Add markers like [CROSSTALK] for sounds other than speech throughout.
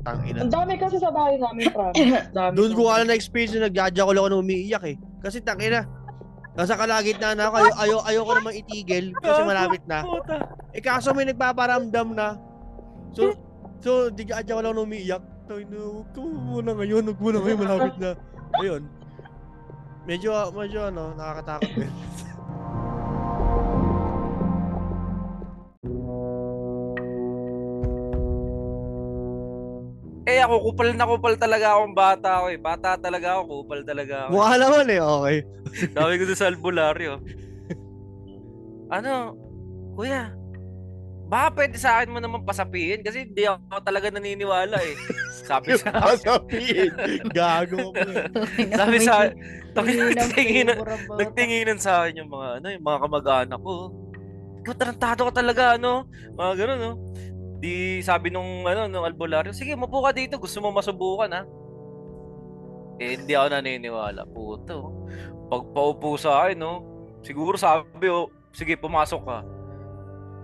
Tangina. Ang dami kasi sa bahay namin. [COUGHS] Dami Doon ko alam na experience na nagjaja ko lang ako na umiiyak eh. Kasi tangina. Nasa kalagitnaan na ako, ayaw, ayaw, ayaw ko naman itigil kasi malapit na. Eh kaso may nagpaparamdam na. So, so di ka ko lang na umiiyak. Tayo na, huwag ka muna ngayon, huwag muna ngayon, malapit na. Ayun. Medyo, medyo ano, nakakatakot din. [LAUGHS] Eh ako, kupal na kupal talaga akong bata ako eh. Bata talaga ako, kupal talaga ako. Mukha naman eh, okay. [LAUGHS] Sabi ko sa albularyo. Ano, kuya, baka pwede sa akin mo naman pasapihin kasi hindi ako talaga naniniwala eh. Sabi sa Sasabihin. Gago ka pa eh. sabi sa lang nagtinginan, nagtinginan sa akin yung mga ano, yung mga kamag-anak ko. Ikaw tarantado ka talaga ano, mga ganun no. Di sabi nung ano nung albularyo, sige mapo ka dito, gusto mo masubukan ha. Eh hindi ako naniniwala, puto. Pag paupo sa akin no, siguro sabi oh, sige pumasok ka.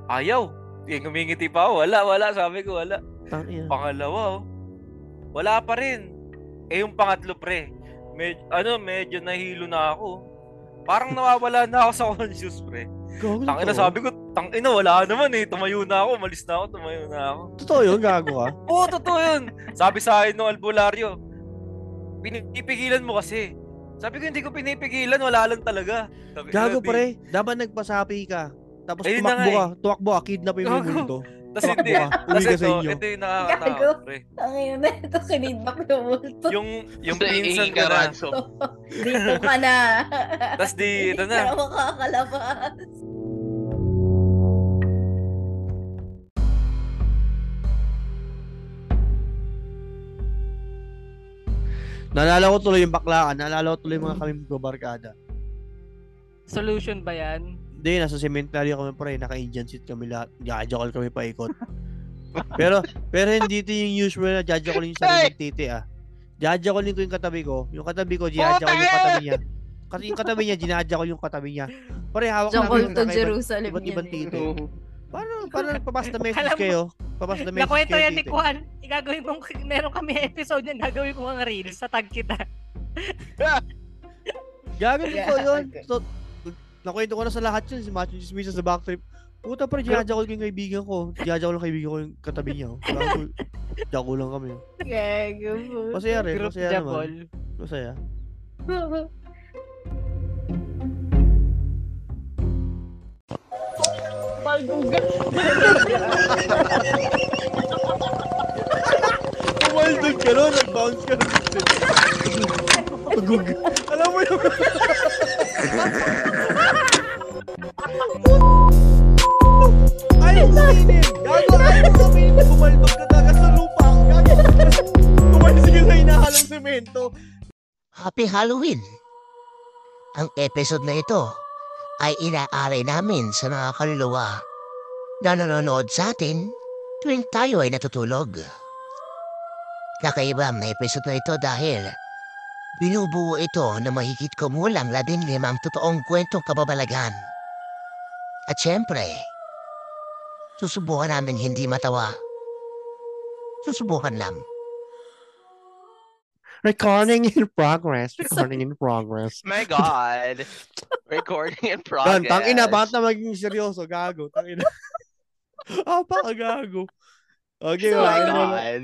Ayaw. Eh, ngumingiti pa ako. Wala, wala. Sabi ko, wala. Tangina. Pangalawa, oh. Wala pa rin. Eh, yung pangatlo, pre. Med, ano, medyo nahilo na ako. Parang nawawala na ako sa conscious, pre. Gago Tangina, sabi ko, tangina, wala naman eh. Tumayo na ako, malis na ako, tumayo na ako. Totoo yun, gago ka. [LAUGHS] Oo, totoo yun. Sabi sa akin ng albularyo, pinipigilan mo kasi. Sabi ko, hindi ko pinipigilan, wala lang talaga. Sabi, Gago sabi- pre, dapat nagpasapi ka. Tapos Ayun na tumakbo ka, tumakbo ka, kidnapin mo yung mundo. Tumakbo hindi. sa ito, inyo. ito yung Gago. nakakatakot, pre. Ang ina na [LAUGHS] ito, kinidnap yung multo. Yung, yung pinsan ka na. Dito ka na. Tas di, ito Hindi ka na. na makakalabas. Naalala ko tuloy yung baklaan, naalala ko tuloy yung mga kami magbabarkada. Solution ba yan? Hindi, nasa cemetery kami pre, naka-Indian seat kami lahat. Gajakal kami paikot. pero, pero hindi ito yung usual na jajakalin yung sarili ng titi ah. Jajakalin ko yung katabi ko. Yung katabi ko, jajakal yung katabi niya. Kasi yung katabi niya, ginajakal yung katabi niya. Pare, hawak Jokol namin to yung Jerusalem iba't ibang yan eh. titi. Paano, paano papas na message kayo? Papas na message Nakwento yan ni. Juan. Igagawin kong, meron kami episode yan, gagawin ko ang reels sa tag kita. [LAUGHS] Gago Yeah, totoo yun. So, nakwento ko na sa lahat yun. Si Macho Chismisa sa backtrip. Puta pa, ginajakol ko yung kaibigan ko. Ginajakol yung kaibigan ko yung katabi niya. Jako lang kami. oh. Gago. Masaya rin. Masaya naman. Masaya. [LAUGHS] Maldugan. [LAUGHS] Umaldog ka nun. Nag-bounce ka nun. Agug. [LAUGHS] Alam mo yung... [LAUGHS] Ayaw kuminin. Gago. Ayaw kuminin. Bumaldog ka talaga sa lupa. Gago. Tumalis ka sa hinahalang semento. Happy Halloween! Ang episode na ito ay inaaray namin sa mga kaluluwa na nanonood sa atin tuwing tayo ay natutulog. Kakaiba ang episode na ito dahil binubuo ito na mahigit kumulang labing limang totoong kwentong kababalagan. At syempre, susubukan namin hindi matawa. Susubukan lang. Recording in progress. Recording in progress. My God. [LAUGHS] Recording in progress. tangina, bakit na maging seryoso? Gago, tangina. [LAUGHS] ah, baka gago. Okay, So, Oh wala. God.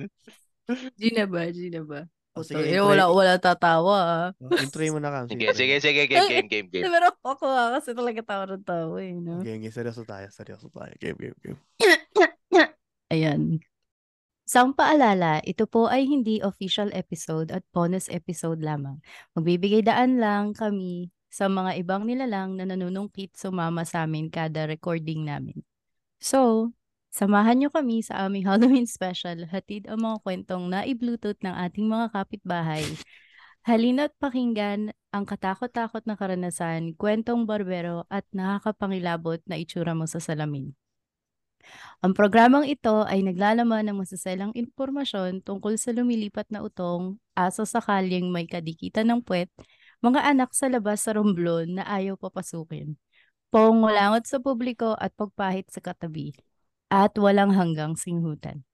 G na ba? G na ba? Oh, Sige, sige, wala, intro, wala tatawa ah. intro mo na kam. Sige, sige, sige. Game, game, game, game. Pero ako ah, kasi talaga tawa ng tawa eh, no? Game, game. Seryoso tayo. Seryoso tayo. Game, game, game. Ayan. Isang paalala, ito po ay hindi official episode at bonus episode lamang. Magbibigay daan lang kami sa mga ibang nilalang na nanunungkit sumama sa amin kada recording namin. So, samahan nyo kami sa aming [LAUGHS] Halloween special, hatid ang mga kwentong na-bluetooth ng ating mga kapitbahay. Halina't pakinggan ang katakot-takot na karanasan, kwentong barbero at nakakapangilabot na itsura mo sa salamin. Ang programang ito ay naglalaman ng masaselang impormasyon tungkol sa lumilipat na utong, aso sa kalyeng may kadikitan ng puwet, mga anak sa labas sa romblon na ayaw papasukin, pangungulangot sa publiko at pagpahit sa katabi, at walang hanggang singhutan.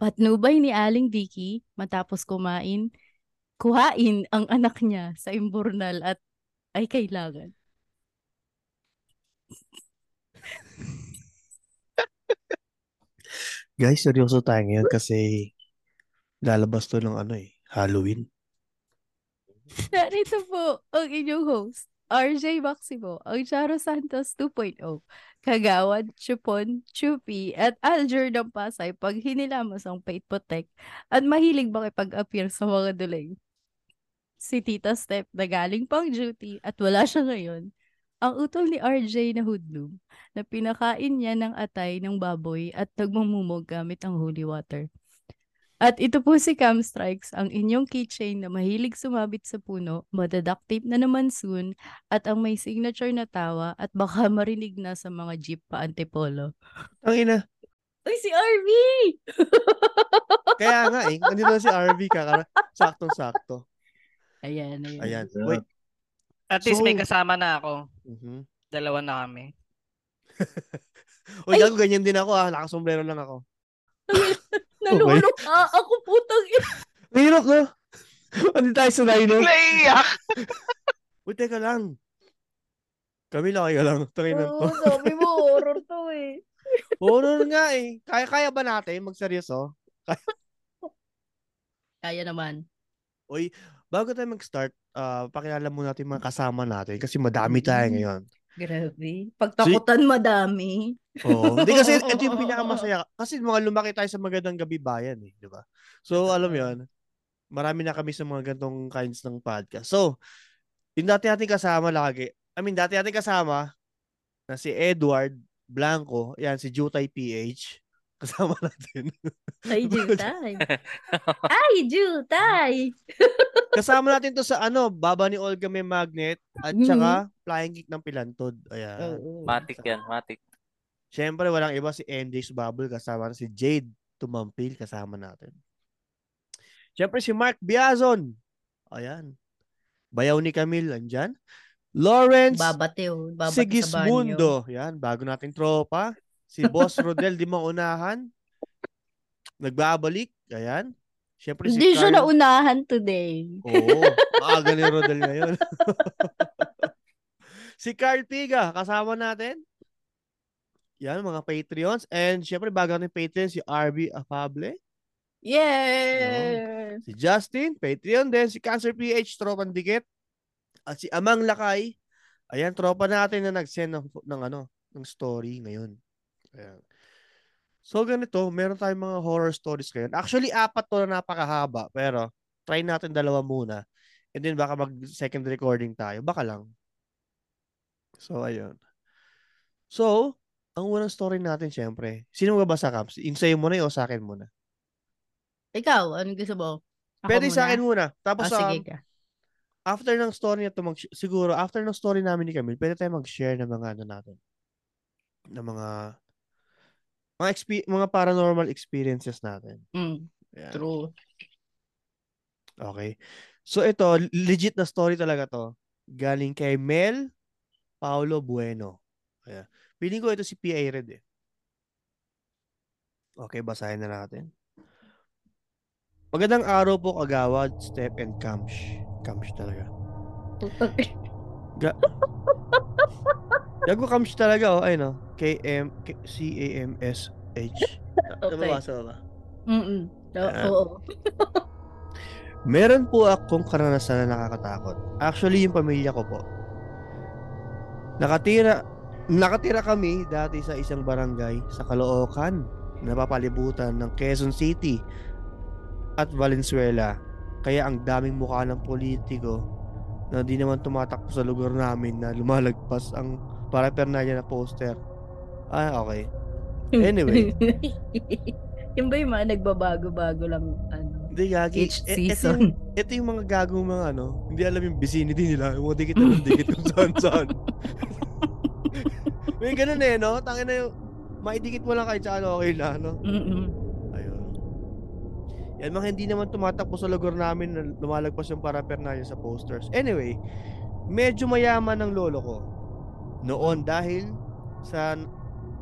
Patnubay ni Aling Vicky matapos kumain, kuhain ang anak niya sa imburnal at ay kailangan. Guys, seryoso tayo ngayon kasi lalabas to ng ano eh, Halloween. [LAUGHS] Narito po ang inyong host, RJ Maximo, ang Charo Santos 2.0, Kagawad, Chupon, Chupi, at Alger ng Pasay pag hinilamos ang Pate Protect at mahilig makipag-appear sa mga duling. Si Tita Step na galing pang duty at wala siya ngayon, ang utol ni RJ na hoodlum na pinakain niya ng atay ng baboy at nagmumumog gamit ang holy water. At ito po si Cam Strikes, ang inyong keychain na mahilig sumabit sa puno, madaduct tape na naman soon, at ang may signature na tawa at baka marinig na sa mga jeep pa antipolo. Ang ina, Uy, si RV! kaya nga eh, nandito na si RV kakara, saktong-sakto. ayan, ayan. Ayan, wait. At least may So- kasama na ako. Mhm. Dalawa na kami. [LAUGHS] Uy, gago, ganyan din ako ah, nakasombrero lang ako. [LAUGHS] Nalulungka ako putang ina. Hirap no? Hindi tayo sanay no? Naiiyak! [LAUGHS] Uy, teka lang. Kami lang kayo lang. Tangin na to. Oo, sabi mo, horror to eh. Horror nga eh. Kaya-kaya ba natin magseryoso? Kaya naman. Uy, bago tayo mag-start, ah pakilala muna natin mga kasama natin kasi madami tayo Mm. ngayon. Grabe. Pagtakutan madami. Oo. Hindi kasi [LAUGHS] ito yung pinakamasaya. Kasi mga lumaki tayo sa magandang gabi bayan eh, di ba? So, alam yun, marami na kami sa mga gantong kinds ng podcast. So, yung dati natin kasama lagi, I mean, dati natin kasama na si Edward Blanco, yan, si Jutay PH, [LAUGHS] kasama natin. Ay, Jutay. [LAUGHS] Ay, Jutay! Kasama natin to sa ano, Baba ni Olga may magnet at saka Flying Geek ng Pilantod. Ayan. Oo. Matic yan, matic. Siyempre, walang iba si NJ Bubble kasama na si Jade Tumampil kasama natin. Siyempre si Mark Biazon. Ayan. Bayaw ni Camille, andyan. Lawrence Babateo. Babati sa banyo. Sigismundo. Yan, bago nating tropa. Si Boss [LAUGHS] Rodel di maunahan. Nagbabalik. Ayan. Siyempre si Hindi siya Carl- naunahan today. Oo. [LAUGHS] Maaga ni Rodel ngayon. [LAUGHS] si Carl Piga, kasama natin. Yan, mga Patreons. And syempre, bago natin Patreon, si RB Afable. Yeah! Si Justin, Patreon din. Si Cancer PH, tropang dikit. At si Amang Lakay. Ayan, tropa natin na nag-send ng, ng, ano, ng story ngayon. Ayan. So, ganito, meron tayong mga horror stories ngayon. Actually, apat to na napakahaba. Pero, try natin dalawa muna. And then, baka mag-second recording tayo. Baka lang. So, ayun. So, ang unang story natin, syempre. Sino magbabasa, Caps? Insay mo na yun o sa akin muna? Ikaw, anong gusto mo? Ako Pwede muna? sa akin muna. Tapos, Ah, sige um, ka. after ng story na to, mag siguro, after ng story namin ni Camille, pwede tayo mag-share ng mga ano natin. Ng mga mga expe- mga paranormal experiences natin. Mm, Ayan. true. Okay. So ito, legit na story talaga to. Galing kay Mel Paulo Bueno. Ayan. Piling ko ito si P.A. Red eh. Okay, basahin na natin. Magandang araw po kagawad, Step and Kamsh. Kamsh talaga. Ga [LAUGHS] Gago Kamsh talaga oh, ayun oh. K-M K- C-A-M-S-H. [LAUGHS] Okay. Nababasa ba? Mm-mm. Oo. Ah. oo. [LAUGHS] Meron po akong karanasan na nakakatakot. Actually, yung pamilya ko po. Nakatira, nakatira kami dati sa isang barangay sa Caloocan, napapalibutan ng Quezon City at Valenzuela. Kaya ang daming mukha ng politiko na di naman tumatakbo sa lugar namin na lumalagpas ang paraphernalia na poster. Ah, okay. [LAUGHS] Anyway. [LAUGHS] yung ba yung mga nagbabago-bago lang ano, Hindi, gagi. each E- Ito yung, season? ito yung mga gagong mga ano, hindi alam yung vicinity nila. Yung mga dikit na dikit kung saan saan. [LAUGHS] May ganun eh, no? Tangin na yung, maidikit mo lang kahit saan okay na, no? Mm-mm. Ayun. Yan mga hindi naman tumatakbo sa lugar namin na lumalagpas yung paraphernalia sa posters. Anyway, medyo mayaman ng lolo ko. Noon dahil sa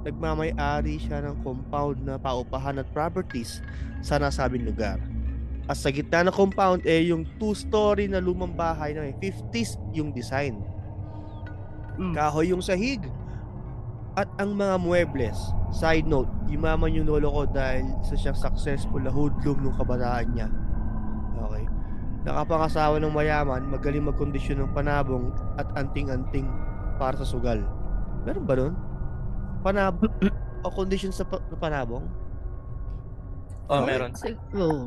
nagmamay-ari siya ng compound na paupahan at properties sa nasabing lugar. At sa gitna ng compound eh yung two-story na lumang bahay na may 50s yung design. Mm. Kahoy yung sahig. At ang mga muebles. Side note, yumaman yung lolo ko dahil isa siyang successful na hoodlum nung kabataan niya. Okay. Nakapangasawa ng mayaman, magaling magkondisyon ng panabong at anting-anting para sa sugal. Meron ba nun? Panab [CLEARS THROAT] o condition sa pa- panabong? Oh, Okay. meron. Oh,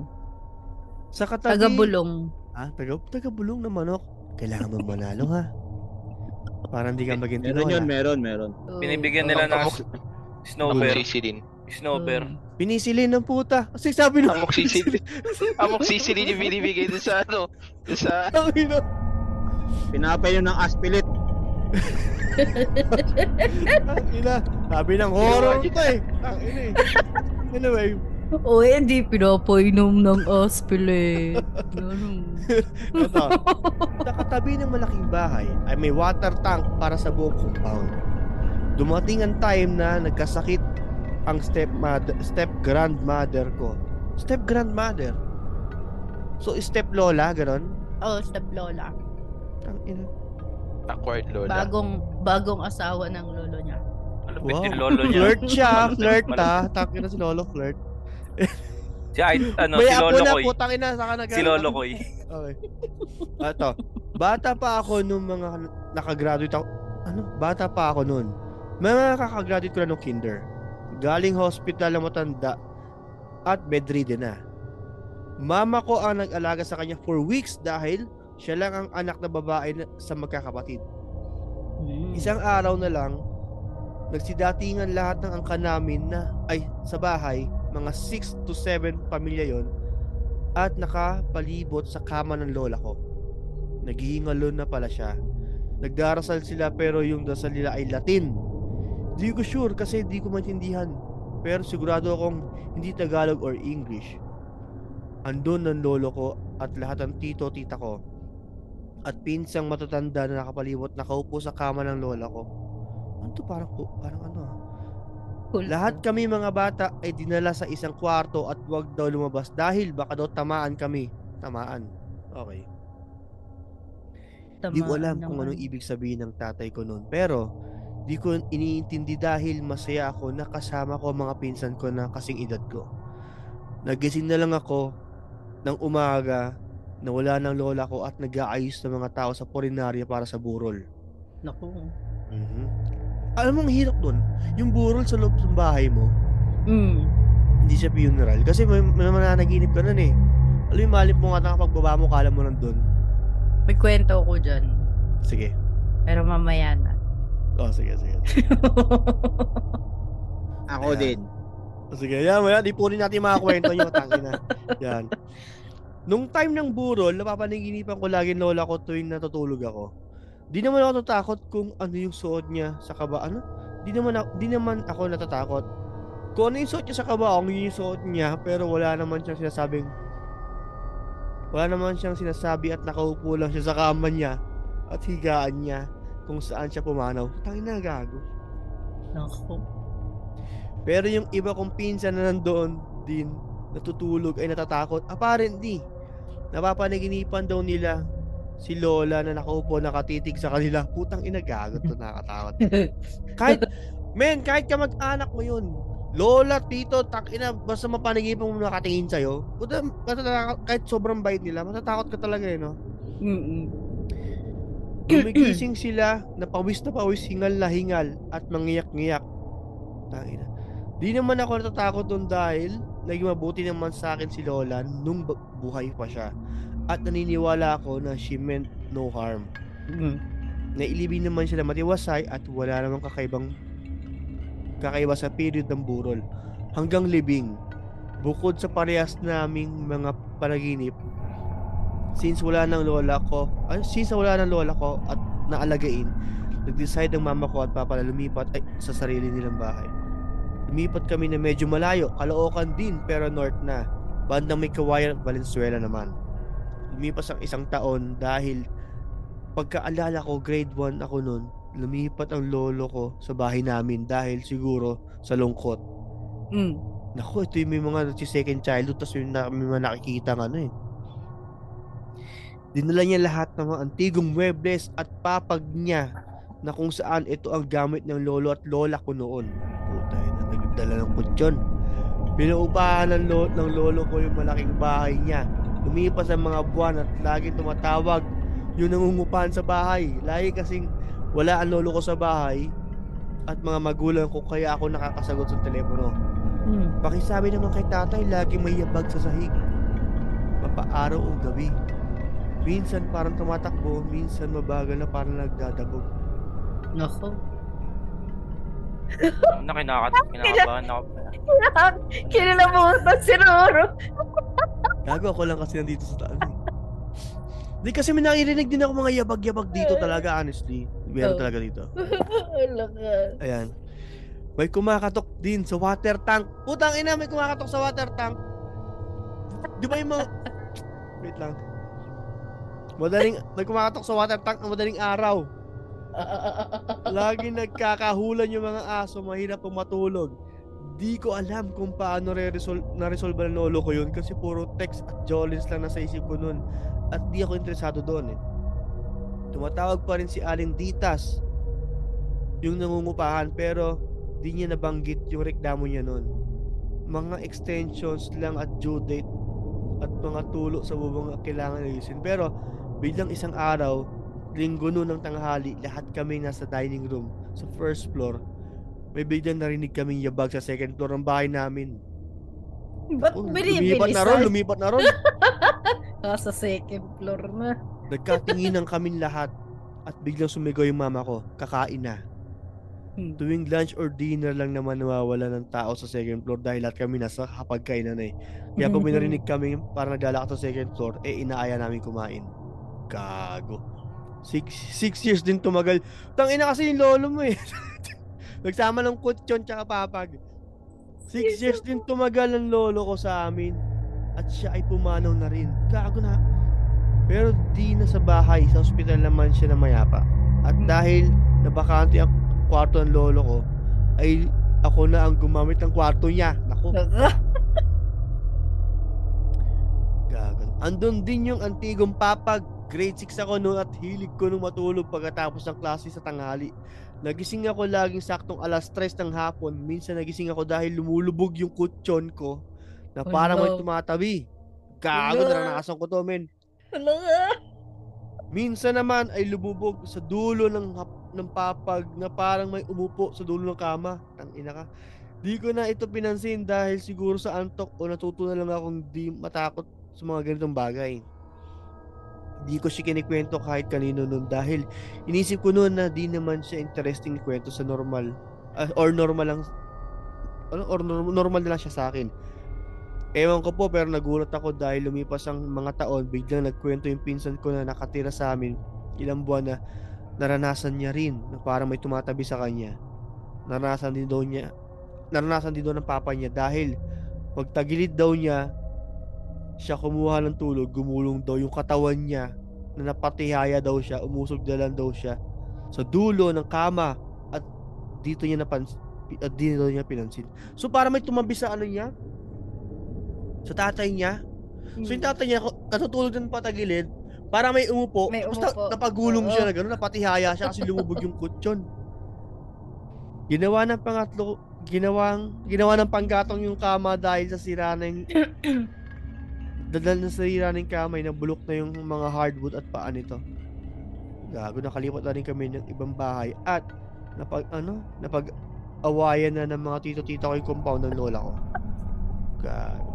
Sa katabi... taga-bulong. Ah, taga, taga-bulong na manok. Kailangan mo manalo ha. Para hindi ka maging Meron yun, meron, meron. Binibigyan nila ng Amok, snowbear. amok sisilin. Snowbear. Pinisilin ng puta. Kasi sabi nung... Amok sisilin. [LAUGHS] Amok sisilin yung binibigay dun sa ano. Dun sa... Pinapay yun ng aspilit. Ang ina. Sabi ng horror to eh. Ang ina eh. Anyway, O, eh, hindi pinapainom ng aspile. Ganun. ito. [LAUGHS] Nakatabi ng malaking bahay ay may water tank para sa buong compound. Dumating ang time na nagkasakit ang stepmother, step grandmother ko. Step grandmother. So step lola, ganon. Oh, step lola. Ang ina. Awkward lola. Bagong bagong asawa ng lolo niya. Malupit Wow. yung lolo niya. Flirt siya, flirt Malupit. ah. Takin na si Lolo flirt. Si, ay, ano, May si apo Lolo na Koy. putang ina saka nag Si Lolo Koy. Okay. Ito. Bata pa ako nung mga nakagraduate ako. Ano? Bata pa ako noon. Mga kakagraduate ko na nung kinder. Galing hospital na matanda at bedridden na. Mama ko ang nag-alaga sa kanya for weeks dahil siya lang ang anak na babae na- sa magkakapatid. Mm. Isang araw na lang, nagsidatingan lahat ng angka namin na, ay, sa bahay, mga 6 to 7 pamilya yon at nakapalibot sa kama ng lola ko. Naghihingalo na pala siya. Nagdarasal sila pero yung dasal nila ay Latin. Di ko sure kasi di ko maintindihan. Pero sigurado akong hindi Tagalog or English. Andun ng lolo ko at lahat ng tito tita ko. At pinsang matatanda na nakapalibot nakaupo sa kama ng lola ko. Ano to parang, parang ano ah. Cool. Lahat kami mga bata ay dinala sa isang kwarto at wag daw lumabas dahil baka daw tamaan kami. Tamaan. Okay. Di ko alam Tamaan kung naman. anong ibig sabihin ng tatay ko noon. Pero, di ko iniintindi dahil masaya ako na kasama ko mga pinsan ko na kasing edad ko. Nagising na lang ako ng umaga na wala ng lola ko at nag-aayos ng mga tao sa purinarya para sa burol. Naku. Mhm. Alam mo, ang hirap doon. Yung burol sa loob ng bahay mo, Mm. hindi siya funeral. Kasi may, may mananaginip ka nun eh. Alam mo, yung malip mo nga na kapag baba mo, kala mo nandun. May kwento ko dyan. Sige. Pero mamaya na. Oh, sige, sige. Ako Ayan. din. Sige, yan, yan. Ipunin natin yung mga kwento nyo, tangin na. Yan. [LAUGHS] Nung time ng burol, napapanaginipan ko lagi lola ko tuwing natutulog ako. Di naman ako natatakot kung ano yung suot niya sa kaba. Ano? Di naman, ako, di naman ako natatakot. Kung ano yung suot niya sa kaba, ang yun yung suot niya, pero wala naman siyang sinasabing wala naman siyang sinasabi at nakaupo lang siya sa kama niya at higaan niya kung saan siya pumanaw. Tangin na gago. Naku. Pero yung iba kong pinsan na nandoon din, natutulog ay natatakot. Apparently, napapanaginipan daw nila si Lola na nakaupo nakatitig sa kanila. Putang ina, gago to, nakakatakot. [LAUGHS] kahit, men, kahit ka mag-anak mo yun, Lola, tito, tak ina, basta mapanagipan mo nakatingin sa'yo, puta, matatakot, kahit sobrang bait nila, matatakot ka talaga eh, no? Mm-mm. Gumigising [CLEARS THROAT] sila, napawis na pawis, hingal na hingal, at mangiyak-ngiyak. Tangina. Di naman ako natatakot doon dahil naging mabuti naman sa akin si Lola nung bu- buhay pa siya. At naniniwala ako na she meant no harm. Mm. Nailibing naman siya na matiwasay at wala namang kakaibang kakaiba sa period ng burol. Hanggang libing. Bukod sa parehas naming mga panaginip, since wala ng lola ko, ay, since wala ng lola ko at naalagain, nag-decide ang mama ko at papa na lumipat ay, sa sarili nilang bahay. Lumipat kami na medyo malayo, Caloocan din pero north na. Bandang may kawayan at Valenzuela naman. Lumipas ang isang taon dahil pagkaalala ko grade 1 ako noon, lumipat ang lolo ko sa bahay namin dahil siguro sa lungkot. Mm. Naku, ito yung may mga si second childhood tapos yung na, may mga nakikita ng ano eh. Dinala niya lahat ng mga antigong muebles at papag niya na kung saan ito ang gamit ng lolo at lola ko noon. Puta na, nagdala ng kutsyon. Pinaupahan ng, lo- ng lolo ko yung malaking bahay niya. Lumipas ang mga buwan at lagi tumatawag yung nangungupahan sa bahay. Lagi kasing wala ang lolo ko sa bahay at mga magulang ko kaya ako nakakasagot sa telepono. Mm. Pakisabi naman kay tatay, lagi may yabag sa sahig. Mapaaraw o gabi. Minsan parang tumatakbo, minsan mabagal na parang nagdadabog. Nako. Na kinakatakot, kinakabahan ako. Ba si Roro? Gago ako lang kasi nandito sa taas. eh. Di kasi may nakirinig din ako mga yabag-yabag dito talaga, honestly. Meron Oh. talaga dito. Wala ka. Ayan. May kumakatok din sa water tank. Putang ina, may kumakatok sa water tank. Di ba yung mga... Wait lang. Madaling, may kumakatok sa water tank ng madaling araw. [LAUGHS] Lagi nagkakahulan yung mga aso, mahirap pong matulog. Di ko alam kung paano re-resolve, na-resolve ng ko yun kasi puro text at jollies lang nasa isip ko nun. At di ako interesado doon eh. Tumatawag pa rin si Aling Ditas yung nangungupahan pero di niya nabanggit yung reklamo niya nun. Mga extensions lang at due date at mga tulo sa bubong ang kailangan ayusin. Pero biglang isang araw, linggo noon ng tanghali, lahat kami nasa dining room sa first floor. May biglang narinig kaming yabag sa second floor ng bahay namin. Ba't Oh, lumipat na ron, lumipat na ron. [LAUGHS] Nasa second floor na. Nagkatinginan kami lahat at biglang sumigaw yung mama ko, kakain na. Hmm. Tuwing lunch or dinner lang naman nawawala ng tao sa second floor dahil lahat kami nasa hapagkainan eh. Kaya pag may narinig kami parang naglalakad sa second floor, eh inaaya namin kumain. Gago. Six, six years din tumagal. Tangina kasi yung lolo mo eh. [LAUGHS] Nagsama ng kutsyon tsaka papag. Six years din tumagal ang lolo ko sa amin. At siya ay pumanaw na rin. Gago na. Pero di na sa bahay, sa ospital naman siya na mayapa. At dahil nabakante ang kwarto ng lolo ko, ay ako na ang gumamit ng kwarto niya. Naku, [LAUGHS] gago. Andun din yung antigong papag. Grade 6 ako noon at hilig ko nung matulog pagkatapos ng klase sa tanghali. Nagising ako laging saktong alas 3 ng hapon. Minsan nagising ako dahil lumulubog yung kutsyon ko na parang may Hello. tumatabi. Gago, Hello. naranasan ko to, men. Ka. Minsan naman ay lumubog sa dulo ng ng papag na parang may umupo sa dulo ng kama. Ang ina ka. Di ko na ito pinansin dahil siguro sa antok o natuto na lang akong di matakot sa mga ganitong bagay. Di ko siya kinikwento kahit kanino nun dahil inisip ko noon na di naman siya interesting ikwento sa normal ah, or normal lang ano, or norm- normal na lang siya sa akin. Ewan ko po pero nagulat ako dahil lumipas ang mga taon biglang nagkwento yung pinsan ko na nakatira sa amin ilang buwan na naranasan niya rin na parang may tumatabi sa kanya. Naranasan din daw niya naranasan din daw ng papa niya dahil pagtagilid daw niya siya kumuha ng tulog, gumulong daw yung katawan niya na napatihaya daw siya, umusog na lang daw siya sa dulo ng kama at dito niya napans at dito niya pinansin. So para may tumabi sa ano niya, sa tatay niya. So yung tatay niya natutulog ng patagilid para may umupo, May tapos na- umupo. napagulong Oo. siya na gano'n, napatihaya siya kasi lumubog yung kutsyon. Ginawa ng pangatlo, ginawang, ginawa ng panggatong yung kama dahil sa sira ng [CLEARS THROAT] Dadal na sa ng kamay na bulok na yung mga hardwood at paa nito. Gago, nakalipat na rin kami ng ibang bahay at napag, ano, napag awayan na ng mga tito-tita ko yung compound ng lola ko. Gago.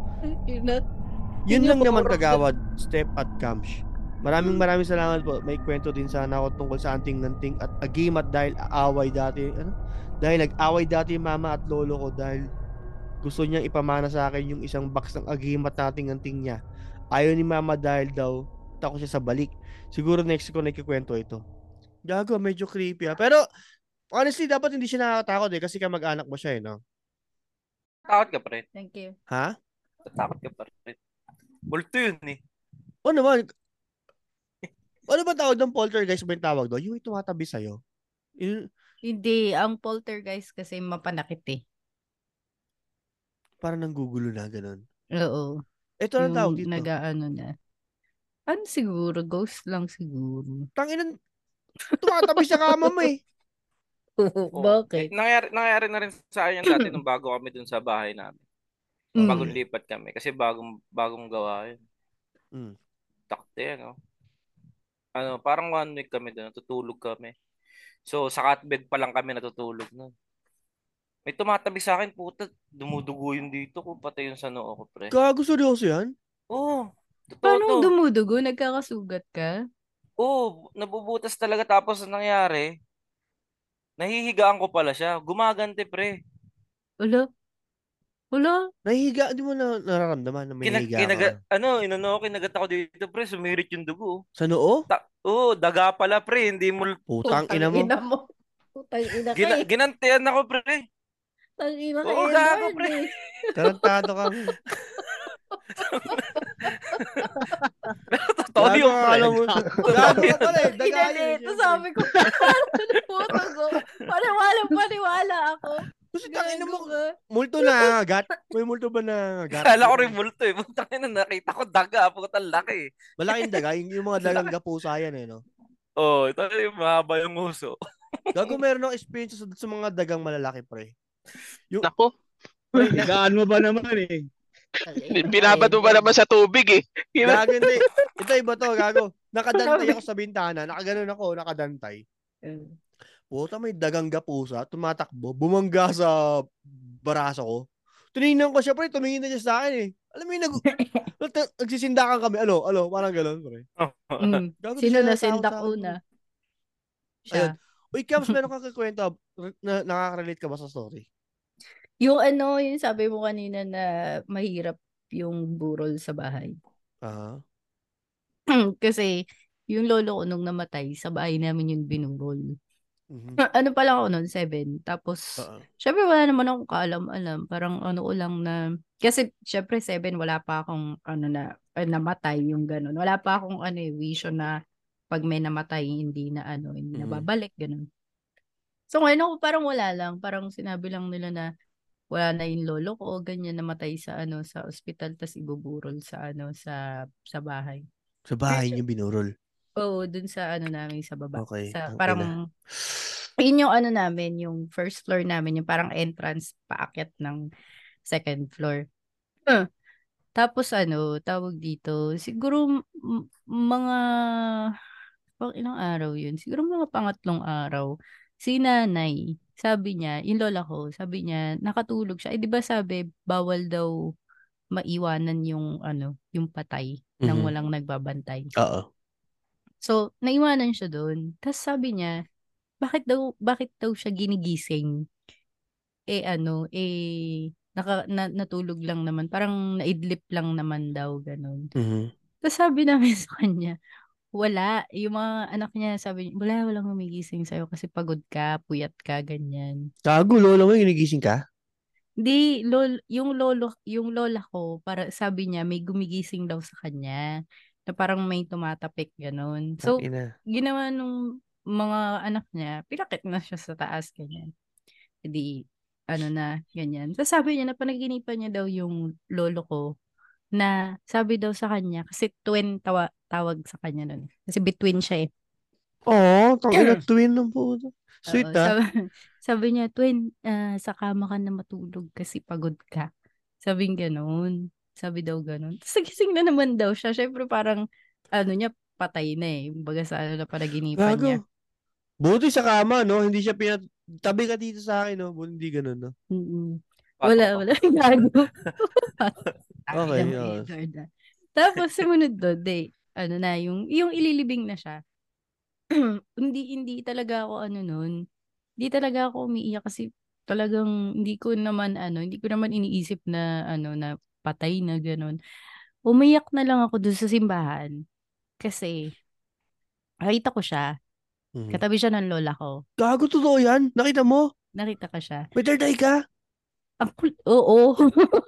Yun lang naman kagawad, step at camsh. Maraming maraming salamat po. May kwento din sana ako tungkol sa anting nanting at agimat dahil aaway dati, ano? Dahil nag-away dati mama at lolo ko dahil gusto niyang ipamana sa akin yung isang box ng agimat nating anting niya. Ayaw ni mama dahil daw takot siya sa balik. Siguro next ko na ikikwento ito. Gago, medyo creepy ah. Pero honestly, dapat hindi siya nakakatakot eh kasi kamag-anak mo siya eh, no? Takot ka pa rin. Thank you. Ha? Takot ka pa rin. Multo yun eh. O naman, ano ba tawag ng poltergeist ba yung tawag doon? Yung tumatabi sa'yo. Yun, Hindi, ang poltergeist kasi mapanakit eh. Parang nanggugulo na, ganun. Oo. Ito ang tawag Yung dito. nag-ano na. Ano siguro? Ghost lang siguro. Tanginan, tumatabi sa kama mo eh. [LAUGHS] Oo. Bakit? Nangyari, nangyari na rin sa akin dati [CLEARS THROAT] nung bago kami dun sa bahay namin. Mm. Bagong lipat kami. Kasi bagong bagong gawa yun. Mm. Takte, ano. Ano, parang one week kami doon, natutulog kami. So, sa cotbed pa lang kami natutulog nun. May tumatabi sa akin, puta, dumudugo yun dito kung patay yun sa noo ko, pre. Gago seryoso yan? Oo, totoo Paano to. dumudugo? Nagkakasugat ka? Oo, nabubutas talaga tapos ang nangyari, nahihigaan ko pala siya. Gumagante, pre. Wala? Wala? Nahihiga, di mo na nararamdaman na may Kinag, nahiga kinaga, ka. ano, inano, kinagat ako dito, pre. Sumirit yung dugo. Sa noo? Ta- Oo, daga pala, pre. Hindi mo, Putang ina mo. Ina mo. Putang ina ka gina, eh. ginantian ako, pre. Tang ina ka Oo, eh, gago, pre. eh. Tarantado ka. [LAUGHS] Totoo Gago yun, ka, pre. alam mo. Gago ka pala eh. Dagayan Ginalito, siyempre. sabi ko, parang ko. Paniwala, paniwala ako. Kasi tangina mo, multo na agat. May multo ba na agat? Kala ko rin multo eh. Putang ina, nakita ko daga. Putang laki. Malaking daga, yung, yung mga [LAUGHS] dagang gapusa yan eh, no? Oh, ito yung mahaba yung uso. Gago meron ng experience sa, sa mga dagang malalaki, pre. Nako, Pre, na, Higaan mo ba naman eh? Eh. ba naman sa tubig eh. Gago, hindi. Ito iba to, gago. Nakadantay ako sa [LAUGHS] bintana, nakaganon ako, nakadantay. Eh, Puta, may dagang gapusa, tumatakbo, bumangga sa baraso ko. Tinignan ko siya, pre, tumingin na siya sa akin eh. Alam mo yung nag... [LAUGHS] nag- nagsisindakan kami, alo, alo, parang gano'n, pre. Mm. [LAUGHS] Sino na sindak una? Ayun. Siya. Uy, Kams, meron kang kakwento, na, nakaka-relate ka ba sa story? Yung ano, yung sabi mo kanina na mahirap yung burol sa bahay. Ah, [CLEARS THROAT] Kasi yung lolo ko nung namatay, sa bahay namin yung binurol. mhm. Ano pa lang ako noon, seven. Tapos, Oo. syempre wala naman akong kaalam-alam. Parang ano ko lang na, kasi syempre seven, wala pa akong ano na, eh, namatay yung ganun. Wala pa akong ano eh, vision na pag may namatay, hindi na ano, hindi na Mhm. babalik, ganun. So ngayon ako parang wala lang, parang sinabi lang nila na wala na yung lolo ko, ganyan namatay sa ano sa ospital tas ibuburol sa ano sa sa bahay. Sa bahay niyo binurol. Oo, dun sa ano namin sa baba. Okay, Sa ang parang ina. yun yung ano namin, yung first floor namin, yung parang entrance paakyat ng second floor. Huh. Tapos ano, tawag dito, siguro m- mga pang ilang araw yun, siguro mga pangatlong araw, si nanay, sabi niya, yung lola ko, sabi niya, nakatulog siya. Eh, di ba sabi, bawal daw maiwanan yung ano, yung patay nang Mhm. walang nagbabantay. Oo. So, naiwanan siya doon. Tapos sabi niya, bakit daw, bakit daw siya ginigising? Eh ano, eh, naka, na, natulog lang naman. Parang naidlip lang naman daw, ganun. Mhm. Tapos sabi namin [LAUGHS] sa kanya, wala. Yung mga anak niya, sabi niya, wala, walang gumigising sa'yo kasi pagod ka, puyat ka, ganyan. Gago, lola mo, ginigising ka? Di, lol, yung lolo, yung lola ko, para sabi niya, may gumigising daw sa kanya. Na parang may tumatapik, ganun. So, ina. ginawa nung mga anak niya, pinakit na siya sa taas, ganyan. Hindi, ano na, ganyan. Tapos sabi niya, na panaginipan niya daw yung lolo ko, na sabi daw sa kanya, kasi twin tawa, tawag sa kanya nun. Kasi between siya eh. Oo, oh, tangina [CLEARS THROAT] twin ng puto. Sweet Oo, ah. Sabi, sabi niya, twin, ah, sa kama ka na matulog kasi pagod ka. Sabi gano'n. Sabi daw gano'n. Tapos nagising na naman daw siya. Siyempre parang, ano niya, patay na eh. Baga sa ano na panaginipan niya. Gago. Buti sa kama, no? Hindi siya pinat... Tabi ka dito sa akin, no? Buti hindi ganun, no? Mm-mm. Wala, wala. [LAUGHS] Gago. [LAUGHS] Okay. Edward, ah. Tapos sumunod doon, de, ano na, yung, yung ililibing na siya. [CLEARS THROAT] hindi, hindi talaga ako ano nun. Hindi talaga ako umiiyak kasi talagang hindi ko naman ano, hindi ko naman iniisip na ano na patay na ganun. Umiyak na lang ako doon sa simbahan kasi nakita ko siya. Mhm. Katabi siya ng lola ko. Gago, totoo yan? Nakita mo? Nakita ka siya. May third eye ka? Ang kul- Oo.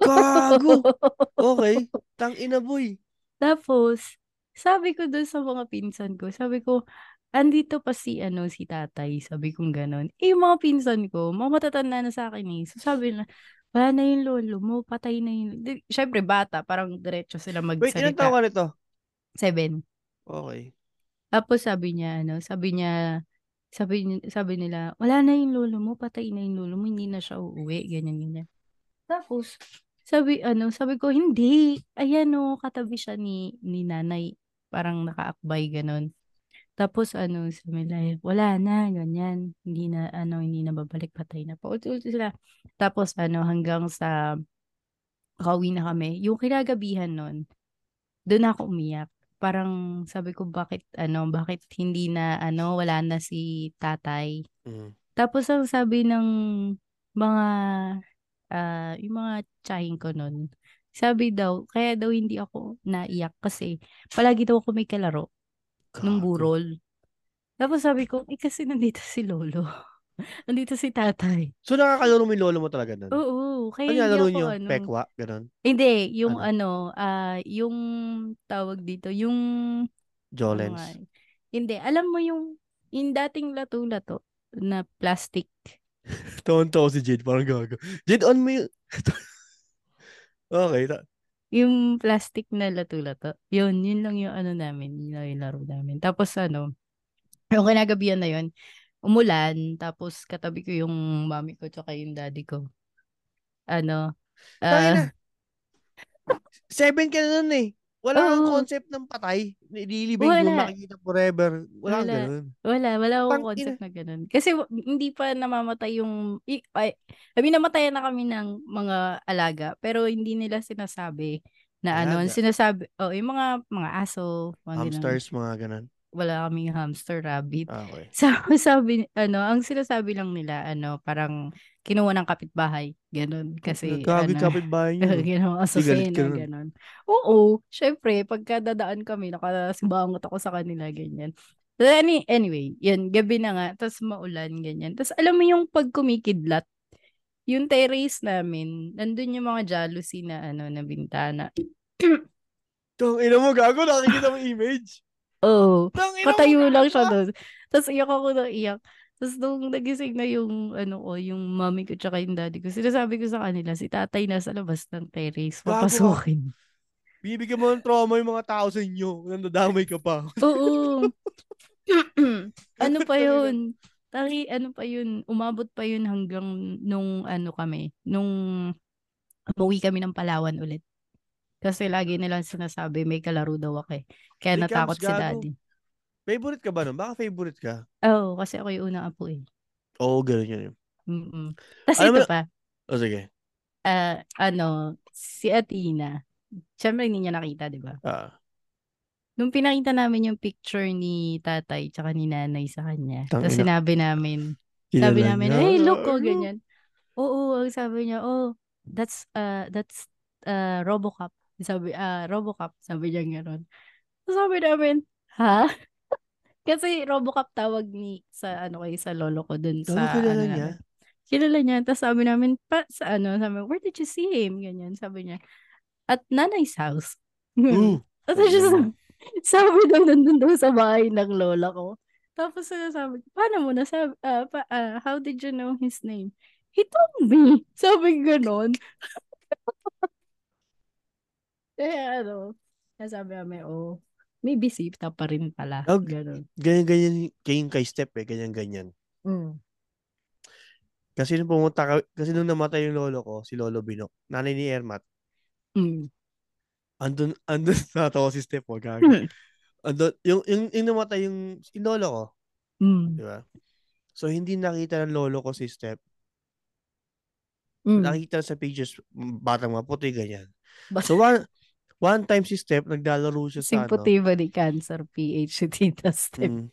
Gago. [LAUGHS] Okay. Tang ina, boy. Tapos, sabi ko doon sa mga pinsan ko, sabi ko, andito pa si ano si tatay, sabi kong gano'n. Eh, yung mga pinsan ko, mga matatanda na sa akin eh. So sabi na, wala na yung lolo mo, patay na yun. Di, syempre bata, parang diretso sila Wait, ilan magsalita. taon ka nito? Seven. Okay. Tapos sabi niya, ano, sabi niya, sabi, ni- sabi nila, wala na yung lolo mo, patay na yung lolo mo, hindi na siya uuwi, ganyan, ganyan. Tapos, sabi, ano, sabi ko, hindi, ayan o, katabi siya ni, ni nanay, parang nakaakbay, ganon. Tapos, ano, sabi nila, wala na, ganyan, hindi na, ano, hindi na babalik, patay na. Paulit-ulit sila. Tapos, ano, hanggang sa, kauwi na kami, yung kinagabihan nun, doon ako umiyak parang sabi ko bakit ano bakit hindi na ano wala na si tatay Mm. tapos ang sabi ng mga ah yung mga tsahin ko nun sabi daw kaya daw hindi ako naiyak kasi palagi daw ako may kalaro nung Gago. burol tapos sabi ko eh kasi nandito si lolo nandito si tatay So nakakalaro mo yung lolo mo talaga nun? oo kaya Ano ako nyo? ano Pekwa? Ganon? hindi yung Ano? ano ah yung tawag dito yung Ano Jolens? eh. Hindi, alam mo yung yung dating lato-lato na plastic. [LAUGHS] Tawan-tawa si Jade, parang gago. Jade, on mo yung... [LAUGHS] okay. Ta- Yung plastic na lato-lato. Yun, yun lang yung ano namin, yun lang yung laro namin. Tapos ano, yung kinagabihan na yun, umulan, tapos katabi ko yung mami ko tsaka yung daddy ko. Ano, ah, [LAUGHS] Seven ka na nun eh. Wala kang Oo. concept ng patay. Nililibing Wala. makikita forever. Wala, Wala. ganun. Wala, wala akong concept na ganun. Kasi w- hindi pa namamatay yung, i- ay, I mean, namatayan na kami ng mga alaga, pero hindi nila sinasabi na ano, Alaga? sinasabi, oh, yung mga, mga aso, mga ganun. Hamsters, mga ganun. Wala kaming hamster, rabbit. Ah, okay. [LAUGHS] Sabi, sabi, ano, ang sinasabi lang nila, ano, parang kinuha ng kapitbahay, ganun. Kasi, Nagkagit ano, kapit bahay [LAUGHS] nyo. no? ginawa sa Di galit ka sena, nun. ganun. Oo, syempre, pagka dadaan kami, nakasibangot ako sa kanila, ganyan. So, any, anyway, yun, gabi na nga, tapos maulan, ganyan. Tapos alam mo yung pag kumikidlat, yung terrace namin, nandun yung mga jealousy na, ano, na bintana. Tang ina mo, gago. Nakikita mo image. [LAUGHS] Oo, mo, patayo lang siya doon. Tapos iyak ako na iyak. Tapos nung nagising na yung, ano ko, yung mami ko tsaka yung daddy ko, sinasabi ko sa kanila, si tatay nasa labas ng terrace, papasukin. Bibigyan mo ng trauma yung mga tao sa inyo. Nandadamay ka pa. [LAUGHS] Oo. [LAUGHS] ano pa yun? Tari, ano pa yun? Umabot pa yun hanggang nung ano kami, nung umuwi kami ng Palawan ulit. Kasi lagi nilang sinasabi, may kalaro daw ako eh. Kaya Hey, natakot Cams, si gago. daddy. Favorite ka ba nun? Baka favorite ka. Oo, kasi ako yung unang apo eh. Oo, ganun yun. Mm-mm. Tapos Alam mo ito pa, O sige. ah, ano, si Athena, syempre hindi niya nakita, di ba? Ah, Nung pinakita namin yung picture ni tatay tsaka ni nanay sa kanya, Tangina. tapos sinabi namin, Sabi kilala namin, niya. hey, look ko, Gago. ganyan. Oo, ang sabi niya, oh, that's, uh, that's, uh, Robocop. Sabi, ah, Robocop. Sabi niya gano'n. So, sabi namin, ha? [LAUGHS] Kasi Robocop tawag ni, sa, ano kayo, sa lolo ko dun sa, kilala ano niya? namin. Kilala niya. Tapos sabi namin, pa, sa ano, sabi, where did you see him? Ganyan, sabi niya. At nanay's house. [LAUGHS] Ooh. Tapos siya sabi, sabi daw nandun daw sa bahay ng lola ko. Tapos sinasabi, paano mo nasabi, ah, pa, ah, how did you know his name? He told me. [LAUGHS] Sabi ganon. Kaya ano, nasabi namin, oh, may bisita pa rin pala. Gag- Ganon. Ganyan-ganyan kayong kay Step eh. Ganyan-ganyan. Mm. Kasi nung pumunta ka, kasi nung namatay yung lolo ko, si Lolo Binok, nanay ni Ermat, Mm. andun, andun, [LAUGHS] natawa si Step, oh, gago. Andun, yung, yung, yung namatay yung, yung lolo ko, Mm. di ba? So, hindi nakita ng lolo ko si Step. Mm. Nakita sa pages, batang maputi, ganyan. Ba- So, one, one time si Step, naglalaro siya sa ano. Simputiba ni Cancer PH si Tita Step. Mm.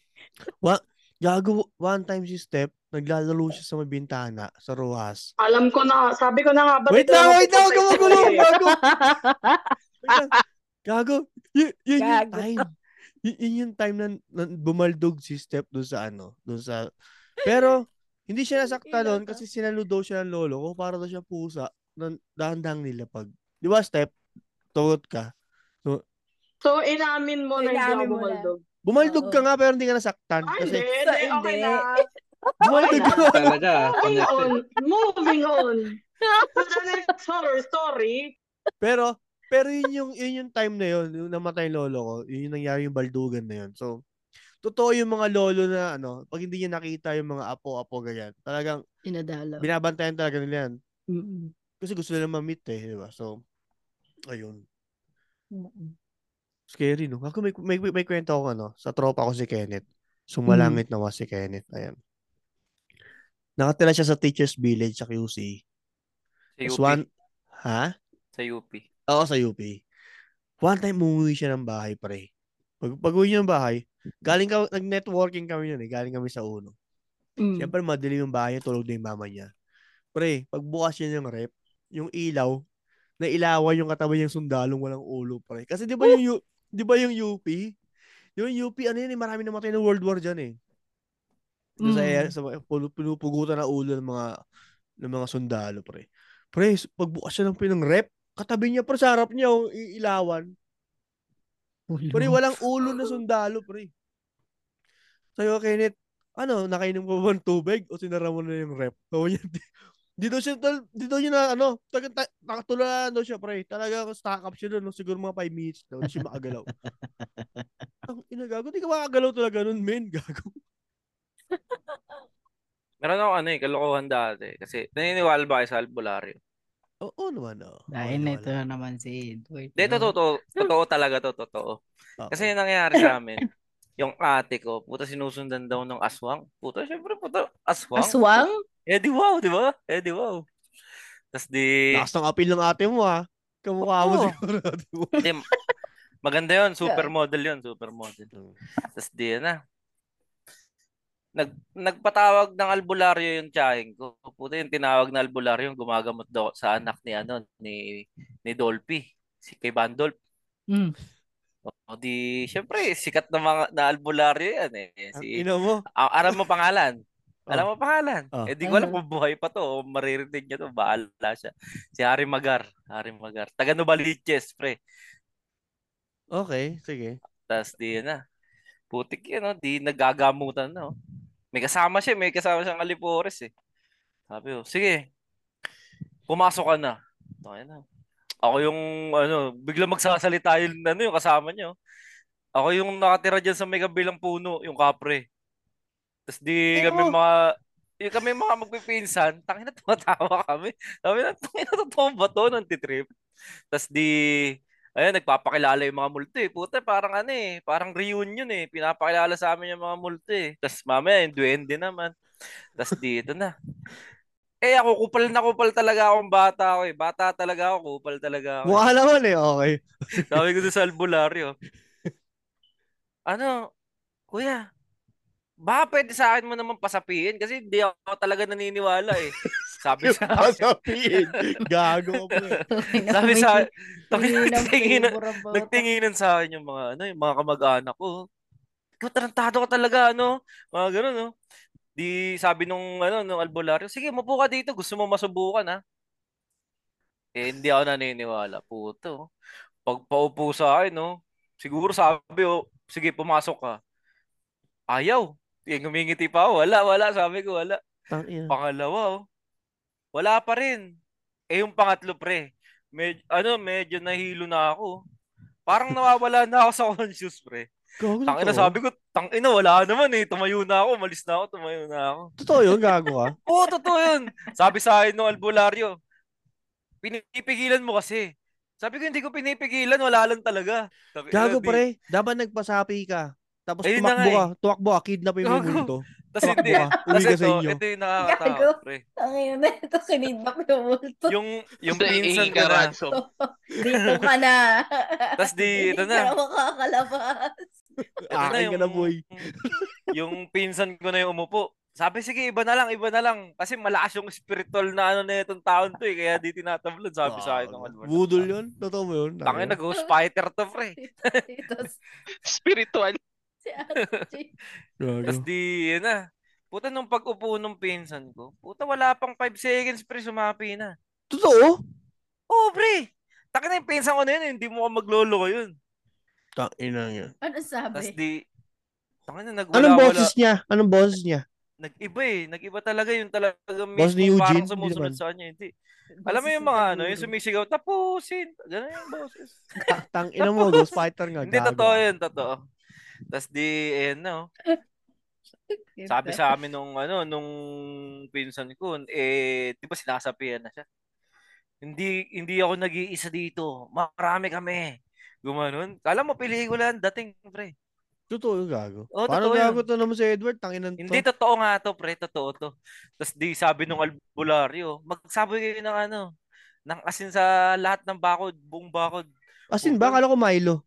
Wa, gago, one time si Step, naglalaro siya sa may bintana, sa Rojas. Alam ko na, sabi ko na nga ba Wait lang, na wait lang, gago. [LAUGHS] Wait lang. Gago. Y- yun yung Gago. time. Y- yun yung time na, na bumaldog si Step doon sa ano, doon sa... Pero, hindi siya nasakta doon ka? kasi sinalo daw siya ng lolo ko para daw siya pusa na dahan-dahang nilapag. Di ba, Step? Tugot ka. So, inamin mo na hindi Inamin ako mo na. bumaldog. Ka nga pero hindi ka nasaktan. Ay, Kasi hindi, Sa hindi, okay hindi. na. [LAUGHS] bumaldog ka. Talaga, Moving connected. on. Moving on. [LAUGHS] To the next horror story. Pero, pero yun yung, yun yung time na yun, yung namatay yung lolo ko, yun yung nangyari yung baldugan na yun. So, totoo yung mga lolo na ano, pag hindi niya nakita yung mga apo-apo ganyan, talagang Inadalaw. binabantayan talaga nila yan. Mm-mm. Kasi gusto nila ma-meet eh, di ba? So, ayun. Mm-mm. Scary, no? Ako may, may, may, may kwento ako, ano, sa tropa ko si Kenneth. Sumalangit naman si Kenneth. Ayan. Nakatira siya sa Teacher's Village sa QC. Sa UP. one, ha? Sa UP. Oo, sa UP. One time, umuwi siya ng bahay, pre. Pag, pag uwi niya ng bahay, galing ka, nag-networking kami yun eh. Galing kami sa uno. Mm. Siyempre, madilim yung bahay niya, tulog na yung mama niya. Pre, pagbukas niya ng rep, yung ilaw, nailawan yung katawan niyang sundalong walang ulo, pre. Kasi di ba yung, U- di ba yung UP? Yung UP, ano yun eh, marami namatay ng World War dyan eh. Doon sa, Mm. sa pulu- pinupugutan na ulo ng mga ng mga sundalo, pre. Pre, pagbukas siya ng pinang rep, katabi niya pre sa harap niya, oh, iilawan. Pre, walang ulo na sundalo, pre. Sayo, Kenneth, ano, nakainom ko ba ng tubig o sinara mo na yung rep? Sabi niya, di, di daw siya, tal- di daw niya na, ano, taga, ta, nakatulalan daw siya, pre. Talaga, stack up siya doon, no? siguro mga 5 minutes daw, hindi siya makagalaw. [LAUGHS] Ang inagago, di ka makagalaw talaga nun, men, [LAUGHS] gago. Meron ako ano eh, kalokohan dati. Kasi naniniwala ba kayo sa albularyo? Oo naman, oh. Dahil Oo na ito na naman si Edward. Hindi, totoo, totoo, totoo talaga to, totoo. Oo. Kasi yung nangyari sa amin, [LAUGHS] yung ate ko, puta sinusundan daw ng aswang. Puta, syempre, puta, aswang. Aswang? Eh di wow, di ba? Eh di wow. Tapos di, Lakas ng appeal ng ate mo, ha? Kamukha mo siguro ate [LAUGHS] mo. di maganda yun, supermodel yun, supermodel. Tapos di, na. Nag, nagpatawag ng albularyo yung tiyahing ko. Puta yung tinawag na albularyo yung gumagamot daw sa anak ni ano ni ni Dolphy, si kay Bandolp. Mm. O di, syempre, sikat na mga na albularyo yan eh. Si, ina mo. Ah, alam mo pangalan? [LAUGHS] Alam mo pangalan? Oh. Eh di ko alam Ano? kung buhay pa to o maririnig niya to. Bahala siya. Si Harry Magar. Harry Magar. Taga Novaliches, pre. Okay, sige. Tapos di na. Putik yun, no? di nagagamutan na. No? May kasama siya, may kasama siyang Alipores eh. Sabi ko, sige. Pumasok ka na. Okay na. Ako yung, ano, bigla magsasalita yung, ano, yung kasama niyo. Ako yung nakatira dyan sa may kabilang puno, yung kapre. Tapos di Eh, kami oh. mga, yung kami mga magpipinsan, tangina tumatawa [LAUGHS] kami. Sabi na, tangina totoo ba to? Nantitrip. Tapos di, ayun, nagpapakilala yung mga multo eh. Puta, parang ano eh, parang reunion eh. Pinapakilala sa amin yung mga multo eh. Tapos mamaya, yung duwende naman. Tapos dito na. Eh ako, kupal na kupal talaga akong bata ako eh. Bata talaga ako, kupal talaga ako. eh. Mukha naman eh, okay. [LAUGHS] Sabi ko sa albularyo. Ano, kuya, baka pwede sa akin mo naman pasapiin kasi hindi ako talaga naniniwala eh. Sabi sa akin. Sasabihin. Gago [LAUGHS] po eh. Sabi sa na nagtinginan, nagtinginan sa akin yung mga ano, yung mga kamag-anak ko. Ikaw tarantado ka talaga ano, mga ganun no. Di sabi nung ano nung albularyo, sige, mapo ka dito, gusto mo masubukan ha. Eh hindi ako naniniwala, puto. Pag paupo sa akin, no, siguro sabi, oh, sige, pumasok ka. Ayaw. Eh, ngumingiti pa ako. Wala, wala. Sabi ko, wala. Pangalawa, oh. Wala pa rin. Eh, yung pangatlo, pre. Med, ano, medyo nahilo na ako. Parang nawawala na ako sa conscious, pre. Gago Tangina, totoo. sabi ko, tangina, wala naman eh. Tumayo na ako, malis na ako, tumayo na ako. Totoo yun, gago ka. [LAUGHS] Oo, totoo yun. Sabi sa akin ng albularyo, pinipigilan mo kasi. Sabi ko, hindi ko pinipigilan, wala lang talaga. Sabi, Gago eh, pre, dapat nagpasapi ka. Tapos Ayun tumakbo ka, tumakbo ka, kidnapin mo yung. Tas Tumakbo hindi. ka, uwi ka sa ito, inyo. ito yung Gago. nakakatakot, pre. Tangina [LAUGHS] na ito, kinidnap yung multo. Yung, yung pinsan ka na. Dito ka na. Tas di, ito Hindi na. ka na makakalabas. Akin ka na, boy. [LAUGHS] yung pinsan ko na yung umupo. Sabi, sige, iba na lang, iba na lang. Kasi malakas yung spiritual na ano na itong taon to eh. Kaya di tinatablan, sabi sa akin ng. Budol yun? Totoo mo yun? Tangin na, ghost fighter to, pre. [LAUGHS] [LAUGHS] Spiritual. si. Tapos di, yun na. Puta, nung pag-upo nung pinsan ko, puta, wala pang 5 seconds, pre, sumapi na. Totoo? Oo, pre. Takin na yung pinsan ko na yun, eh, hindi mo ka maglolo ko yun. Tangina yun. Ano Tapos sabi? di, Tangina, nagwala, Anong wala. boses niya? Anong boses niya? Nag-iba eh. Nag-iba talaga yung talagang Boss ni mismo Eugene? parang sumusunod sa kanya. Hindi. Alam mo yung mga ano, yung sumisigaw, tapusin. Ganun yung boses. [LAUGHS] Tang ina mo, Ghost Fighter nga. Hindi, totoo yun, totoo. Tapos di, ayan no. Sabi sa amin nung ano, nung pinsan ko, eh, di ba sinasapian na siya? Hindi, hindi ako nag-iisa dito. Marami kami. Gumanon. Kala mo pelikula ang dating, pre. Totoo yung gago. Paano totoo gago yun. to naman si Edward? Tanginan to. Hindi, totoo nga to, pre. Totoo to. Tapos di sabi nung albularyo, magsabi kayo ng ano, ng asin sa lahat ng bakod, buong bakod. Asin ba? Kala ko Milo.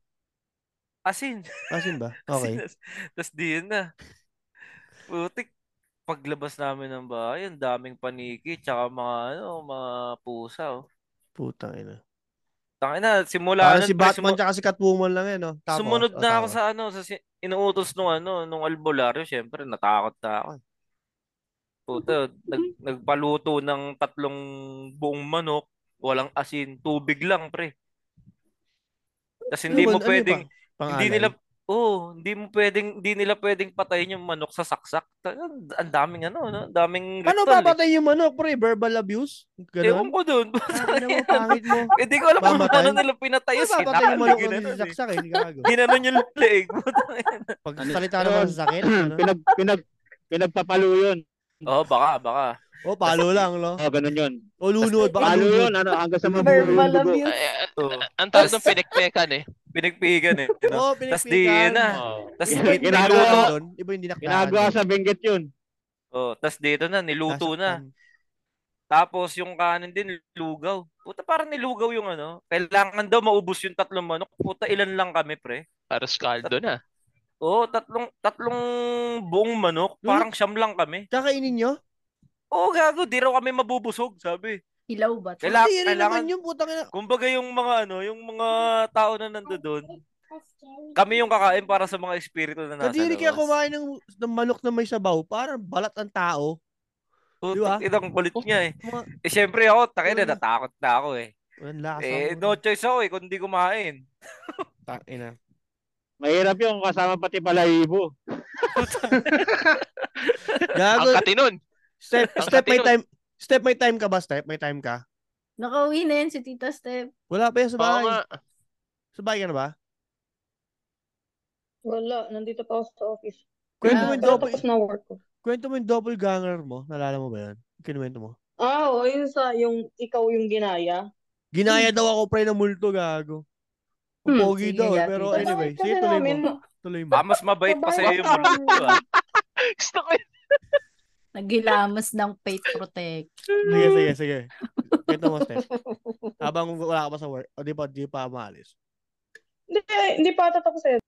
Asin. Asin ba? [LAUGHS] Okay. Tapos di yun na. Putik. Paglabas namin ng bahay, ang daming paniki, tsaka mga, ano, mga pusa, oh. Putang ina. Tangina, simula Parang nun, si pre, Batman sumu- tsaka si Catwoman lang yan, no? Tapos, sumunod na ako sa ano, sa si- inuutos nung ano, nung albularyo, syempre natakot na ako. eh. Puta, nag, nagpaluto ng tatlong buong manok, walang asin, tubig lang, pre. Tapos hindi Ano mo ano pwedeng, hindi nila, oh, hindi mo pwedeng, hindi nila pwedeng patayin yung manok sa saksak. Ang daming ano, no? Ang daming Ano ritual, eh. papatay yung manok, pre? Verbal abuse? Ewan Ganon? ko. Ano [LAUGHS] mo, pangit mo. [LAUGHS] Hindi ko alam kung paano nila pinatay Ano papatay yung sinakal. manok kung Ginanon, eh. eh? Gago. Ginanon yung leeg. Pag Ano, salita naman sa sakit, ano? Pinag, pinag, pinagpapalo yun. Oo, baka, baka. O, palo lang, no? Oh, ganun yun. O, lunod. Baka Palo yun, ano, hanggang sa mabuo yung Verbal dugo. abuse. Ay, ay, Oo. ang tawag ng pinekpekan eh. Pinagpigan eh. Oo, Tapos di, pinagpikan. yun na. Oh. Tapos ginagawa- doon. Iba yung dinakdakan. Ginagawa sa Benguet yun. Oh, tapos dito na, niluto na. Tapos yung kanin din, lugaw. Puta, parang nilugaw yung ano. Kailangan daw maubos yung tatlong manok. Puta, ilan lang kami, pre. Para skaldo na. Oo, tatlong, tatlong buong manok. Parang siyam lang kami. Kakainin nyo? Oo, gago, di raw kami mabubusog, sabi. Hilaw ba? Kaila- Hindi kailangan, naman yung putang ina. kumbaga yung mga ano, yung mga tao na nando doon, kami yung kakain para sa mga espiritu na nasa Kadiri kaya kumain ng, ng manok na may sabaw. Parang balat ang tao. Di ba? Putik, itang kulit niya eh. Eh, syempre ako, takin na, natakot na ako eh. Lakas Eh, no choice ako eh, kundi kumain. [LAUGHS] Tang ina. Mahirap yung kasama pati balahibo. Gago. Ang katinon. Step, Ang step may time. Step may time ka ba, Step? May time ka? Nakauwi na yan si Tita Step. Wala pa yan sa Oo bahay. nga. Sa bahay ka na ba? Wala, nandito pa ako sa office. Kwento mo yung double, tapos na work ko. kwento mo yung doppelganger mo. Nalala mo ba yan? Kinuwento mo. Ah, oo, yun sa, yung ikaw yung ginaya. Ginaya daw ako pre ng multo, gago. Ang Hmm, pogi sige daw eh. Pero anyway, sige tuloy mo. Tuloy mo. Ah, mas mabait pa sa'yo yung multo ah. [LAUGHS] Gusto ko yun. Nagilamas ng Faith Protect. Sige, sige, sige. Kwento mo, Step. Habang wala ka pa sa work. O di pa, di pa maalis. hindi, hindi pa tatapos eh.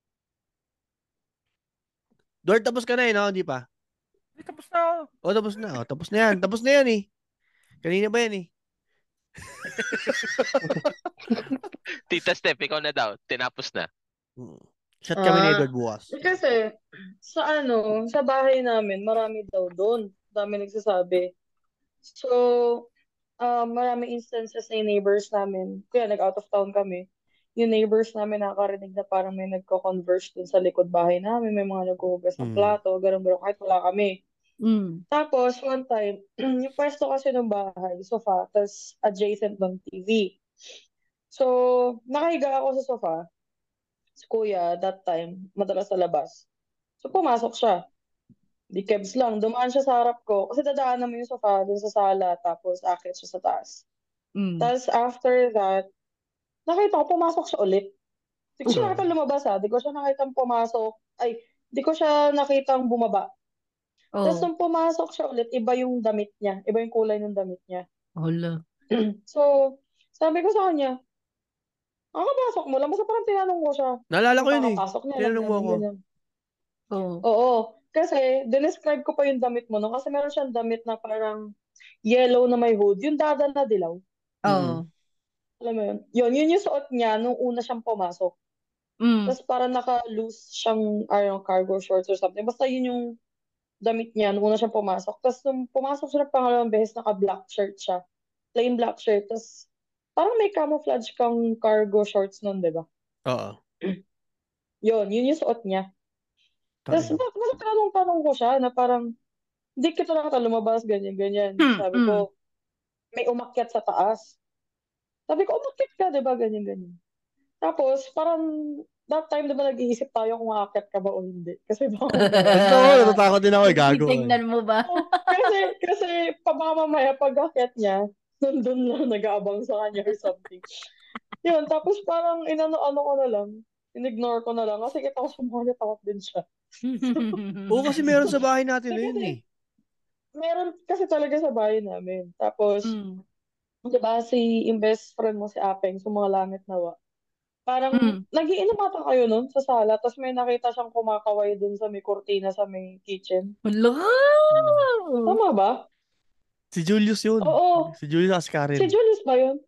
Dor, tapos ka na eh, no? Hindi pa. Eh, Tapos na ako. O, tapos na. O, tapos na yan. Tapos na yan eh. Kanina ba yan eh? [LAUGHS] Tita Step, ikaw na daw. Tinapos na. Hmm. Shot kami ni Ah. Edward bukas. Kasi, sa ano, sa bahay namin, marami daw doon. Dami nagsasabi. So, um, marami instances na yung neighbors namin, kaya nag-out of town kami, yung neighbors namin nakakarinig na parang may nagko-converse dun sa likod bahay namin, may mga naghuhugas ng Hmm. plato, ganun ganun, kahit wala kami. Mm. Tapos, one time, [CLEARS THROAT] yung pwesto kasi ng bahay, sofa, tas adjacent ng TV. So, nakahiga ako sa sofa. Si kuya, that time, madalas sa labas. So, pumasok siya. Di kebs lang. Dumaan siya sa harap ko. Kasi dadaan naman yung sofa dun sa sala. Tapos, akit siya sa taas. Mm. Tapos, after that, nakita ko, pumasok siya ulit. Di ko siya Oh. nakita lumabas ha. Di ko siya nakita pumasok. Ay, di ko siya nakitang bumaba. Tapos Oh. nung pumasok siya ulit, iba yung damit niya. Iba yung kulay ng damit niya. Hala. [CLEARS THROAT] So, sabi ko sa kanya, ang kapasok mo lang. Basta parang tinanong ko siya. Naalala ko yun eh. Tinanong mo ako. Oh. Oo. Kasi, dinescribe ko pa yung damit mo. No? Kasi meron siyang damit na parang yellow na may hood. Yung dada na dilaw. Oh. Alam mo yun? Yun, yun yung suot niya nung una siyang pumasok. Mm. Tapos parang naka-loose siyang, know, cargo shorts or something. Basta yun yung damit niya nung una siyang pumasok. Tapos nung pumasok siya ng pangalawang beses, naka-black shirt siya. Plain black shirt. Tapos parang may camouflage kang cargo shorts nun, di ba? Oo. Yun, yun yung suot niya. Tapos Tayo. na, tanong-tanong ko siya na parang, hindi kita nakata lumabas, ganyan, ganyan. Hmm, Sabi ko, may umakyat sa taas. Sabi ko, umakyat ka, di ba? Ganyan, ganyan. Tapos, parang, that time, ba, nag-iisip tayo kung aakyat ka ba o hindi. Kasi baka [LAUGHS] Ito, natatakot din ako eh, gago. eh. Titignan mo ba? kasi, kasi, pa baka mamaya pag aakyat niya, nandun lang nag-aabang sa kanya or something. Yun, tapos parang inano-ano ko na lang, in-ignore ko na lang kasi kita ko sa mga takot din siya. [LAUGHS] Oo, kasi meron sa bahay natin na yun eh. Meron kasi talaga sa bahay namin. Tapos, Mm. di ba, si yung best friend mo si Apeng, sa mga langit nawa. Parang, Mm. nagiinom ata kayo nun sa sala, tapos may nakita siyang kumakaway dun sa may kurtina sa may kitchen. Hala! Tama ba? Si Julius yun. Oo. Si Julius as Karen. Si Julius ba yun?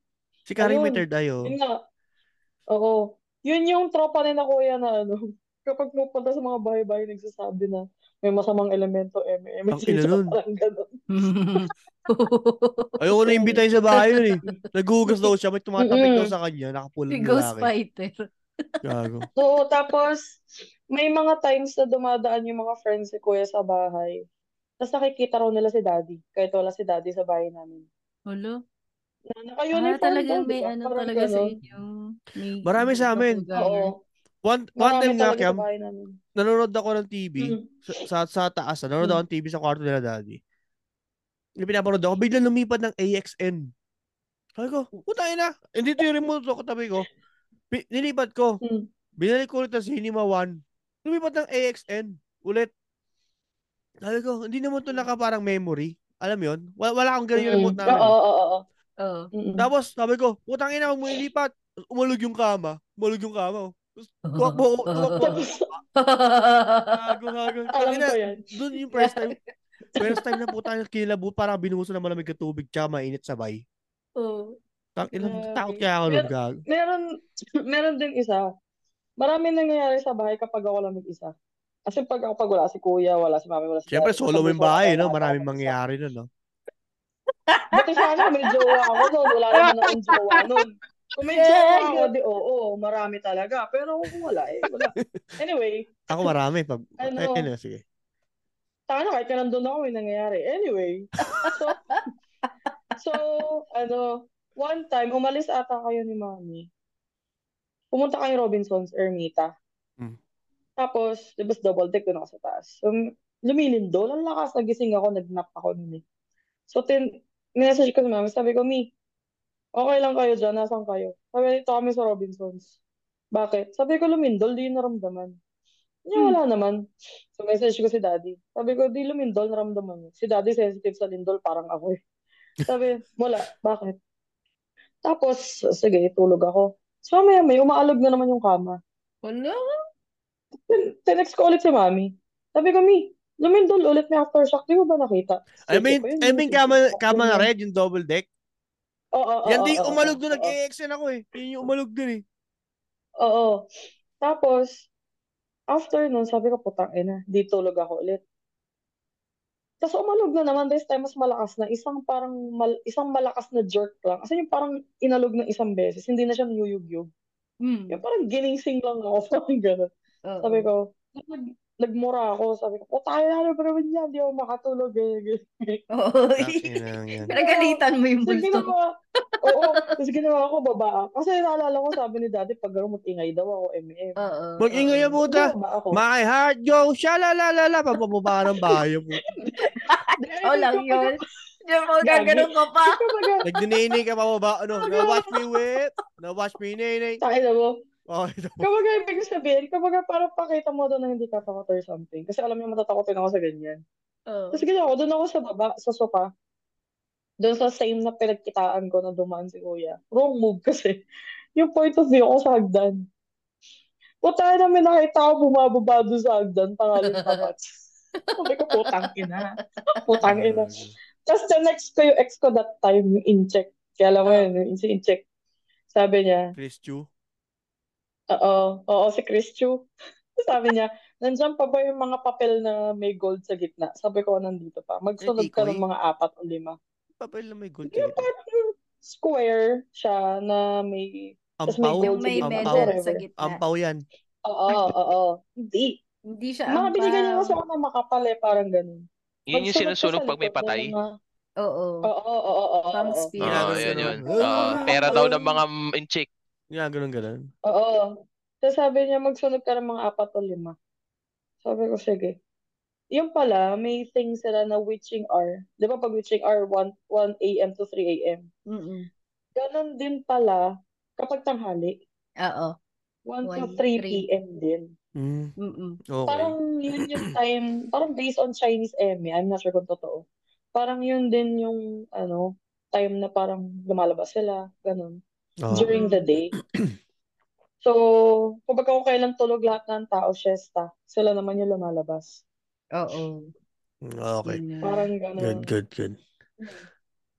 Si Karen may Ayun. third eye oh. Yun nga. Oo. Yun yung tropa ni na kuya na ano, kapag pupunta sa mga bahay-bahay, nagsasabi na may masamang elemento, M. Ang ina nun. Parang ganun. [LAUGHS] Ayoko na imbitahin sa bahay yun eh. Naghugas daw siya, may tumatapik daw sa kanya, Si nakapulang Ghost lalaki. Fighter. [LAUGHS] Gago. Oo, tapos, may mga times na dumadaan yung mga friends si kuya sa bahay. Tapos nakikita raw nila si daddy, kahit wala si daddy sa bahay namin. Hala? Na Ah, naka-uniform talagang daw, may ano Parang talaga sa inyo. May Marami sa amin. Oo. One, one time nga, Kiam, nanonood ako ng TV, Mm. sa, sa, sa taas, nanonood Mm. ako ng TV sa kwarto nila daddy. Yung pinapanood ako, biglang lumipat ng AXN. Sabi ko, puta ina, hindi to yung remote ko, katabi ko. Pi- nilipat ko. Mm. Binalik ko ulit ng Cinema 1. Lumipat ng AXN. Ulit. Sabi ko, hindi naman to naka parang memory. Alam mo yun? Wala, wala akong ganun yung Mm. remote namin. Oo, oo, oo. Oo. Tapos, sabi ko, putang ina, huwag mo ilipat. Umalog yung kama. Umalog yung kama. oh. Tuwakbo, [LAUGHS] tuwakbo. Gago, gago. [LAUGHS] Alam ko yan. Doon yung first time. First time na putang ina kilabot, parang binuhusan ng malamig na tubig tsaka mainit sabay. Oo. Tang ina, Grabe. takot kaya ako nun, gago. Meron, meron din isa. Marami nangyayari sa bahay kapag ako lang mag-isa. Kasi pag ako pag wala si kuya, wala si mami, wala si Siyempre, solo mo yung bahay, no? Maraming mangyayari nun, no? Buti sana may jowa ako nun. Wala naman akong jowa nun. Kung may jowa ako, di oo, marami talaga. Pero kung wala, eh, wala. Anyway, Ako marami. Pag, Ano? eh, ano, sige. taka na kahit ka nandun ako, may nangyayari. Anyway, so, so, ano, one time, umalis ata kayo ni mami. Pumunta kayo Robinsons, Ermita. Hmm. Tapos, di ba double deck doon ako sa taas. So, lumilindol. Ang lakas, nagising ako, nagnap ako nun eh. So, tin, minessage ko si mami, sabi ko, Mi, okay lang kayo dyan, nasan kayo? Sabi, dito kami sa Robinsons. Bakit? Sabi ko, lumindol, di naramdaman. Niya, Hmm. wala naman. So, message ko si daddy. Sabi ko, di lumindol, naramdaman mo. Si daddy sensitive sa lindol, parang ako eh. Sabi, wala. Bakit? Tapos, sige, tulog ako. So, maya may umaalog na naman yung kama. Wala. Tin- Tinext ko ulit si mami. Sabi ko, Mi, lumindol ulit may aftershock. Di mo ba nakita? I mean, I mean, kama, kama na red, yung double deck. Oo, oo, Yan din, oo, umalog oo, doon, oo. nag-AXN ako eh. Yun yung umalog doon eh. Oo. Tapos, after nun, sabi ko, putang ina, di tulog ako ulit. Tapos umalog na naman, this time mas malakas na. Isang parang, mal- isang malakas na jerk lang. Kasi yung parang inalog ng isang beses, hindi na siya niyuyugyug. Hmm. Yung parang ginising lang ako, [LAUGHS] parang gano'n. Oo. Sabi ko, nagmura ako, sabi ko, ina, ano ba naman yan, di ako makatulog. Ganyan, ganyan. Oo. Pinagalitan mo yung Tapos bulto. ginawa, oo, tapos ginawa ko baba. Kasi naalala ko, sabi ni daddy, pag gano'n mag-ingay daw ako, MM. Oo. Mag-ingay oo. ang puta. Ako. My heart goes, shalalalala, papababa ka ng bahay. puta. [LAUGHS] Oh lang yun. Diyan mo gaganon ka pa. Nagninay ka pababa, ano, na watch me whip, na watch me nay tayo mo. Okay, [LAUGHS] ito. Kumbaga, ibig sabihin, kumbaga parang pakita mo doon na hindi ka takot or something. Kasi alam niyo, matatakotin ako sa ganyan. Oo. Tapos ginawa ko, doon ako sa baba, sa sofa. Doon sa same na pinagkitaan ko na dumaan si kuya. Wrong move kasi. [LAUGHS] Yung point of view ko sa hagdan. Puta na may nakita ko bumababa doon sa hagdan, pangalan tapat. [LAUGHS] Sabi ko, putang ina. Putang ina. Tapos the next ko yung ex ko that time, yung in-check. Kaya alam mo yun, yung in-check. Sabi niya, Chris Chu. Oo, oo, si Chris Chu. [LAUGHS] Sabi niya, nandiyan pa ba yung mga papel na may gold sa gitna? Sabi ko, nandito pa. Magsunod ka ng mga apat o lima. Papel na may gold Yung ticket. parang square siya na may... tas may Ampaw? Yung sa may gitna. medal sa gitna. Ampaw yan. Oo, oo. Hindi. Hindi siya Mga ang binigyan niya kasi ako ng makapal eh, parang ganun. Yun yung ka sinusunog sa pag may likod ng patay. mga... Oo. Oo, oo, oo, oo, Pang oo. spirit. Oo, Ginaganon yun yun. Oo, pera daw ng mga m- inchik. Nga, ganun, ganun. Oo. Tapos sabi niya, magsunog ka ng mga apat o lima. Sabi ko, sige. Yung pala, may thing sila na witching hour. Di ba pag witching hour, 1, 1 a.m. to 3 a.m. Mm-mm. Ganon din pala kapag tanghali. Oo. 1 to 1, 3 3. p.m. din. Mm, Mm-mm. okay. Parang yun yung time, parang based on Chinese Emmy, I'm not sure kung totoo. Parang yun din yung, ano, time na parang lumalabas sila, ganun, Oo. during the day. [CLEARS THROAT] So, kapag kung kailan tulog lahat ng tao, siesta, sila naman yung lumalabas. Oo. Okay. Na. Parang Good, ganun. good, good.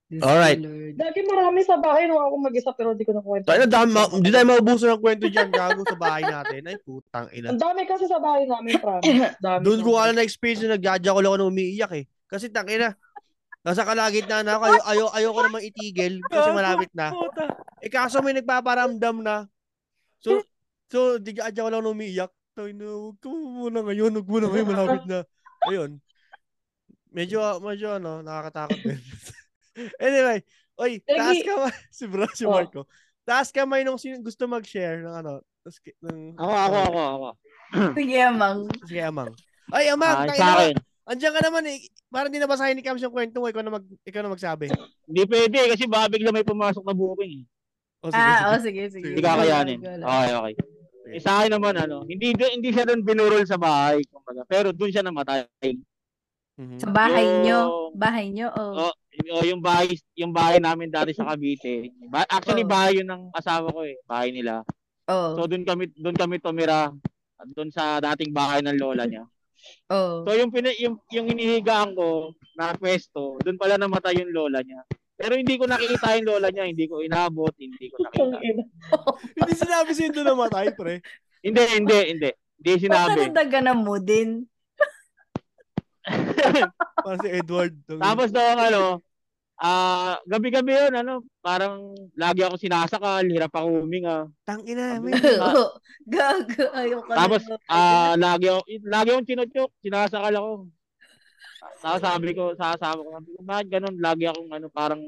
Diyos Alright. ko, Lord. Dati marami sa bahay nung ako mag-isa pero di ko na kwento. Tayo dami, ma- hindi tayo maubusan ng kwento dyan, gago sa bahay natin. Ay, putang ina. Ang dami kasi sa bahay namin, promise. [CLEARS THROAT] Dami Doon ko na experience na nagjajakol ako na umiiyak eh. Kasi tangina, nasa kalagitnaan na ako, ayo, ayo, ayoko namang itigil kasi malapit na. Eh kaso may nagpaparamdam na. So, so, di ka ako lang umiiyak. Tayo na, huwag ka muna ngayon, huwag muna ngayon, malapit na. Ayun. Medyo, medyo ano, nakakatakot din. [LAUGHS] anyway, oy, taas Lagi- kamay, [LAUGHS] si bro, si Oh. Marco. Taas kamay nung sino gusto mag-share ng ano, tas, ng, Ako, ako, ako, ako. Sige, Amang. Sige, Amang. Ay, Amang, Ah, tayo sa na. akin. Andiyan ka naman eh. Parang di nabasahin ni Cams yung kwento mo. Ikaw na, mag, ikaw na magsabi. Hindi pwede kasi baka bigla may pumasok na booking. Eh. O, sige, Ah, sige. oh, sige, sige. Hindi kakayanin. Okay, okay. Eh, sa akin naman, ano, hindi hindi siya doon binurol sa bahay. Kumbaga. Pero doon siya namatay. Mhm. Sa bahay Yung- nyo. Bahay nyo, oh. O, o yung bahay, yung bahay namin dati sa Cavite. Actually, Oh. bahay yun ng asawa ko eh. Bahay nila. Oh. So, doon kami, doon kami tumira. Doon sa dating bahay ng lola niya. Oh. So, yung, pina, yung, yung hinihigaan ko na pwesto, doon pala namatay yung lola niya. Pero hindi ko nakita yung lola niya. Hindi ko inabot. Hindi ko nakita. [LAUGHS] Hindi sinabi sa'yo doon namatay, pre. Hindi, hindi, hindi. Hindi sinabi. Patadaganan mo din. [LAUGHS] Parang si Edward. Tapos daw ang ano, ah, gabi-gabi yun, ano, parang lagi ako sinasakal, hirap ako huminga. Tangina, may [LAUGHS] Gago. Ayoko na. Tapos, ah, lagi ako, lagi akong tinutyok, sinasakal ako. Tapos sabi ko, sa asawa ko, sabi ko, bakit ganun? Lagi akong, ano, parang,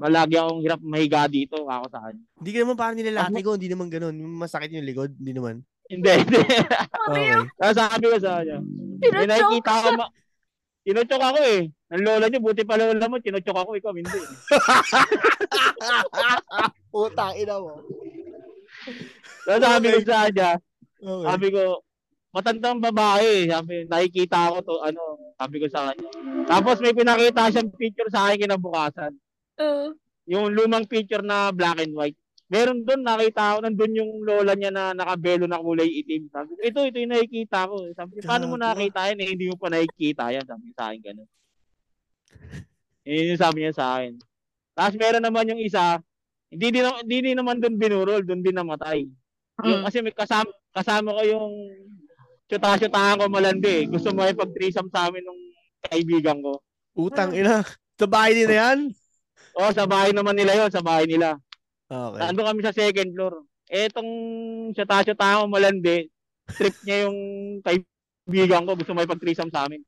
malagi akong hirap mahiga dito, ako saan. Hindi ka naman parang nilalati ko. Hindi naman ganun. Masakit yung likod. Hindi naman. Hindi, hindi. Okay. Tapos sabi ko sa kanya, may nakikita ako, ma- tinutyok ako eh. Ang lola niyo, buti pa lola mo, tinutyok ako, ikaw hindi. [LAUGHS] Putang ina mo. Tapos sabi ko Okay. sa kanya, Okay. Sabi ko, matandang babae. Sabi, nakikita ko to, ano, sabi ko sa kanya. Tapos may pinakita siyang picture sa akin kinabukasan. Oh. Yung lumang picture na black and white. Meron doon, nakita ko, nandun yung lola niya na nakabelo na kulay itim. Sabi ko, ito, ito yung nakikita ko. Sabi ko, paano mo nakita yan? Eh, hindi mo pa nakikita yan. Sabi sa akin, ganun. Yun yung sabi niya sa akin. Tapos meron naman yung isa, hindi din, hindi din naman doon binurol, doon din namatay. Yung, Mm. kasi may kasama, kasama ko yung tsuta-tsutahan ko malandi. eh. Gusto mo pag threesome sa amin nung kaibigan ko. Putang ina. Sa bahay na yan? O, sa bahay naman nila yon sa bahay nila. Okay. Nandun kami sa second floor. Eh, itong tsuta-tsutahan ko malandi, trip niya yung kaibigan ko. Gusto mo pag threesome sa amin.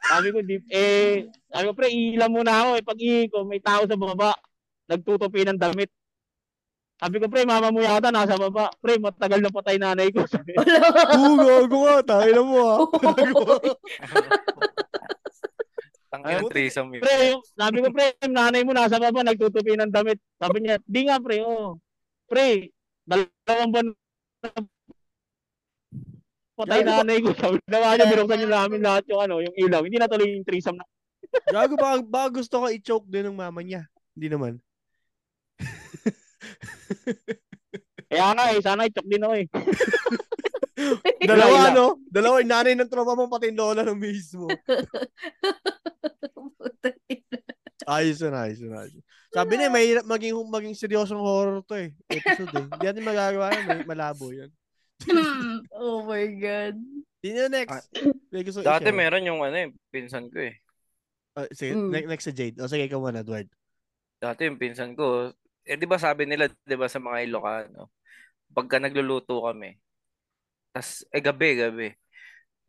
Sabi ko, di, eh, sabi ko, pre, ilan muna ako eh. Pag ihi ko, may tao sa baba. Nagtutupi ng damit. Sabi ko, pre, mama mo yata nasa baba. Pre, matagal na patay nanay ko. [LAUGHS] Oo, gago ka. Tangina mo ah. [LAUGHS] Tangina Ayun. threesome yun. pre, yung, sabi ko, pre, nanay mo nasa baba, nagtutupi ng damit. Sabi niya, di nga, pre, oh. Pre, dalawang buwan na patay nanay ko. [LAUGHS] Sabi naman niya, binuksan niyo namin lahat yung, ano, yung ilaw. Hindi na tuloy yung threesome na. Gago baka, baka gusto ko i-choke din ng mama niya. Hindi naman. [LAUGHS] Kaya nga, eh, sana i-choke din ako, eh. [LAUGHS] Dalawa, no? Dalawa, yung nanay ng tropa mo, pati yung lola ng mismo. [LAUGHS] Ayos yun, ayos yun, ayos yun. Sabi niya, mahirap maging, maging seryosong horror to eh. Episode eh. Hindi natin magagawa yan, may malabo yan. oh my God. Sino next? May gusto Dati meron yung ano eh, pinsan ko eh. Ah, sige, Mm. ne- next sa Jade. O sige, ikaw muna, Edward. Dati yung pinsan ko, eh di ba sabi nila, di ba sa mga Ilocano, pagka nagluluto kami, tas eh gabi, gabi,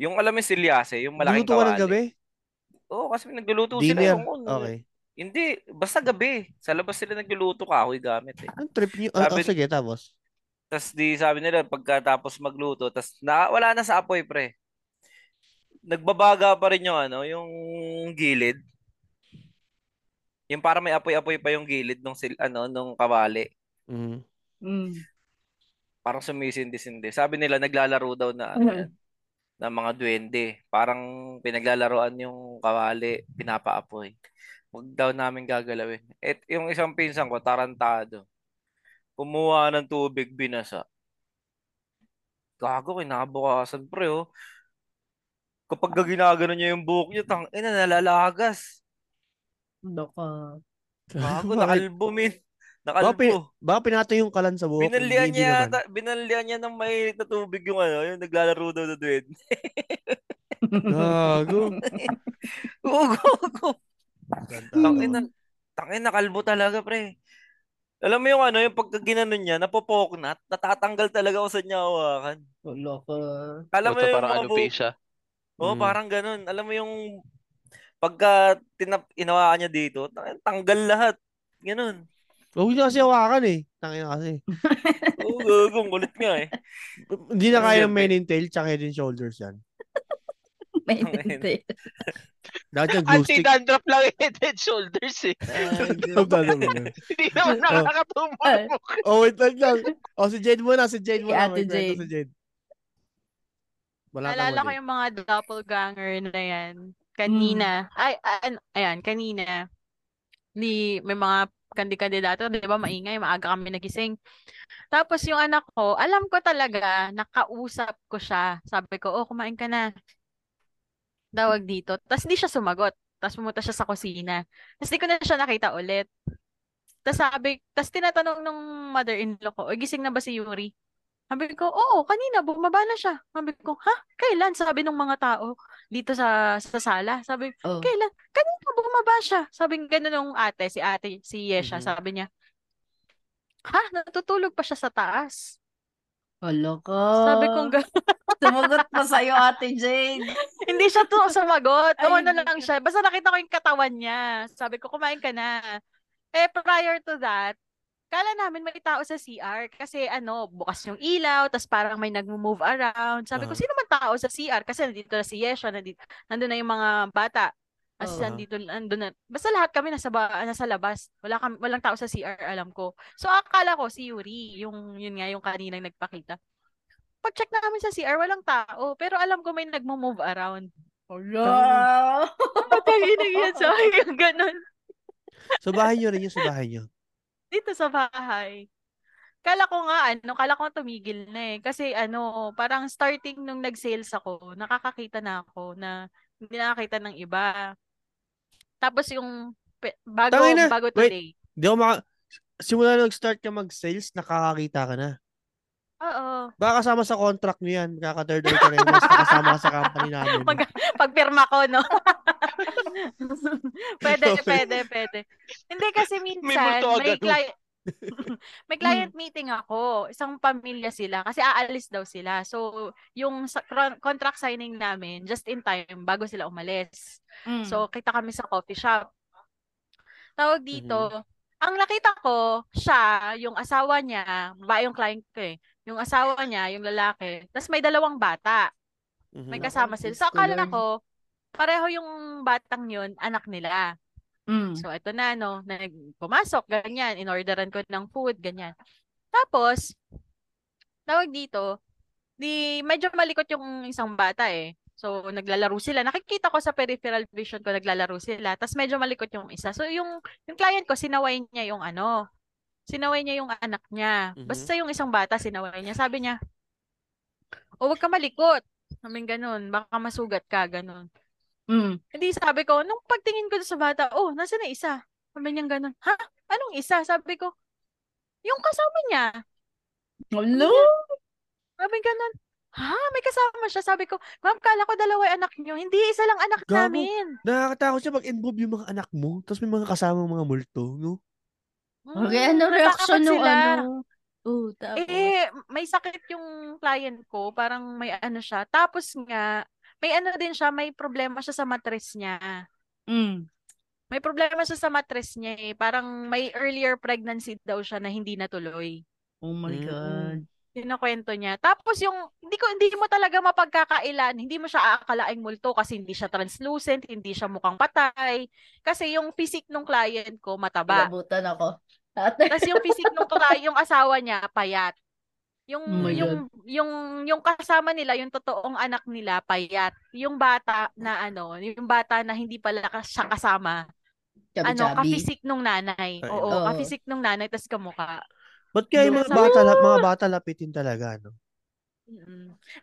Yung alam mo yung silyase, yung malaking Luto ka ng gabi? Oo, kasi nagluluto sila. Dinner. Ko, no. Okay. Hindi, basta gabi. Sa labas sila nagluluto kahoy gamit eh. Ang trip niyo. Ah, Sabi- ah, sige, tapos. Tapos di sabi nila pagkatapos magluto, tapos na, wala na sa apoy pre. Nagbabaga pa rin yung ano, yung gilid. Yung para may apoy-apoy pa yung gilid nung sil, ano, nung kawali. Mm. Mm. Parang sumisindi-sindi. Sabi nila naglalaro daw na ano, yan, na mga duwende. Parang pinaglalaroan yung kawali, pinapaapoy. Huwag daw namin gagalawin. Et yung isang pinsan ko, tarantado. Kumuha ng tubig, binasa. Gago, kinabukasan, pre, oh. Kapag ginagano niya yung buhok niya, tang ina, nalalagas. Loko. Gago, [LAUGHS] Bakit? nakalbo, min. Baka, pin- baka pinatay yung kalan sa buhok. Binalian niya yata, binalian niya ng may na tubig yung ano, yung naglalaro daw [LAUGHS] na duwende. Gago. Gago. Tarantado. Tangina, tangina kalbo talaga, pre. Alam mo yung ano, yung pagka ginanon niya, napopoknat, natatanggal talaga kung saan niya hawakan. Loko. Alam mo yung bu- alopecia. Oo, Mm. parang ganun. Alam mo yung pagka tinap inawakan niya dito, tang- tanggal lahat. Ganun. Huwag niya kasi hawakan eh. Tangina kasi. [LAUGHS] Oo, gagong kulit nga eh. Hindi na kaya ng men in tail tsaka head and shoulders yan. May Tangina. hindi. Dapat yung glue stick. Anti-dandruff lang yung head and shoulders eh. [LAUGHS] Mo yun. Hindi naman Oh. nakakatumunog. Oh, wait lang lang. Oh, si Jade muna. Si Jade muna. Ate Jade. si Jade. Wala Naalala mo, ko yung mga doppelganger na yan. Kanina. Ay, ay, ano- ayan, kanina. Ni, may mga kandi-kandidato, di ba, maingay, maaga kami nagising. Tapos yung anak ko, alam ko talaga, nakausap ko siya. Sabi ko, oh, kumain ka na. Tawag dito. Tapos di siya sumagot. Tapos pumunta siya sa kusina. Tapos di ko na siya nakita ulit. Tapos sabi, tapos tinatanong nung mother-in-law ko, "Oy, gising na ba si Yuri? Sabi ko, oo, kanina, bumaba na siya. Sabi ko, ha? Kailan? Sabi ng mga tao dito sa sa sala. Sabi, Oh. kailan? Kanina, bumaba siya. Sabi gano'n nung ate, si ate, si Yesha, Mhm. sabi niya, ha? Natutulog pa siya sa taas. Loko. Sabi kong, ga- [LAUGHS] Sumagot pa sa'yo, Ate Jade. [LAUGHS] hindi siya to sumagot. Ay, Ano lang siya. Basta nakita ko yung katawan niya. Sabi ko, kumain ka na. Eh, prior to that, kala namin may tao sa CR kasi ano, bukas yung ilaw, tas parang may nag-move around. Sabi ko, Aha. sino man tao sa CR? Kasi nandito na si Yesha, nandito, nandun na yung mga bata. As Oo. nandito, nandun na. Basta lahat kami nasa, ba, nasa labas. Wala kami, walang tao sa CR, alam ko. So, akala ko si Yuri, yung, yun nga, yung kaninang nagpakita. Pag-check namin sa CR, walang tao. Pero alam ko may nagmo-move around. Hala. Pataginig yan sa [LAUGHS] akin, ganun. Sa bahay niyo rin yun, sa bahay niyo. Dito sa bahay. Kala ko nga, ano, kala ko tumigil na eh. Kasi ano, parang starting nung nag-sales ako, nakakakita na ako na hindi nakakita ng iba. Tapos yung pe- bago, Tangina, bago wait. today. Hindi ako maka... Simula nung nag-start ka mag-sales, nakakakita ka na. Oo. Baka kasama sa contract niyo yan. Kaka-third eye ka rin. Mas nakasama ka sa company namin. [LAUGHS] Pag, pagpirma ko, no? [LAUGHS] [LAUGHS] pwede, Okay. pwede, pwede. Hindi kasi minsan, may, no? client, [LAUGHS] may client meeting ako. Isang pamilya sila kasi aalis daw sila. So, yung contract signing namin, just in time, bago sila umalis. Mm. So, kita kami sa coffee shop. Tawag dito, ang nakita ko, siya, yung asawa niya, babae yung client ko eh, yung asawa niya, yung lalaki, tapos may dalawang bata. Mhm. May kasama sila. So, akala ko, pareho yung batang yun, anak nila. Mm. So, ito na, no, nag pumasok, ganyan, inorderan ko ng food, ganyan. Tapos, tawag dito, di, medyo malikot yung isang bata eh. So, naglalaro sila. Nakikita ko sa peripheral vision ko, naglalaro sila. Tapos, medyo malikot yung isa. So, yung, yung client ko, sinaway niya yung ano, sinaway niya yung anak niya. Mhm. Basta yung isang bata, sinaway niya. Sabi niya, o, wag ka malikot. Sabi ganun, baka masugat ka, ganun. Mm. Hindi, sabi ko, nung pagtingin ko sa bata, oh, nasa na isa? Sabi niya ganun, ha? Anong isa? Sabi ko, yung kasama niya. Hello? Sabi ganun, ha? May kasama siya. Sabi ko, ma'am, kala ko dalawa anak niyo. Hindi, isa lang anak Gago. namin. Nakakatakot siya pag-involve yung mga anak mo. Tapos may mga kasama mga multo, no? Okay, Mm, ano reaction nung sila. ano? Oh, tapos. Eh, may sakit yung client ko. Parang may ano siya. Tapos nga, may ano din siya, may problema siya sa mattress niya. Mm. May problema siya sa mattress niya eh. Parang may earlier pregnancy daw siya na hindi natuloy. Oh my Mm. God. Kinakwento niya. Tapos yung, hindi ko, hindi mo talaga mapagkakailan. Hindi mo siya aakalaing multo kasi hindi siya translucent, hindi siya mukhang patay. Kasi yung physique nung client ko, mataba. Inabutan ako. Tapos yung physique nung client, yung asawa niya, payat. Yung, Oh yung, yung, yung kasama nila, yung totoong anak nila, payat. Yung bata na ano, yung bata na hindi pala ka- siya kasama. ano, Chubby-chubby. ka-physique nung nanay. Ay, Oo, oo. ka-physique nung nanay, tas kamukha. Ba't kaya yung mga bata, la- mga bata lapitin talaga, no?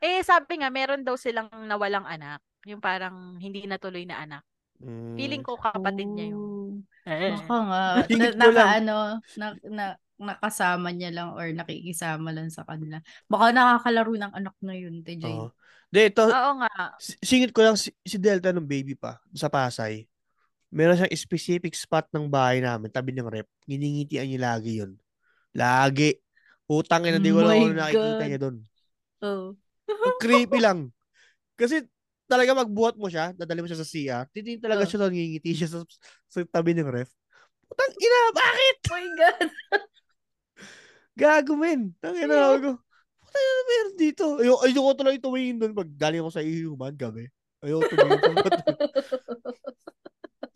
Eh, sabi nga, meron daw silang nawalang anak. Yung parang hindi natuloy na anak. Mm. Feeling ko kapatid niya yun. Eh. Baka nga, na, naka, ano, na, na, nakasama niya lang or nakikisama lang sa kanila. Baka nakakalaro ng anak na yun, te Jane. Oo. De, ito, Oo nga. si- singit ko lang si, si Delta nung baby pa, sa Pasay. Meron siyang specific spot ng bahay namin, tabi ng rep. Giningitian niya lagi yun. Lagi. Utang ina, di ko Oh lang ano nakikita niya doon. Oh. Ang creepy lang. Kasi talaga magbuhat mo siya, dadali mo siya sa CR, titingin talaga Oh. siya doon, ngingiti siya sa, sa tabi ng ref. Putang ina, bakit? Oh my God. [LAUGHS] Gago men. Tangina na ako. Putang ina, meron dito. Ayoko, ayoko tuloy tumingin doon pag galing ako sa ihuman gabi. Ayoko tumingin sa mga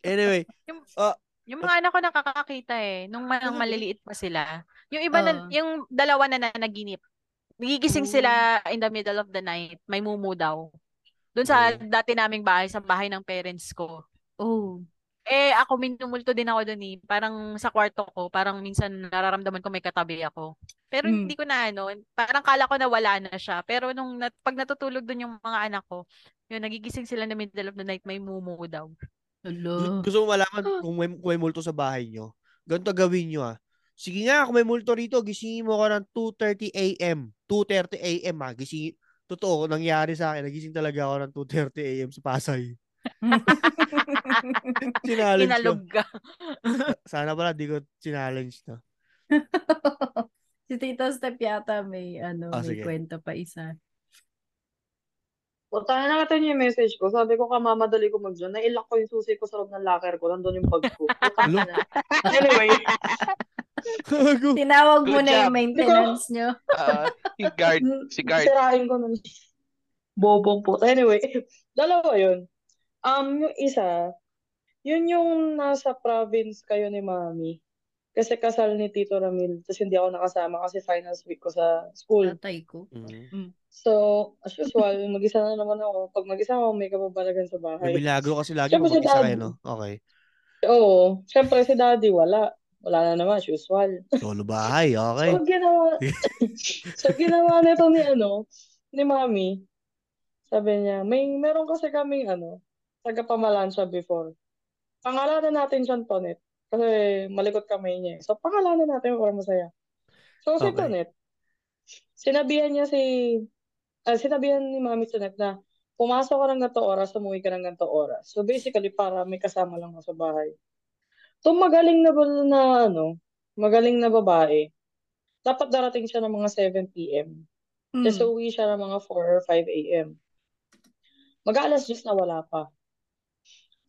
Anyway, Yung mga anak ko nakakakita eh. Nung nung maliliit pa sila. Yung iba na, Oo. yung dalawa na nanaginip. Nagigising sila in the middle of the night. May mumu daw. Doon sa Oh. dati naming bahay, sa bahay ng parents ko. Oh. Eh, ako minumulto din ako doon eh. Parang sa kwarto ko, parang minsan nararamdaman ko may katabi ako. Pero Mm. hindi ko na ano, parang kala ko na wala na siya. Pero nung nat- pag natutulog doon yung mga anak ko, yun, nagigising sila the middle of the night, may mumu daw. Hello. gusto mo malaman kung may, kung may multo sa bahay nyo? Ganito gawin nyo ah. Sige nga, kung may multo rito, gisingin mo ko ng 2.30 a.m. 2.30 a.m. ha. Gisingin, totoo, nangyari sa akin. Nagising talaga ako ng 2.30 a.m. sa Pasay. [LAUGHS] Challenge ko. Ka. Sana pala di ko challenge na. [LAUGHS] si Tito Step yata may, ano, Ah, may sige. kwento pa isa. Punta na natin yung message ko. Sabi ko, kamamadali ko mag-join. Nailak ko yung susi ko sa loob ng locker ko. Nandun yung bag ko. [LAUGHS] Anyway. Tinawag mo na yung maintenance nyo. Ah, yung guard, si guard. sirain ko nun. Bobong po. Anyway, dalawa yun. Um, yung isa, yun yung nasa province kayo ni Mami. Kasi kasal ni Tito Ramil. Tapos hindi ako nakasama kasi finals week ko sa school. Tatay ko. Mm. So, as usual, mag-isa na naman ako. Pag mag-isa ako, may kababalagan sa May bahay. milagro kasi lagi mo mag-isa kayo, no? Okay. Oo. Siyempre si Daddy, wala. Wala na naman, as usual. Solo bahay, okay. So, ginawa, [LAUGHS] so, ginawa nito ni, ano, ni Mami. Sabi niya, may, meron kasi kaming, ano, taga-pamalansya before. Pangalanan natin siyang Tonet. Kasi malikot kamay niya. eh. So, pangalanan natin para masaya. So, si Okay. Tonet, sinabihan niya si, ah, sinabihan ni Mami Tonet na, pumasok ka ng ganito oras, umuwi ka ng ganito oras. So, basically, para may kasama lang ako sa bahay. Itong magaling na, ba- na, ano, magaling na babae, dapat darating siya ng mga 7 p.m. Mm. Kasi uwi siya ng mga 4 or 5 a.m. Mag-alas 10 na wala pa.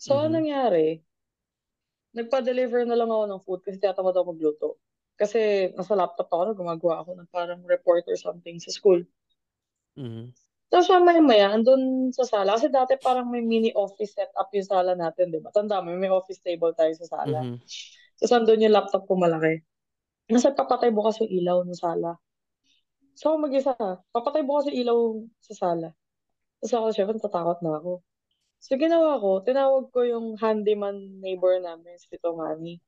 So, Mhm. anong nangyari? Nagpa-deliver na lang ako ng food kasi tinatamad ako magluto. Kasi nasa laptop ako, gumagawa ako ng parang report or something sa school. Mhm. Tapos maya-maya, andun sa sala. Kasi dati parang may mini office setup yung sala natin, di ba? Tanda mo, may office table tayo sa sala. Mhm. Tapos andun yung laptop ko malaki. Nasa papatay bukas yung ilaw ng sala. So ako mag-isa, papatay bukas yung ilaw sa sala. Tapos ako, syempre, natatakot na ako. So ginawa ko, tinawag ko yung handyman neighbor namin, si Tito Manny.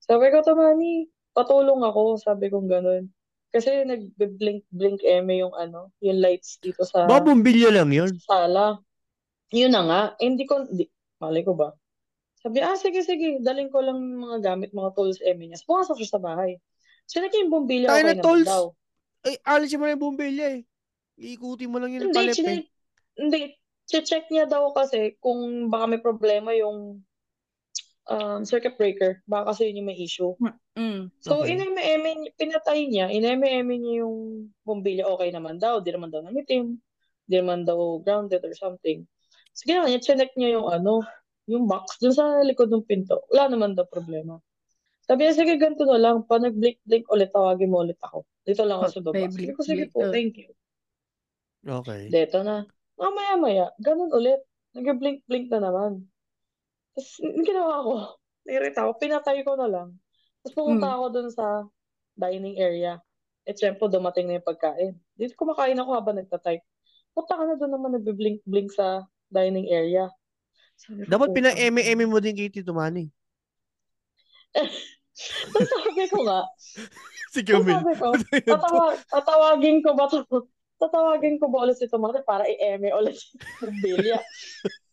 Sabi ko, Tito Manny, patulong ako, sabi kong ganun. Kasi nag-blink-blink eme yung ano, yung lights dito sa Ba, bumbilya lang yun. sala. Yun na nga. Eh, hindi ko, di, mali ko ba? Sabi, ah, sige, sige. Daling ko lang mga gamit, mga tools, eme niya. So, pumasok siya sa bahay. So, naging bumbilya, Tayo na tolls. daw. Ay, alisin mo na yung bumbilya eh. Iikutin mo lang yun yung Hindi, palip eh. hindi. Check niya daw kasi kung baka may problema yung um, circuit breaker. Baka kasi yun yung may issue. Mm. So, Okay. niya- pinatay niya, ineme-eme niya yung bumbilya, okay naman daw, di naman daw nangitim. Di naman daw grounded or something. Sige naman, chinek niya yung ano, yung box dun sa likod ng pinto. Wala naman daw problema. Sabi niya, sige, ganito na lang. Pa nag-blink-blink ulit, tawagin mo ulit ako. Dito lang ako sa baba. Sabi ko, sige po, oh. thank you. Okay. Dito na. Mamaya-maya, ganun ulit. Nag-blink-blink na naman. Tapos, ginawa ko, [LAUGHS] nairita ako, pinatay ko na lang. Tapos pumunta Mm. ako dun sa dining area. Eh, syempre, dumating na yung pagkain. Dito kumakain ako habang nagtatype. Punta ka na doon naman nagbe-blink-blink sa dining area. Sabi Dapat "Putang pina-eme-eme mo din kay Tito Manny. [LAUGHS] Tapos sabi ko nga, [LAUGHS] Si tapos Camille. sabi ko, tatawa, tatawagin ko ba to? Tatawagin ko ba ulit si Tomate para i-eme ulit si Bilya?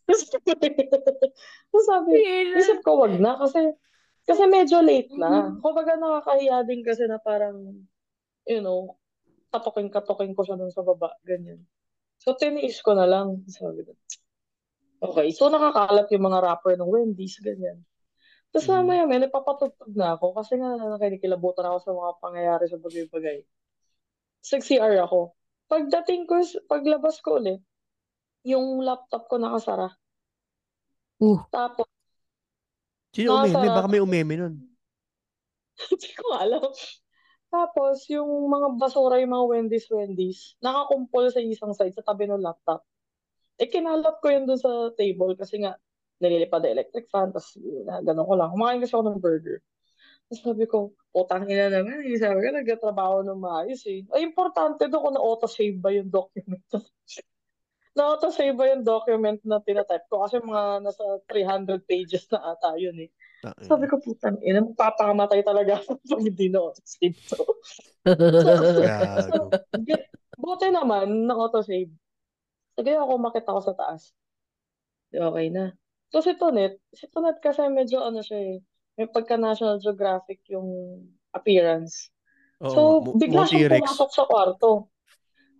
Tapos sabi, isip ko wag na kasi kasi medyo late na. Kumbaga nakakahiya din kasi na parang, you know, katoking-katoking ko siya dun sa baba, ganyan. So, tiniis ko na lang. Sabi ko, okay. So, nakakalat yung mga rapper ng Wendy's, ganyan. Tapos mamaya may napapatugtog na ako kasi nga nakikinikilabutan ako sa mga pangyayari sa bagay-bagay. Sa CR ako. Pagdating ko, paglabas ko ulit, yung laptop ko nakasara. Uh. Tapos, Sino umeme? nakasara. Baka may umeme nun. [LAUGHS] Hindi ko alam. Tapos, yung mga basura, yung mga Wendy's, Wendy's, nakakumpol sa isang side, sa tabi ng laptop. Eh, kinalap ko yun dun sa table kasi nga, nililipad na electric fan, tapos ganun ko lang. Kumakain kasi ako ng burger. Sabi ko, putang ina naman. Eh. Sabi ko, nagtatrabaho ng maayos eh. Ay, importante doon kung na-auto-save ba yung document. [LAUGHS] na-auto-save ba yung document na tinatype ko? Kasi mga nasa 300 pages na ata yun eh. Sabi ko, putang ina, magpapakamatay talaga ako [LAUGHS] pag hindi na-auto-save to. [LAUGHS] Gago. Buti naman, na-auto-save. Sige ako, makita ko sa taas. Okay na. So, si Tonet, si Tonet kasi medyo ano siya eh, may pagka National Geographic yung appearance. Oo, So, bigla T-Rex. pumasok sa kwarto.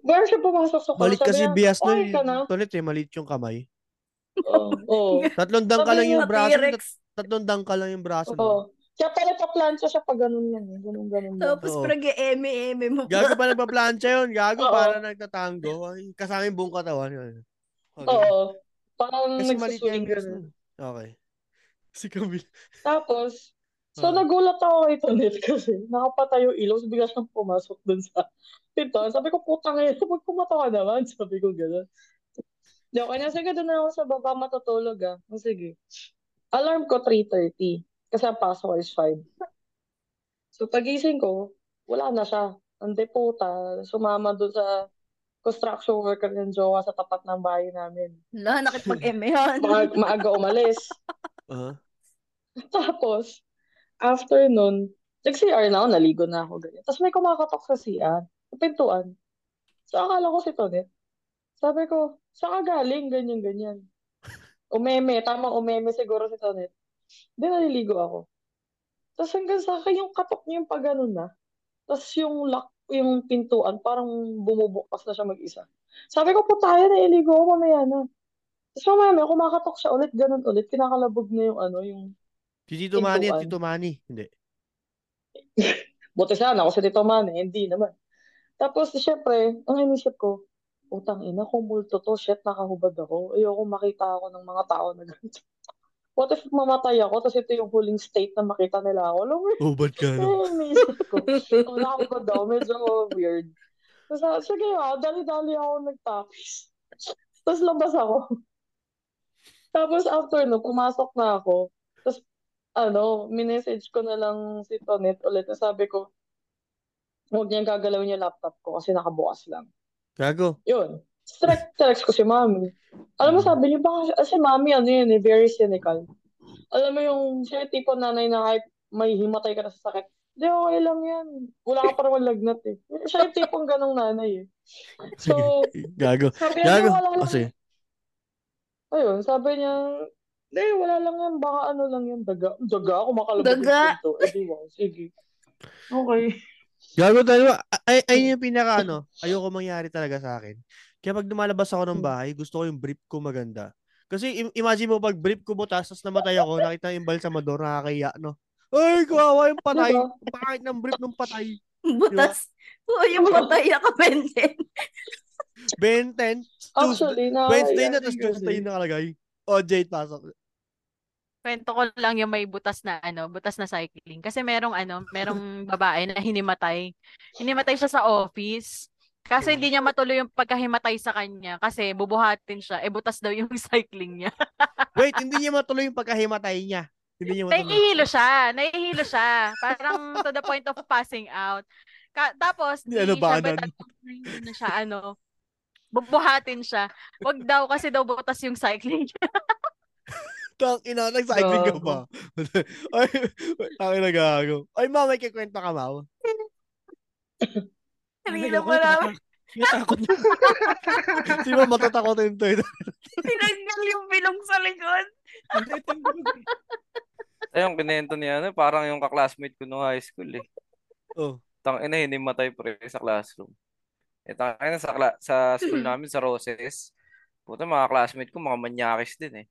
Bigla siyang pumasok sa kwarto. Malit kasi Sabi niya, bias nun. na? Tolit eh, malit yung kamay. Oo. oo. [LAUGHS] Tatlong dangka lang yung braso. Tatlong dangka lang yung braso. Oo. Kaya pala pa-plancha siya pag ganun yan. eh. Ganun, ganun. Tapos Oo. parang eme-eme mo pa. Gago pa nagpa-plancha yun. Gago Oo. para nagtatango. Ay, kasama yung buong katawan. Yun. Okay. Oo. Parang Kasi maliit yung. Okay. Si Camille. Tapos, so Ah. nagulat ako kay Tonet kasi nakapatay yung ilaw, so bigla siyang pumasok dun sa pintuan. Sabi ko, putang ina, pag pumato ka naman. [LAUGHS] Sabi ko gano'n. Di ako na, sige, doon na ako sa baba matutulog ah. O, sige. Alarm ko 3.30 kasi ang pasok is 5. So pagising ko, wala na siya. Hindi puta, sumama doon sa construction worker ng jowa sa tapat ng bahay namin. Wala, nakipag-eme yan. Ma- maaga umalis. [LAUGHS] Uh-huh. [LAUGHS] Tapos, after nun, nag-CR na ako, naligo na ako, ganyan. Tapos may kumakatok sa CR, sa pintuan. So, akala ko si Tonet. Sabi ko, saan ka galing? Ganyan, ganyan. [LAUGHS] Umeme, tamang umeme siguro si Tonet. Hindi, naliligo ako. Tapos hanggang sa akin, yung katok niya yung pag ganun na. Tapos yung lock, yung pintuan, parang bumubukas na siya mag-isa. Sabi ko, putaya, naliligo ako, mamaya na. Tapos mamaya, may kumakatok siya ulit, ganun ulit. Kinakalabog na yung ano, yung Si Tito Manny at. Tito Manny. Hindi. [LAUGHS] Buti sana ako si Tito Man, eh. Hindi naman. Tapos, syempre, ang inisip ko, utang ina, kung multo to, shit, nakahubad ako. Ayoko makita ako ng mga tao na ganito. [LAUGHS] What if mamatay ako, tapos ito yung huling state na makita nila ako? Oh, ba't ka no? [LAUGHS] inisip ko. Ang nakahubad daw, medyo weird. Tapos, sige ah, dali-dali ako nagtapis. Tapos labas ako. Tapos after no, pumasok na ako. Tapos, ano, minessage ko na lang si Tonet ulit na sabi ko, huwag niyang gagalawin yung laptop ko kasi nakabukas lang. Gago. Yun. Strike text ko si mami. Alam mo, sabi niya, baka si- si mami, ano yun, eh, very cynical. Alam mo yung, siya yung tipo nanay na kahit may himatay ka na sa sakit, hindi, okay lang yan. Wala ka pa naman lagnat eh. Siya yung tipong ganong nanay eh. So, [LAUGHS] Gago. sabi niya, Gago. "Di, wala Oh, lang. sige. Ayun, sabi niya, hindi, wala lang yan. Baka ano lang yan, daga. Daga, ako makalabog Daga. yung pinto. Eh, di wow, sige. Okay. Gago talaga. Ay, ay yung pinaka ano, ayoko mangyari talaga sa akin. Kaya pag lumalabas ako ng bahay, gusto ko yung brief ko maganda. Kasi im- imagine mo pag brief ko butas, tapos namatay ako, nakita yung balsamador, nakakaya, no? Ay, kawawa yung patay. Diba? Pangit ng brief ng patay. Butas. Oo, yung patay na kapenden. Ben 10, Actually, Wednesday na, nakakaya tapos din Tuesday kasi. nakalagay. O, Jade, pasok. Kwento ko lang yung may butas na ano, butas na cycling. Kasi merong ano, merong [LAUGHS] babae na hinimatay. Hinimatay siya sa office. Kasi hindi niya matuloy yung pagkahimatay sa kanya kasi bubuhatin siya. Eh butas daw yung [LAUGHS] cycling niya. Wait, hindi niya matuloy yung pagkahimatay niya. Hindi niya matuloy. Nahihilo siya. Nahihilo siya. Parang to the point of passing out. Ka- tapos, Hindi, di ano ba, siya, hindi na siya, ano, bubuhatin siya. Wag daw kasi daw butas yung cycling niya. [LAUGHS] Tang ina, nag-cycling ka ba? [LAUGHS] Ay, tang ina gago. Ay, ma, may kikwento ka, ma. Kanina pa namin. Natakot na. [LAUGHS] Di ba matatakotin to? Tinanggal yung bilong sa likod. Ayun, kinento niya, ano, parang yung kaklasmate ko nung high school eh. Oh. Tang ina, hinimatay pre sa classroom. Eh, tang ina, sa, sa school namin, sa Roses, puta, mga classmate ko, mga manyakis din eh.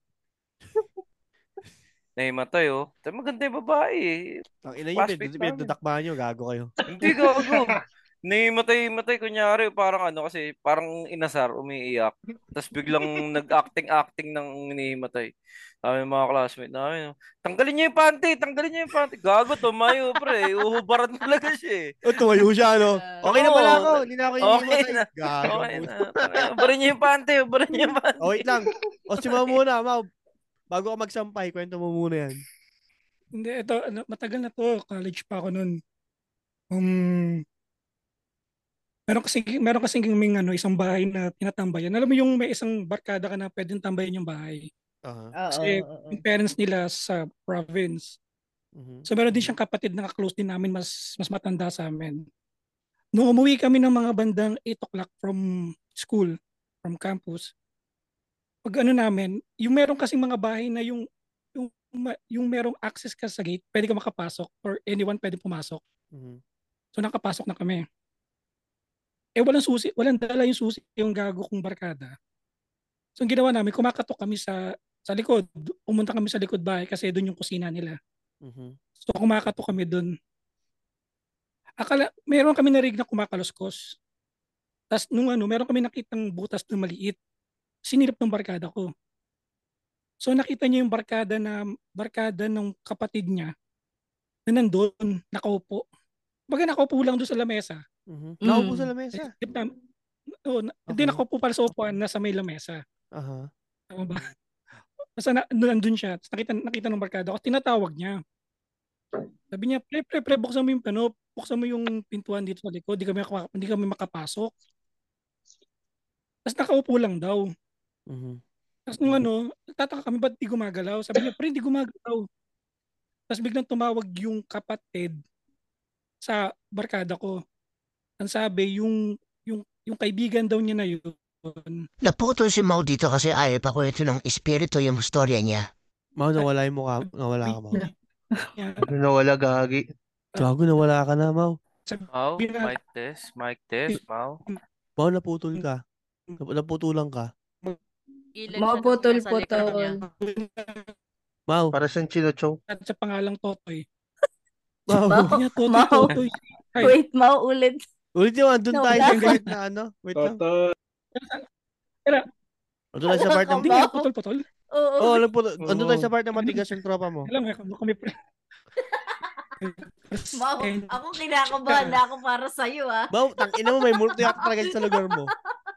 [LAUGHS] Nahimatay oh. Tayo maganda yung babae eh. Tang ina yun, Classmate namin. pinagdadakbahan nyo, gago kayo. Hindi gago. [LAUGHS] Nahimatay-matay, kunyari, parang ano kasi, parang inasar, umiiyak. Tapos biglang [LAUGHS] nag-acting-acting ng inihimatay. Sabi ng mga classmate namin, tanggalin niyo yung panty, tanggalin niyo yung panty. Gago, tumayo, pre. Uhubaran talaga siya eh. O, tumayo siya, no? [LAUGHS] Okay na pala ako, hindi na ako yung Okay na. Gago. Okay na. Ubarin niyo yung panty, ubarin niyo yung [LAUGHS] panty. Oh, wait lang. O, si Ma muna, Ma. Bago ka magsampay, kwento mo muna yan. Hindi, ito, ano, matagal na to. College pa ako noon. Um, meron kasi meron kasi kaming ano, isang bahay na tinatambayan. Alam mo yung may isang barkada ka na pwedeng tambayan yung bahay. Aha. Kasi yung parents nila sa province. Mhm. So meron din siyang kapatid na close din namin, mas mas matanda sa amin. Nung umuwi kami ng mga bandang 8 o'clock from school, from campus, pag ano namin, yung meron kasing mga bahay na yung yung, yung merong access ka sa gate, pwede ka makapasok or anyone pwede pumasok. Mhm. So nakapasok na kami. Eh walang susi, walang dala yung susi yung gago kong barkada. So ang ginawa namin, kumakatok kami sa sa likod. Pumunta kami sa likod bahay kasi doon yung kusina nila. Mhm. So kumakatok kami doon. Akala, meron kami narinig na kumakaluskos. Tapos nung ano, meron kami nakitang butas na maliit. Sinilip ng barkada ko. So nakita niya yung barkada na barkada ng kapatid niya na nandun, nakaupo. Baga nakaupo lang doon sa lamesa. Mhm. Nakaupo sa lamesa. Isip na, oh, na, Hindi nakaupo pala sa upuan, nasa may lamesa. Aha. Tama ba? [LAUGHS] Basta na, nandun siya. Nakita, nakita ng barkada ko, tinatawag niya. Sabi niya, pre, pre, pre, buksan mo yung ano, buksan mo yung pintuan dito sa likod, hindi kami, hindi kami makapasok. Tapos nakaupo lang daw. Mhm. Tapos nung ano, tataka kami, ba't di gumagalaw? Sabi niya, pre, hindi gumagalaw. Tapos biglang tumawag yung kapatid sa barkada ko. Ang sabi, yung, yung, yung kaibigan daw niya na yun, Naputol si Mau dito kasi ayaw pa kwento ng espiritu yung storya niya. Mau, nawala yung mukha. Nawala ka, Mau. Nawala gagi. Gago, nawala ka na, Mau. Mau, mic test, mic test, Mau. Mau, naputol ka. Nap- Naputulan ka. Likod niya. Mau. Para sa chinocho. at sa pangalang Totoy. Mau. Niya, Totoy, Mau. Totoy. Wait, mau ulit. Ulit yung andun No, tayo sa part na ano. Wait lang. Andun tayo sa part na... Hindi nga, putol-putol. Oo. Oo, oh, alam po. Andun tayo sa part na matigas yung tropa mo. Alam mo, kami pre. [LAUGHS] Mau, ako kinakabahan na ako para sa'yo ah. Mau, tang ina mo, may [LAUGHS] multo yata talaga sa lugar mo.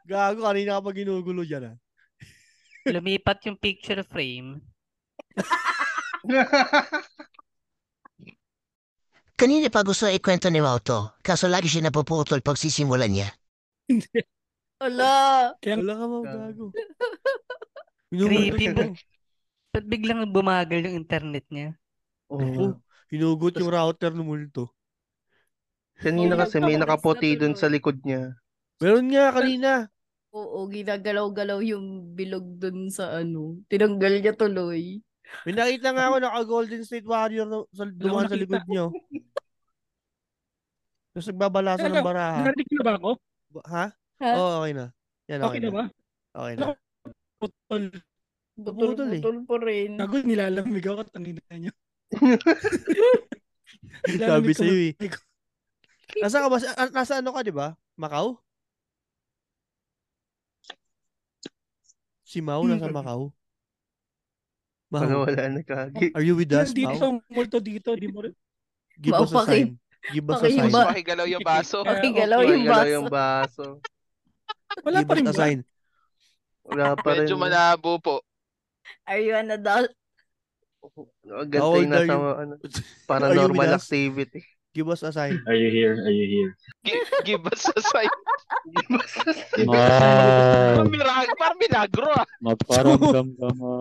Gago, kanina ka pa ginugulo dyan ah. Lumipat yung picture frame. [LAUGHS] Kanina pa gusto ikwento ni Mau to, kaso lagi siya napuputol pag sisimulan niya. Wala. Wala ka, gago. [LAUGHS] Creepy. Ba't, ba't biglang bumagal yung internet niya? Oo. Hinugot yung router ng multo. Kanina kasi may nakaputi dun sa likod niya. Meron nga kanina. Oo, ginagalaw-galaw yung bilog dun sa ano. Tinanggal niya tuloy. May nakita nga ako naka Golden State Warrior na, sa, dumaan sa likod nyo. Tapos nagbabalasa ng baraha. Narinig na ba ako? Ha? Ha? Oo, okay na. Yan, okay, Okay na ba? Okay na. Putol. Naputol eh. Putol pa rin. Gago, nilalamig ako, tangina niyo. [LAUGHS] Sabi sa'yo eh. Nasa ka ba? Ah, Nasa ano ka, di ba? Macau? Si Mau nasa Macau. Mau, Ano wala na kagi. are you with us, Mau? ang multo dito, di mo rin. Give Mau, us a paki- sign. Give us a sign. Pakigalaw yung baso. [LAUGHS] Pakigalaw okay. yung baso. yung baso. Wala Give pa rin us a ba? sign. Wala pa rin. Medyo malabo po. Are you an adult? Agad How tayo old are nasa you? ano, [LAUGHS] paranormal activity. Give us a sign. Are you here? Are you here? Gi- give us a sign. Ah, Parang milagro, parang milagro ah. magparamdam ka nga.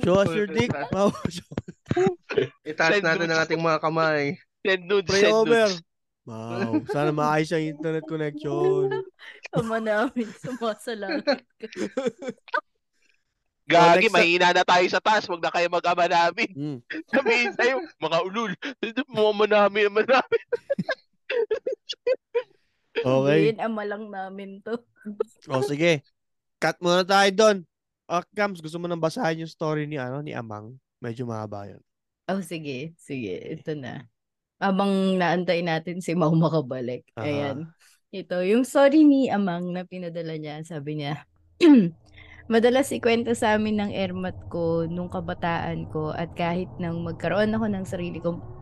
Show us your dick, Mau. [LAUGHS] Itaas Send natin ang ating mga kamay. Send nudes, Pray send over. nudes. Mau, sana maayos ang internet connection. Ama namin, sumasalangit ka. [LAUGHS] Gagi, na- mahina na tayo sa taas. Huwag na kayo mag-ama namin. Mm. [LAUGHS] Sabihin sa'yo, mga ulul. Mama namin, ama namin. [LAUGHS] Okay. Hindi, ama lang namin to. [LAUGHS] O sige. Cut muna tayo doon. Ah, Kams, gusto mo nang basahin yung story ni ano ni Amang? Medyo mahaba yun. Oh, sige. Sige, ito na. Habang naantay natin si Mau makabalik. Aha. Ayan. Ito, yung story ni Amang na pinadala niya, sabi niya, [CLEARS THROAT] Madalas ikwento sa amin ng ermat ko nung kabataan ko at kahit nang magkaroon ako ng sarili kong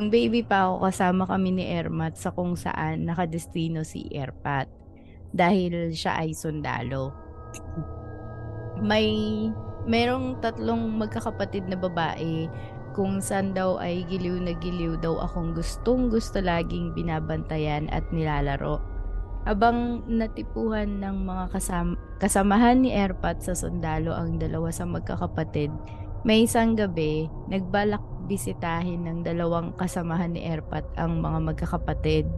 Nung baby pa ako, kasama kami ni Ermat sa kung saan nakadestino si Erpat dahil siya ay sundalo. May merong tatlong magkakapatid na babae kung saan daw ay giliw na giliw daw akong gustong gusto laging binabantayan at nilalaro. Habang natipuhan ng mga kasam- kasamahan ni Erpat sa sundalo ang dalawa sa magkakapatid, may isang gabi, nagbalak bisitahin ng dalawang kasamahan ni Erpat ang mga magkakapatid.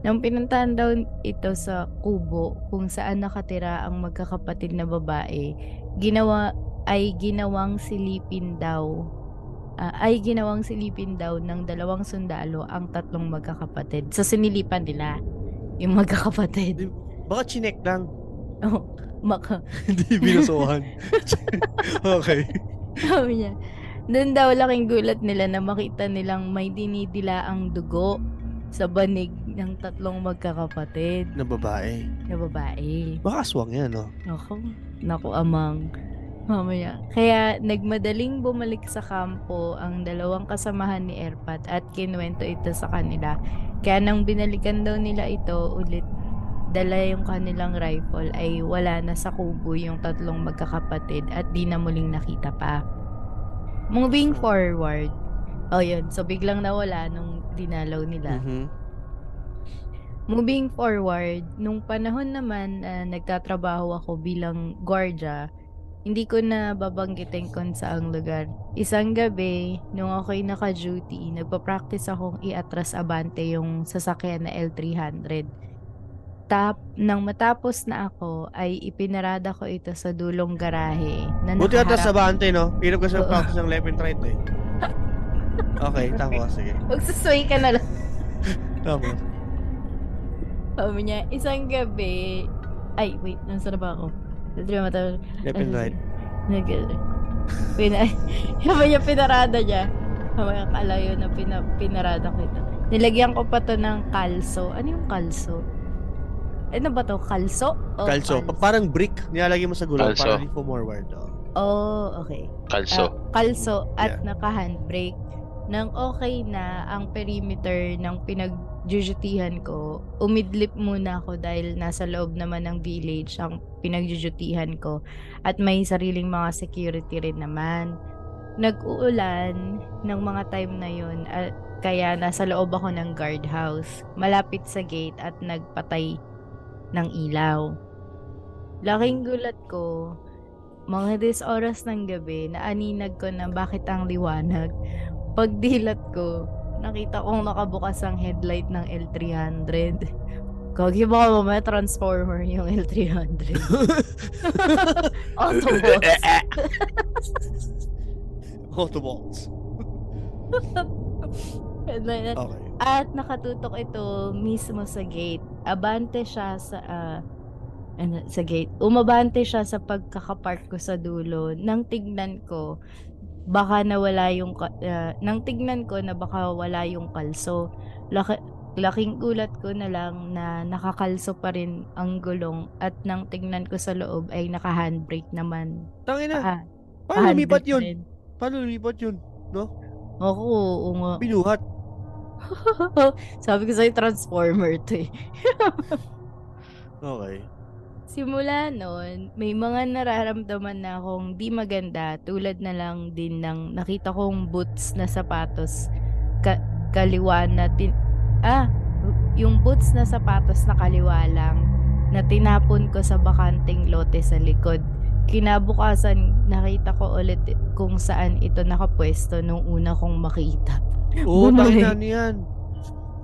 Nang pinuntahan daw ito sa kubo kung saan nakatira ang magkakapatid na babae, ginawa ay ginawang silipin daw ah, ay ginawang silipin daw ng dalawang sundalo ang tatlong magkakapatid. So sinilipan nila yung magkakapatid. Baka chinek lang. Oh, maka. Hindi binusuhan. [LAUGHS] okay. Sabi niya, doon daw laking gulat nila na makita nilang may dinidila ang dugo sa banig ng tatlong magkakapatid Na babae. na babae. Baka aswang yan, no? Ako, naku amang. Mamaya. Kaya nagmadaling bumalik sa kampo ang dalawang kasamahan ni Erpat at kinuwento ito sa kanila. Kaya nang binalikan daw nila ito ulit, dala yung kanilang rifle ay wala na sa kubo yung tatlong magkakapatid at di na muling nakita pa. Moving forward, oh yun, so biglang nawala nung dinalaw nila. Mhm. Moving forward, nung panahon naman na nagtatrabaho ako bilang gwardiya, hindi ko na babanggitin kung saang lugar. Isang gabi, nung ako'y naka-duty, nagpa-practice akong i-atras abante yung sasakyan na L300. Tap, nang matapos na ako, ay ipinarada ko ito sa dulong garahe na Buti ka sa nakaharap- bante, no? Hirap kasi Oo. practice ng left and right, eh. [LAUGHS] Okay, tapos, sige. Magsusway ka na lang. Tapos. Sabi niya, isang gabi, ay, wait, nasa na ba ako? Left and right. Nag, pina, [LAUGHS] sabi niya, pinarada niya. Niya, kalayo na pina, pinarada ko ito. Nilagyan ko pa to ng kalso. Ano yung kalso? Ano ba to? Kalso? O Kalso. kals- Pa- parang brick. Nilalagay mo sa gulong Kalso. para di forward. Oh. Oh, okay. Kalso. Ah, kalso at Yeah. naka-handbrake. Nang okay na ang perimeter ng pinagjujutihan ko, umidlip muna ako dahil nasa loob naman ng village ang pinagjujutihan ko at may sariling mga security rin naman. Nag-uulan ng mga time na yun at kaya nasa loob ako ng guardhouse, malapit sa gate at nagpatay ng ilaw. Laking gulat ko, mga dis oras ng gabi, naaninag ko na bakit ang liwanag. Pagdilat ko, nakita kong nakabukas ang headlight ng L300. Kagi baka mamaya transformer yung L300. [LAUGHS] Autobots. Autobots. And then, Okay. At nakatutok ito mismo sa gate. Abante siya sa ah, ano, sa gate. Umabante siya sa pagkakapark ko sa dulo. Nang tignan ko, baka nawala yung ka- ah, nang tignan ko na baka wala yung kalso. Laki, laking gulat ko na lang na nakakalso pa rin ang gulong at nang tingnan ko sa loob ay naka-handbrake naman. Tangina. Ah, Paano lumipat yun? rin. Paano lumipat yun? No? Ako, oo nga. Binuhat. [LAUGHS] Sabi ko sa'yo, transformer to eh. [LAUGHS] Okay. Simula noon, may mga nararamdaman na akong di maganda tulad na lang din ng nakita kong boots na sapatos ka- kaliwa na tin ah, yung boots na sapatos na kaliwa lang na tinapon ko sa bakanting lote sa likod. Kinabukasan, nakita ko ulit kung saan ito nakapwesto nung una kong makita. Oo, tangina ano yan.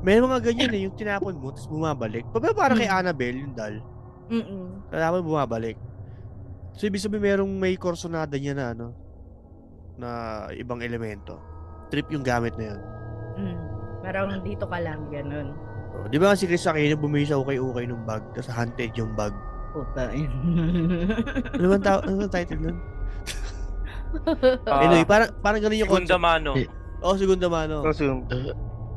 May mga ganyan eh, yung tinapon mo, tapos bumabalik. Pa para kay Annabelle, yung dal. Mm-mm. Tapos bumabalik. So, ibig sabihin merong may korsonada niya na ano, na ibang elemento. Trip yung gamit na yun. Mm. Parang dito ka lang, ganun. Oh, di ba si Chris Aquino bumili sa ukay-ukay ng bag, tapos hunted yung bag. Puta [LAUGHS] Ano bang tao, ano bang title nun? Ah, anyway, parang, parang ganun yung Segunda Mano. Oo, oh, Segunda Mano.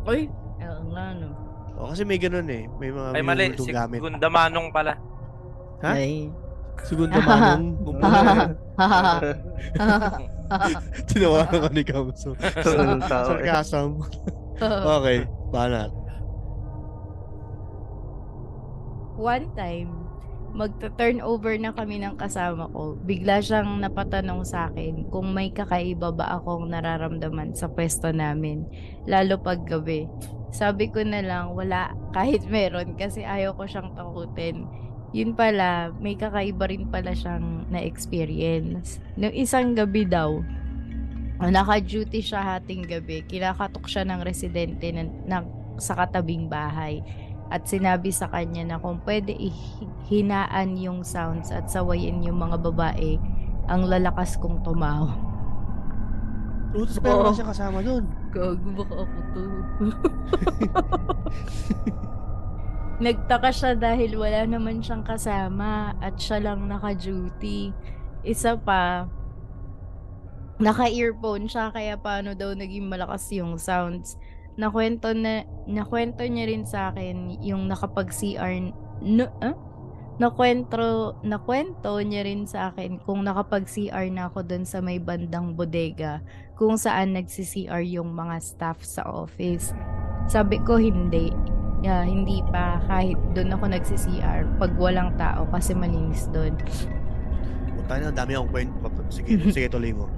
Uy, oo nga no. Oh, kasi may ganun eh. May mga Ay mali, minumultong si gamit. Gunda Manong pala. Ha? Ay. Segunda Manong. [LAUGHS] [LAUGHS] Tinawaran ka ni Kamso. Sarcasm. [LAUGHS] okay, banat. One time, magta-turn over na kami ng kasama ko. Bigla siyang napatanong sa akin kung may kakaiba ba akong nararamdaman sa pwesto namin. Lalo pag gabi. Sabi ko na lang, wala kahit meron kasi ayaw ko siyang takutin. Yun pala, may kakaiba rin pala siyang na-experience. Nung isang gabi daw, naka-duty siya hating gabi. Kinakatok siya ng residente ng, ng, sa katabing bahay. At sinabi sa kanya na kung pwede ihinaan yung sounds at sawayin yung mga babae, ang lalakas kong tumawa. Oo, tapos pero wala siya kasama doon. Gago, baka ako to. [LAUGHS] Nagtaka siya dahil wala naman siyang kasama at siya lang naka-duty. Isa pa, naka-earphone siya kaya paano daw naging malakas yung sounds. Nakwento na nakwento niya rin sa akin yung nakapag-CR no, ah? Nakwento, nakwento niya rin sa akin kung nakapag-CR na ako doon sa may bandang bodega kung saan nagsi-CR yung mga staff sa office. Sabi ko hindi. Yeah, hindi pa kahit doon ako nagsi-CR pag walang tao kasi malinis doon. Puta na, dami akong kwento. Sige, [LAUGHS] sige tuloy mo.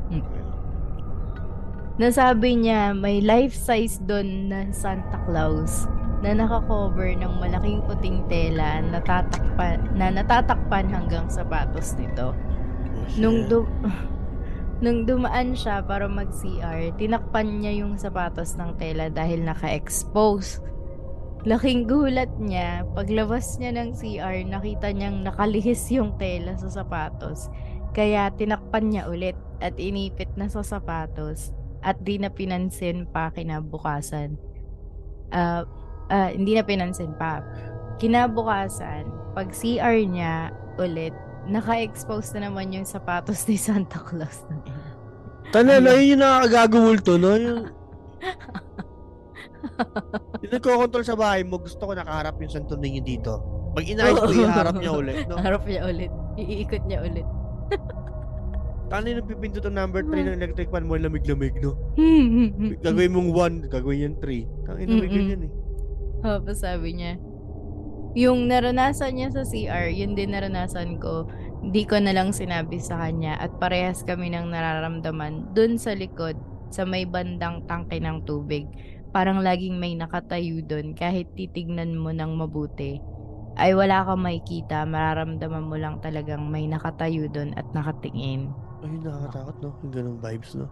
Nasabi niya may life-size doon na Santa Claus na nakakover ng malaking puting tela na tatakpan, na natatakpan hanggang sapatos nito. Nung du- [LAUGHS] Nung dumaan siya para mag-CR, tinakpan niya yung sapatos ng tela dahil naka-expose. Laking gulat niya, paglabas niya ng CR, nakita niyang nakalihis yung tela sa sapatos. Kaya tinakpan niya ulit at inipit na sa sapatos at di na pinansin pa kinabukasan. Ah, ah, hindi na pinansin pa. Kinabukasan, pag CR niya ulit, naka-expose na naman yung sapatos ni Santa Claus. Tana na, yun yung no? [LAUGHS] [LAUGHS] Yung... nagko-control sa bahay mo, gusto ko nakaharap yung Santo Niño dito. Pag inayos ko, iharap niya ulit, no? Harap niya ulit. Iikot niya ulit. [LAUGHS] Tana yung pipindot ang number 3 ng electric fan mo, lamig-lamig, no? [LAUGHS] Gagawin mong 1, gagawin yung 3. Tangin na may Mm-mm. ganyan eh. Tapos sabi niya, yung naranasan niya sa CR, yun din naranasan ko. Hindi ko na lang sinabi sa kanya at parehas kami ng nararamdaman dun sa likod sa may bandang tangke ng tubig. Parang laging may nakatayo dun kahit titignan mo ng mabuti. Ay wala kang makikita, mararamdaman mo lang talagang may nakatayo dun at nakatingin. Ay, nakakatakot, no? Yung ganong vibes, no?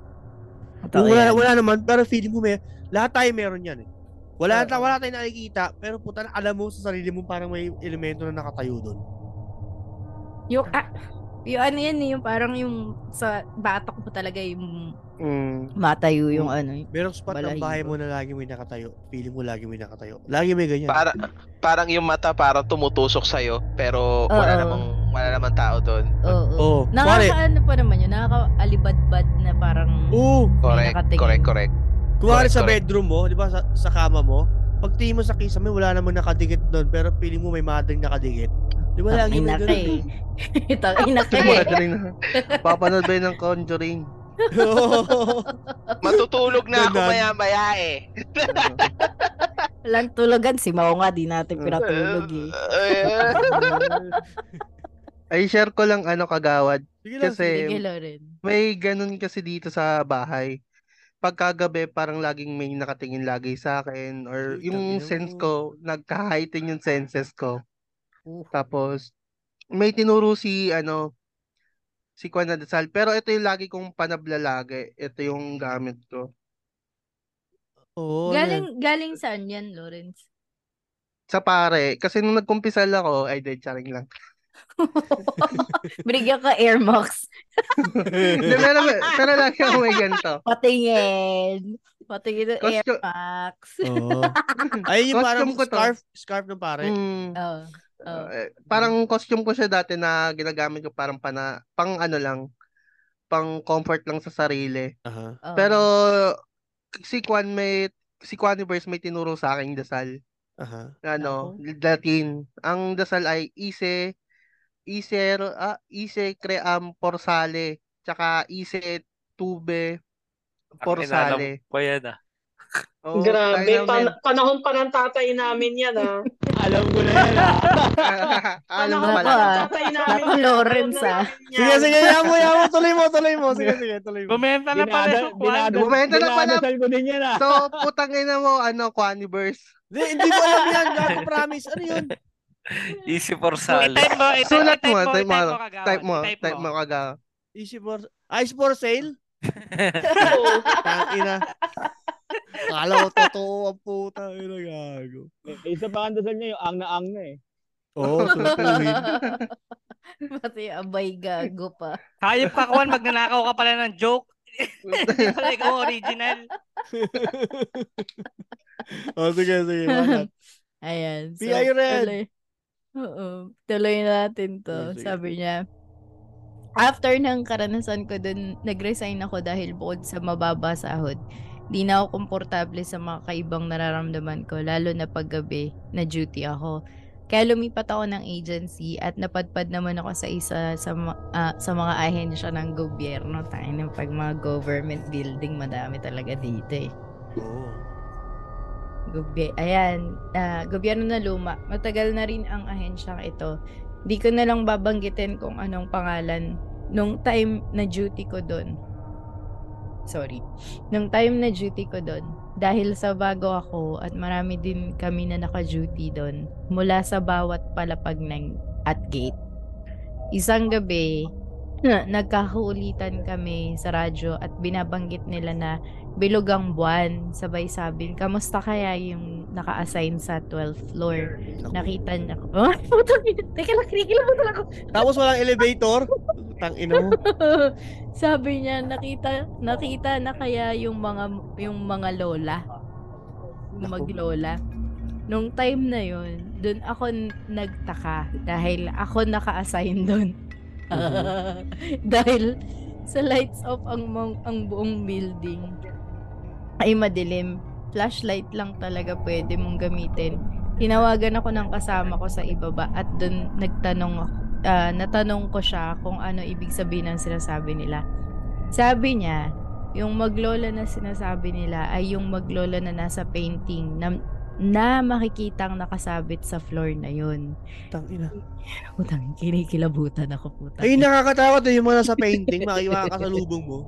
Totoo wala, yan. wala naman, pero feeling mo may, lahat tayo meron yan eh. Wala, ta, wala tayong nakikita, pero puta na, alam mo sa sarili mo parang may elemento na nakatayo doon. Yung, ah, yung ano yan eh, yung parang yung sa batok mo talaga yung Mm. matayo yung ano. Merong spot ng bahay mo na lagi may nakatayo. Feeling mo lagi may nakatayo. Lagi may ganyan. Para, parang yung mata parang tumutusok sa'yo, pero wala Oo. namang, wala namang tao doon. Oo. Oo. Nakakaano pa naman yun, nakaka-alibad-bad na parang Oo. Correct, nakatingin. correct, correct. Kuwari Correct, sa correct. bedroom mo, di ba, sa, sa kama mo, pag tingin mo sa kisame, wala namang nakadikit doon, pero feeling mo may madring nakadikit. Di ba lagi may ganun? eh. [LAUGHS] Ka eh. Madring na. Papanood ba yun ng Conjuring? [LAUGHS] Matutulog na ako maya-maya eh. Walang tulugan. Si Mao nga, di natin pinatulog eh. [LAUGHS] Ay, share ko lang ano kagawad. Sige lang, Kasi Sige, Loren. may ganun kasi dito sa bahay. Pagkagabi, parang laging may nakatingin lagi sa akin. Or Ay, yung sense ko, nagka-heighten yung senses ko. Tapos, may tinuro si, ano, si Kwan na Dasal. Pero ito yung lagi kong panablalagi. Ito yung gamit ko. Oo, ano yan? Galing, galing saan yan, Lawrence? Sa pare. Kasi nung nagkumpisal ako, ay, de, charing lang. [LAUGHS] Binigyan ka Air Max. [LAUGHS] Hindi, pero, pero lagi ako may ganito. Patingin. Patingin ng Air Costume- Max. Oo. Ayun yung parang Costume ko to. scarf, scarf ng pare. Mm. Oo. Oo. Eh, parang costume ko siya dati na ginagamit ko parang pana, pang ano lang, pang comfort lang sa sarili. Aha. Oo. Pero si Kwan may si Quaniverse may tinuro sa akin dasal. Aha. Ano, Latin. Ang dasal ay ise ise ah, ise cream porsale, tsaka ise tube porsale. Inalam ko yan ah. Oo, Grabe, pan- panahon pa ng tatay namin yan, ah. [LAUGHS] Alam ko na yan. ah. [LAUGHS] Alam mo Panahon pala. pa ng tatay namin. Lawrence, na ah. Sige, sige, yan mo, yan mo, tuloy mo, tuloy mo. Sige, sige, tuloy mo. Bumenta na pala yung kwan. Bumenta na pala. dinadasal ko din yan ah. So, putang ina mo, ano, Quaniverse. Hindi, hindi ko alam yan, gago promise. Ano yun? Easy for So, sale. i-type mo, Sulat mo, mo, type mo, type mo, type mo kaga. Easy for... Ice for sale? [LAUGHS] Oo. Tangina. Akala ko totoo ang puta. Ina gago. Eh, Isa pa ang dasal niya yung ang na ang na eh. Oo, sulatuhin. Pati abay gago pa. Hayop ka, Kwan, magnanakaw ka pala ng joke. [LAUGHS] Hindi pala ikaw original. [LAUGHS] oh, sige, sige. Bakit? Ayan. So, PI Red. tuloy. Oo. Tuloy natin to. Sige. Sabi niya, after ng karanasan ko dun, nag-resign ako dahil bukod sa mababa sahod, di na ako komportable sa mga kaibang nararamdaman ko, lalo na paggabi na duty ako. Kaya lumipat ako ng agency at napadpad naman ako sa isa sa, ah, sa mga ahensya ng gobyerno. Tayo ng pag mga government building, madami talaga dito eh. Oo. Goby ayan, ah, gobyerno na luma. Matagal na rin ang ahensyang ito. Di ko na lang babanggitin kung anong pangalan. Nung time na duty ko doon. Sorry. Nung time na duty ko doon, dahil sa bago ako at marami din kami na naka-duty doon, mula sa bawat palapag ng at gate. Isang gabi, nagkakaulitan kami sa radyo at binabanggit nila na bilog ang buwan. Sabay sabi, kamusta kaya yung naka-assign sa 12th floor? Nakita niya ko. Oh, putang ina. Teka lang, kinikilabutan ako. Tapos walang elevator? [LAUGHS] Tangina mo. [LAUGHS] sabi niya, nakita, nakita na kaya yung mga, yung mga lola. Maglola. Nung time na yun, dun ako nagtaka dahil ako naka-assign dun. [LAUGHS] dahil sa lights off ang, mong- ang buong building ay madilim. Flashlight lang talaga pwede mong gamitin. Tinawagan ako ng kasama ko sa ibaba at doon nagtanong ako, ah, natanong ko siya kung ano ibig sabihin ng sinasabi nila. Sabi niya, yung maglola na sinasabi nila ay yung maglola na nasa painting na, na makikitang nakasabit sa floor na yun. Tangina. Utang, kinikilabutan ako puta. Ay, nakakatakot eh, yung mga nasa painting, makakasalubong mo.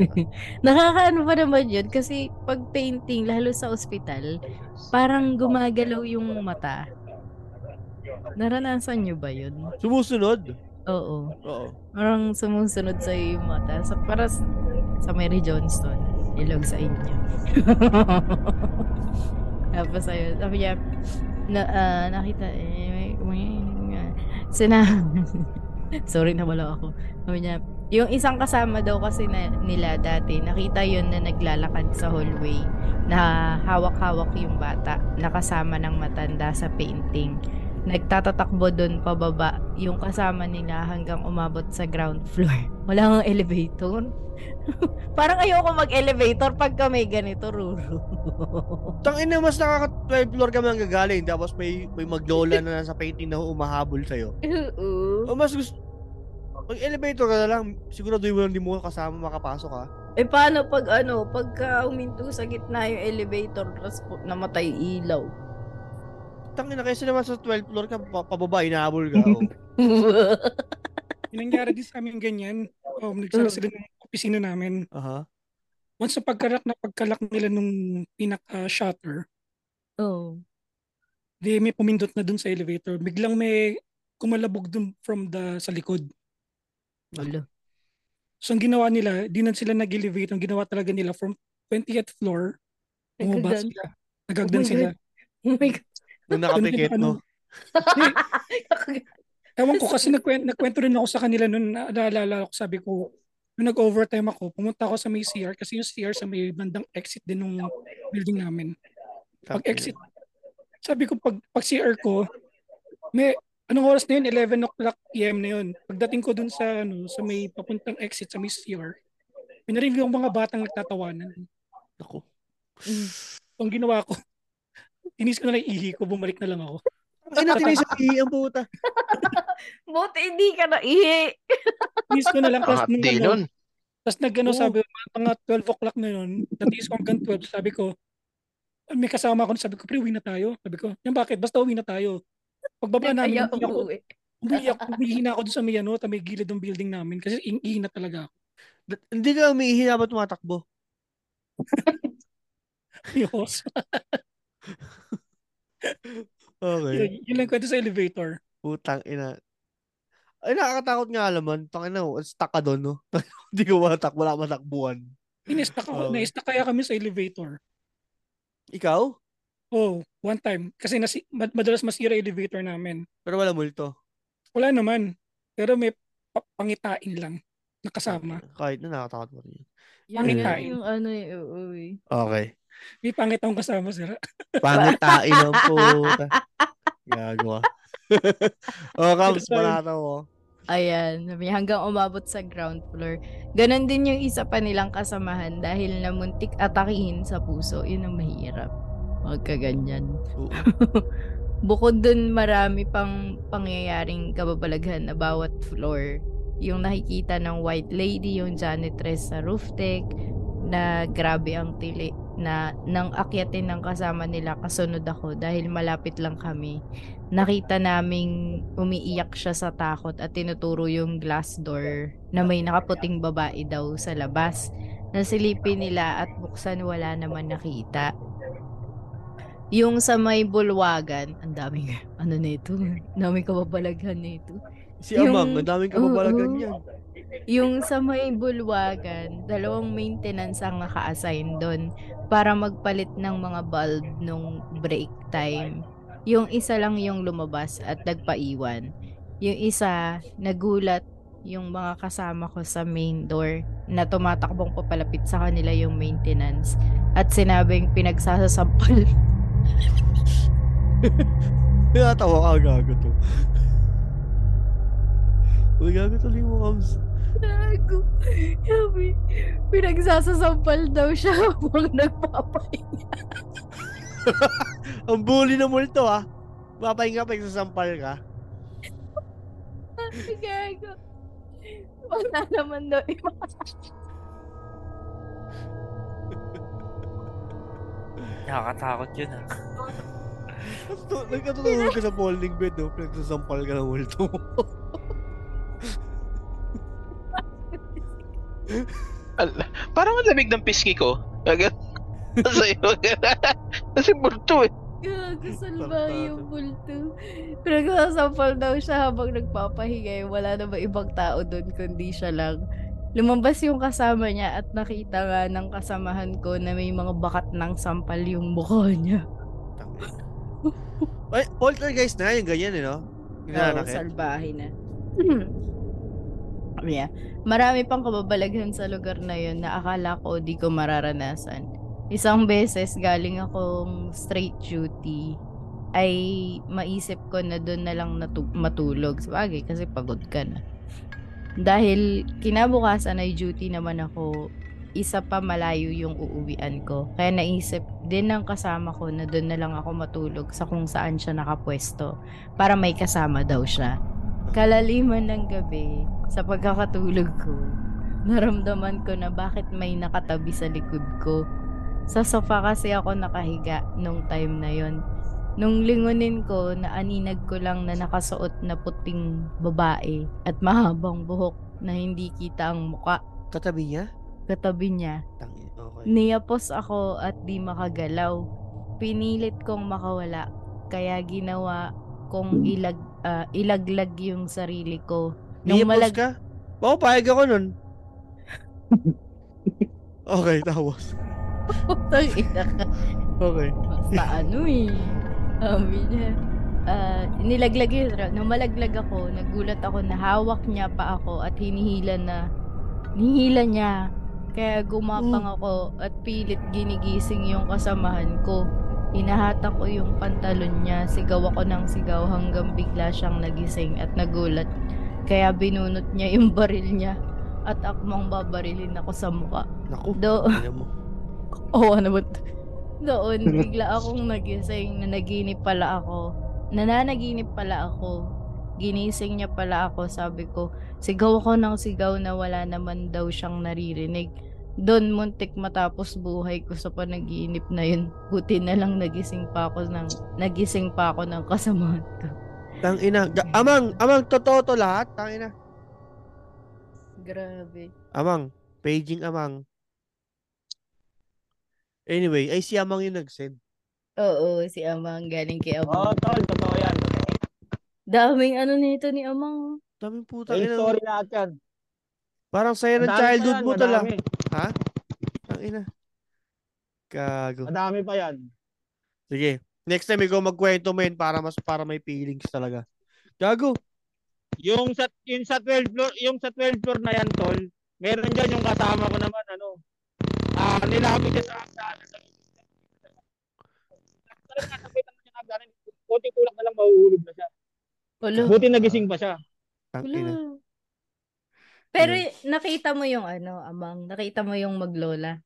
[LAUGHS] Nakakaano pa naman yun kasi pag painting, lalo sa ospital, parang gumagalaw yung mata. Naranasan nyo ba yun? Sumusunod? Oo. Oo. Parang sumusunod sa yung mata. Sa, para sa Mary Johnston. Ilog sa inyo. [LAUGHS] Tapos ayun, sabi niya, na, ah, nakita, eh, may, may, sina, [LAUGHS] sorry na wala ako. Sabi niya, yung isang kasama daw kasi na, nila dati, nakita yun na naglalakad sa hallway na hawak-hawak yung bata, nakasama ng matanda sa painting. Nagtatatakbo doon pababa yung kasama nila hanggang umabot sa ground floor. [LAUGHS] Wala nga elevator. [LAUGHS] Parang ayoko mag-elevator pagka may ganito, Ruru. [LAUGHS] Tang ina mas nakaka 12 floor kami ang gagaling tapos may may maglola na nasa painting na umahabol sa'yo. Oo. O mas gusto pag elevator ka na lang, siguraduhin mo lang di mo kasama makapasok ha. Eh paano pag ano, pagka uminto sa gitna yung elevator tapos po- namatay ilaw? Tangina kasi naman sa 12 floor ka pa- pababa inahabol ka. oh. [LAUGHS] Nangyari din sa amin ganyan. Um, nagsara sila ng opisina namin. Aha. Once sa pagkalak na pagkalak nila nung pinaka-shutter, Oh. di may pumindot na dun sa elevator. Biglang may kumalabog dun from the sa likod. Wala. So ang ginawa nila, di na sila nag-elevate. Ang ginawa talaga nila from 20th floor, bumaba sila. Oh Nagagdan my sila. God. Oh my God. Nung nakapikit, no? [LAUGHS] Ewan ko kasi nagkwento, nagkwento rin ako sa kanila noon na naalala ko sabi ko nung nag-overtime ako pumunta ako sa may CR kasi yung CR sa may bandang exit din nung building namin. Pag exit sabi ko pag, pag CR ko may anong oras na yun 11 o'clock PM na yun. Pagdating ko dun sa ano sa may papuntang exit sa may CR may narinig yung mga batang nagtatawanan. Ako. Ang ginawa ko tinis ko na lang ihi ko bumalik na lang ako. Ay, natin sa ang puta. [LAUGHS] Buti hindi ka na ihi. Tinis ko na lang tapos nung ano, nun. Tapos nagano Oh. sabi ko, mga 12 o'clock na yun, natiis ko hanggang 12, sabi ko, may kasama ko, sabi ko, pre, uwi na tayo. Sabi ko, yan bakit? Basta uwi na tayo. Pagbaba namin, umiiyak ako, umiihi na ako dun sa may, ano, sa may gilid ng building namin kasi ihi na talaga ako. Hindi ka umiihi habang tumatakbo. [LAUGHS] Yos. [LAUGHS] [LAUGHS] Okay. yun, yun lang kwento sa elevator. Putang ina. Ay, nakakatakot nga naman. Tangina, oh, stuck ka doon, no? [LAUGHS] Hindi ko matak, wala matakbuhan. Inistak ako, Oh. na-stuck kaya kami sa elevator. Ikaw? Oh, one time. Kasi nasi, mad- madalas masira yung elevator namin. Pero wala multo. Wala naman. Pero may pa- pangitain lang nakasama. Kahit na nakakatakot mo rin. Yung, Pangitain. yung ano eh, oo eh. Okay. May pangit akong kasama, sir. [LAUGHS] Pangitain ang puta. Gagawa. [LAUGHS] oh, Kams, panata mo. Ayan, hanggang umabot sa ground floor. Ganon din yung isa pa nilang kasamahan dahil namuntik atakihin sa puso. Yun ang mahirap. Huwag ka ganyan. [LAUGHS] Bukod dun, marami pang pangyayaring kababalaghan na bawat floor. Yung nakikita ng white lady, yung janitress sa roof deck, na grabe ang tili na nang akyatin ng kasama nila kasunod ako dahil malapit lang kami. Nakita naming umiiyak siya sa takot at tinuturo yung glass door na may nakaputing babae daw sa labas. Nasilipin nila at buksan wala naman nakita. Yung sa may bulwagan, ang daming [LAUGHS] ano nito, ang daming kababalaghan nito. Si Amang, ang daming kababalagan yan. Yung sa may bulwagan, dalawang maintenance ang naka-assign doon para magpalit ng mga bulb nung break time. Yung isa lang yung lumabas at nagpaiwan. Yung isa, nagulat yung mga kasama ko sa main door na tumatakbong papalapit sa kanila yung maintenance at sinabing pinagsasasampal. [LAUGHS] Tinatawa ka, gago to. Uy, gago tuloy mo, Kams. Gago. Sabi, pinagsasasampal daw siya [LAUGHS] habang nagpapahinga. Ang bully na multo, ah. Papahinga pa, sasampal ka. Gago. Wala naman daw iba. [LAUGHS] Nakakatakot yun ah. Tu- Nagkatutulog ka sa folding bed, no? Pinagsasampal ka ng multo mo. Ala, parang ang lamig ng pisngi ko. Agad. [LAUGHS] Sa'yo. [LAUGHS] Kasi bulto eh. Gago, salbahe yung bulto. Pinagsasampal daw siya habang nagpapahinga. eh. Wala na ba ibang tao doon kundi siya lang. Lumabas yung kasama niya at nakita nga ng kasamahan ko na may mga bakat ng sampal yung mukha niya. Ay, poltergeist na, yung ganyan, eh, no? Yung Oo, nananakit. salbahe na. [CLEARS THROAT] yeah. Marami pang kababalaghan sa lugar na yun na akala ko di ko mararanasan. Isang beses galing akong straight duty. ay maisip ko na doon na lang natu- matulog. Sabagay, kasi pagod ka na. Dahil kinabukasan ay duty naman ako, isa pa malayo yung uuwian ko. Kaya naisip din ng kasama ko na doon na lang ako matulog sa kung saan siya nakapwesto para may kasama daw siya. Kalaliman ng gabi, sa pagkakatulog ko, naramdaman ko na bakit may nakatabi sa likod ko. Sa sofa kasi ako nakahiga nung time na yon. Nung lingunin ko, naaninag ko lang na nakasuot na puting babae at mahabang buhok na hindi kita ang muka. Katabi niya? Katabi niya. Tangin. Okay. Niyapos ako at di makagalaw. Pinilit kong makawala, kaya ginawa kong ilag, ah, ilaglag yung sarili ko. Nung malag- ka? Baka payag ako nun. [LAUGHS] okay, tapos. Okay. Basta ano eh. Sabi niya. ah, nilaglag yun. Nung malaglag ako, nagulat ako na hawak niya pa ako at hinihila na hinihila niya. Kaya gumapang ako at pilit ginigising yung kasamahan ko. Hinahatak ko yung pantalon niya, sigaw ako ng sigaw hanggang bigla siyang nagising at nagulat. Kaya binunot niya yung [LAUGHS] baril niya at akmang babarilin ako sa mukha. Naku, Do mo. [LAUGHS] Oo, ano ba? Doon, bigla akong nagising na naginip pala ako. Nananaginip pala ako. Ginising niya pala ako. Sabi ko, sigaw ako ng sigaw na wala naman daw siyang naririnig. Doon muntik matapos buhay ko sa panaginip na yun. Buti na lang nagising pa ako ng nagising pa ako ng kasamahan ko. Tang ina. Ga- amang, amang, totoo to lahat? Tang ina. Grabe. Amang, paging amang. Anyway, ay si Amang yung nag-send. Oo, si Amang galing kay Amang. Oo, tol, totoo yan. Daming ano nito ni Amang. Daming puta. Ina. story lahat yan. Parang saya ng Madami pa childhood yan, mo tala. madami. Ha? Tang ina. Gago. Madami pa yan. Sige. Next time ikaw magkwento mo yun para mas para may feelings talaga. Gago. Yung sa yung sa 12 floor, yung sa 12 floor na yan, tol. Meron diyan yung kasama ko naman ano. Ah, nilapit siya sa sa sa na Kunti tulak na lang mahuhulog na siya. Wala. Buti nagising pa siya. Wala. ina. Pero nakita mo yung ano, Amang, nakita mo yung maglola.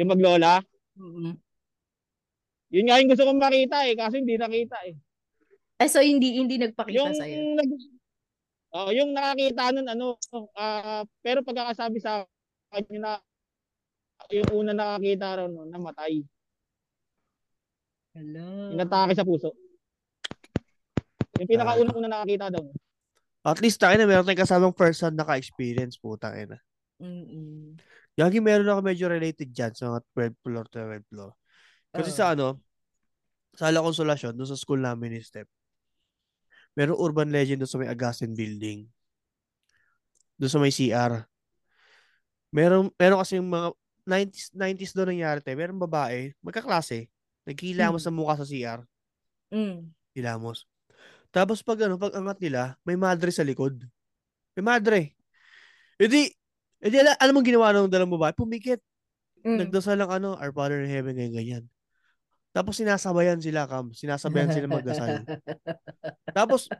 Yung maglola. Mm. Yun nga yung gusto kong makita eh, kasi hindi nakita eh. Eh, so hindi hindi nagpakita Yung sa'yo? nag Oh, yung nakakita nun ano, ah pero pagkakasabi sa kanya na yung una nakakita raw no, namatay. Hello. Inatake sa puso. Yung pinakaunang una nakakita daw. At least tayo na meron tayong kasamang person naka-experience putang ina. Mm-mm. Gagi meron ako medyo related dyan sa mga 12 floor to 12 floor. Kasi Oo. sa ano, sa La Consolacion, doon sa school namin ni Step, merong urban legend doon sa may Agasin building. Doon sa may CR. Meron, meron kasi yung mga 90s, 90s doon nangyari tayo. Meron babae, magkaklase, nagkilamos Hmm. ng mukha sa CR. Mm. Hilamos. Tapos pag ano, pag angat nila, may madre sa likod. May madre. E di, e di ala- alam mo ginawa ng dalawang babae? Pumikit. Mm. Nagdasal lang ano, Our Father in Heaven, ganyan, ganyan. Tapos sinasabayan sila, Kam. Sinasabayan sila magdasal. [LAUGHS] Tapos,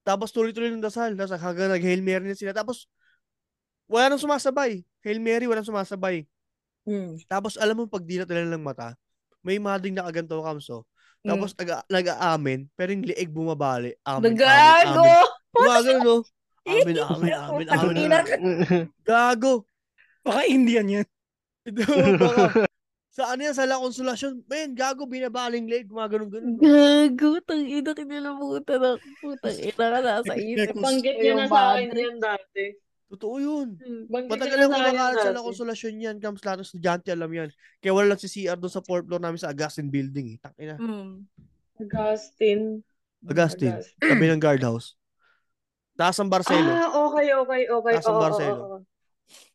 tapos tuloy-tuloy ng dasal. Tapos hanggang nag-Hail Mary na sila. Tapos, wala nang sumasabay. Hail Mary, wala nang sumasabay. Mm. Tapos, alam mo, pag dinat nila ng mata, may mading nakaganto, Kamso. Tapos, Mm. nag- nag-aamin, pero yung liig bumabali. Amin, amin, Gago! no? Amin, amin, amin, amin. Gago. Baka Indian yan. Baka, sa ano yan, sa La Consolacion, men, gago, binabaling leg, gumaganon ganun. Gago, tang ina kinalabutan ako. Putang ina ka nasa isip. ko Banggit niya na sa akin yan dati. Totoo yun. Banggit Matagal niya lang na sa. Consolacion yan. Kams lahat ng estudyante alam yan. Kaya wala lang si CR doon sa fourth floor namin sa Augustine Building. Eh. Takina. Mm. Augustine. Augustine. Augustine. Tabi ng guardhouse. Taas ang Barcelo. Ah, okay, okay, okay. Taas ang oo, Barcelo. oo.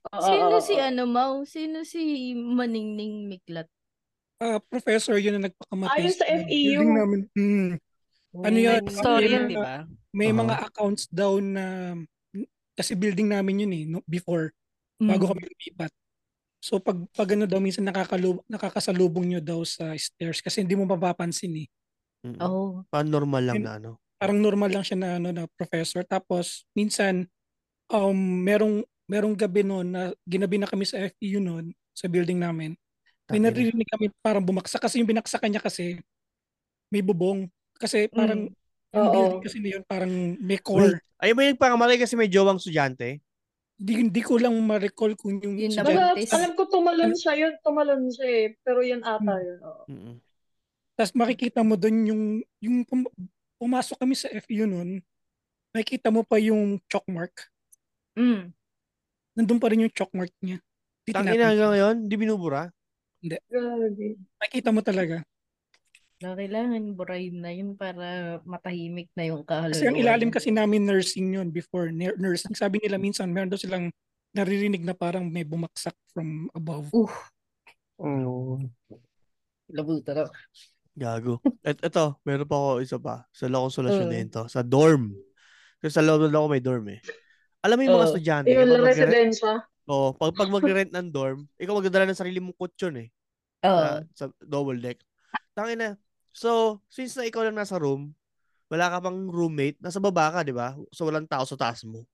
Oo, Sino oo, si ano, Mau? Sino si Maningning Miklat? Ah, professor yun na nagpakamatay Ah, yun sa FEU. namin. Mm. Ano yan? story mga- di ba? May Oo. mga accounts daw na kasi building namin yun eh, no, before, bago Mm. kami lumipat. So pag, pag ano daw, minsan nakakalu- nakakasalubong nyo daw sa stairs kasi hindi mo mapapansin eh. Mm. Oh. Parang normal lang Yun, na ano. parang normal lang siya na ano na professor tapos minsan um merong merong gabi noon na ginabi na kami sa FEU noon sa building namin. May naririnig kami parang bumaksak kasi yung binaksakan niya kasi may bubong kasi parang Mm. Yung Oo. building kasi na yun parang may Wait, core. ayun ba yung pangamalay kasi may jowang estudyante? Di, hindi ko lang ma-recall kung yung Yun nabuntis. alam ko tumalon siya yun, tumalon siya eh. Pero yun ata Hmm. yun. Oo. Mm-mm. Tapos makikita mo doon yung yung pum- pumasok kami sa FEU noon, makikita mo pa yung chalk mark. Mm. Nandun pa rin yung chalk mark niya. Hindi Tangina tinapon. hanggang ngayon, hindi binubura. Hindi. Grabe. Makikita mo talaga. Na kailangan burahin na yun para matahimik na yung Kasi ang ilalim kasi namin nursing yun before. Nur- Nursing. Sabi nila minsan meron daw silang naririnig na parang may bumaksak from above. Uh, Mm. labuta na. Gago. Et, eto, meron pa ako isa pa. Sa lakong solusyon Uh. na ito. Sa dorm. Kasi sa loob ako may dorm eh. Alam mo yung mga Oh. estudyante, Yun kapag lang magre- residensya. Oo, pag, pag magre-rent ng dorm, ikaw magdadala ng sarili mong kutsyon eh. Oo. Sa, sa double deck. Tangina. So, since na ikaw lang nasa room, wala ka pang roommate, nasa baba ka, di ba? So, walang tao sa taas mo.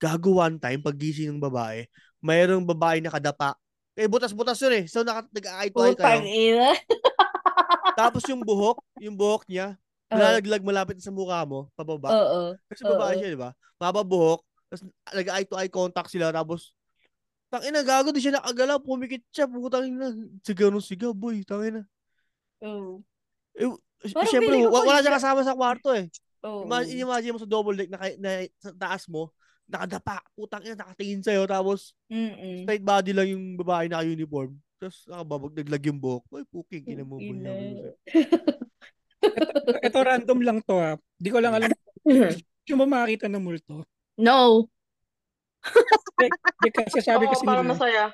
Gago one time, pag gising ng babae, mayroong babae nakadapa. Eh, butas-butas yun eh. So, naka, nag-eye to eye kayo. ina. [LAUGHS] Tapos yung buhok, yung buhok niya, nalalaglag malapit sa mukha mo, pababa. Oo. Kasi babae siya, di ba? Maba buhok, tapos nag-eye to eye contact sila, tapos tangina gago, di siya nakagalaw, pumikit siya, putang ina. Sigaw nung sigaw, boy, tangina. Oo. Eh, Parang Siyempre, wala pag- siya kasama sa kwarto eh. Oo. Imagine, imagine mo sa double deck na, kay- na sa taas mo, nakadapa, putang ina, nakatingin sa'yo, tapos Mm-mm. straight body lang yung babae naka-uniform. Tapos nakababag, naglag yung buhok. Ay, puking, ina mo. boy. Ito random lang to ha. Di ko lang alam. [LAUGHS] Yung ba makakita ng multo? No. Di, kasi sabi Oo, kasi para nila. masaya.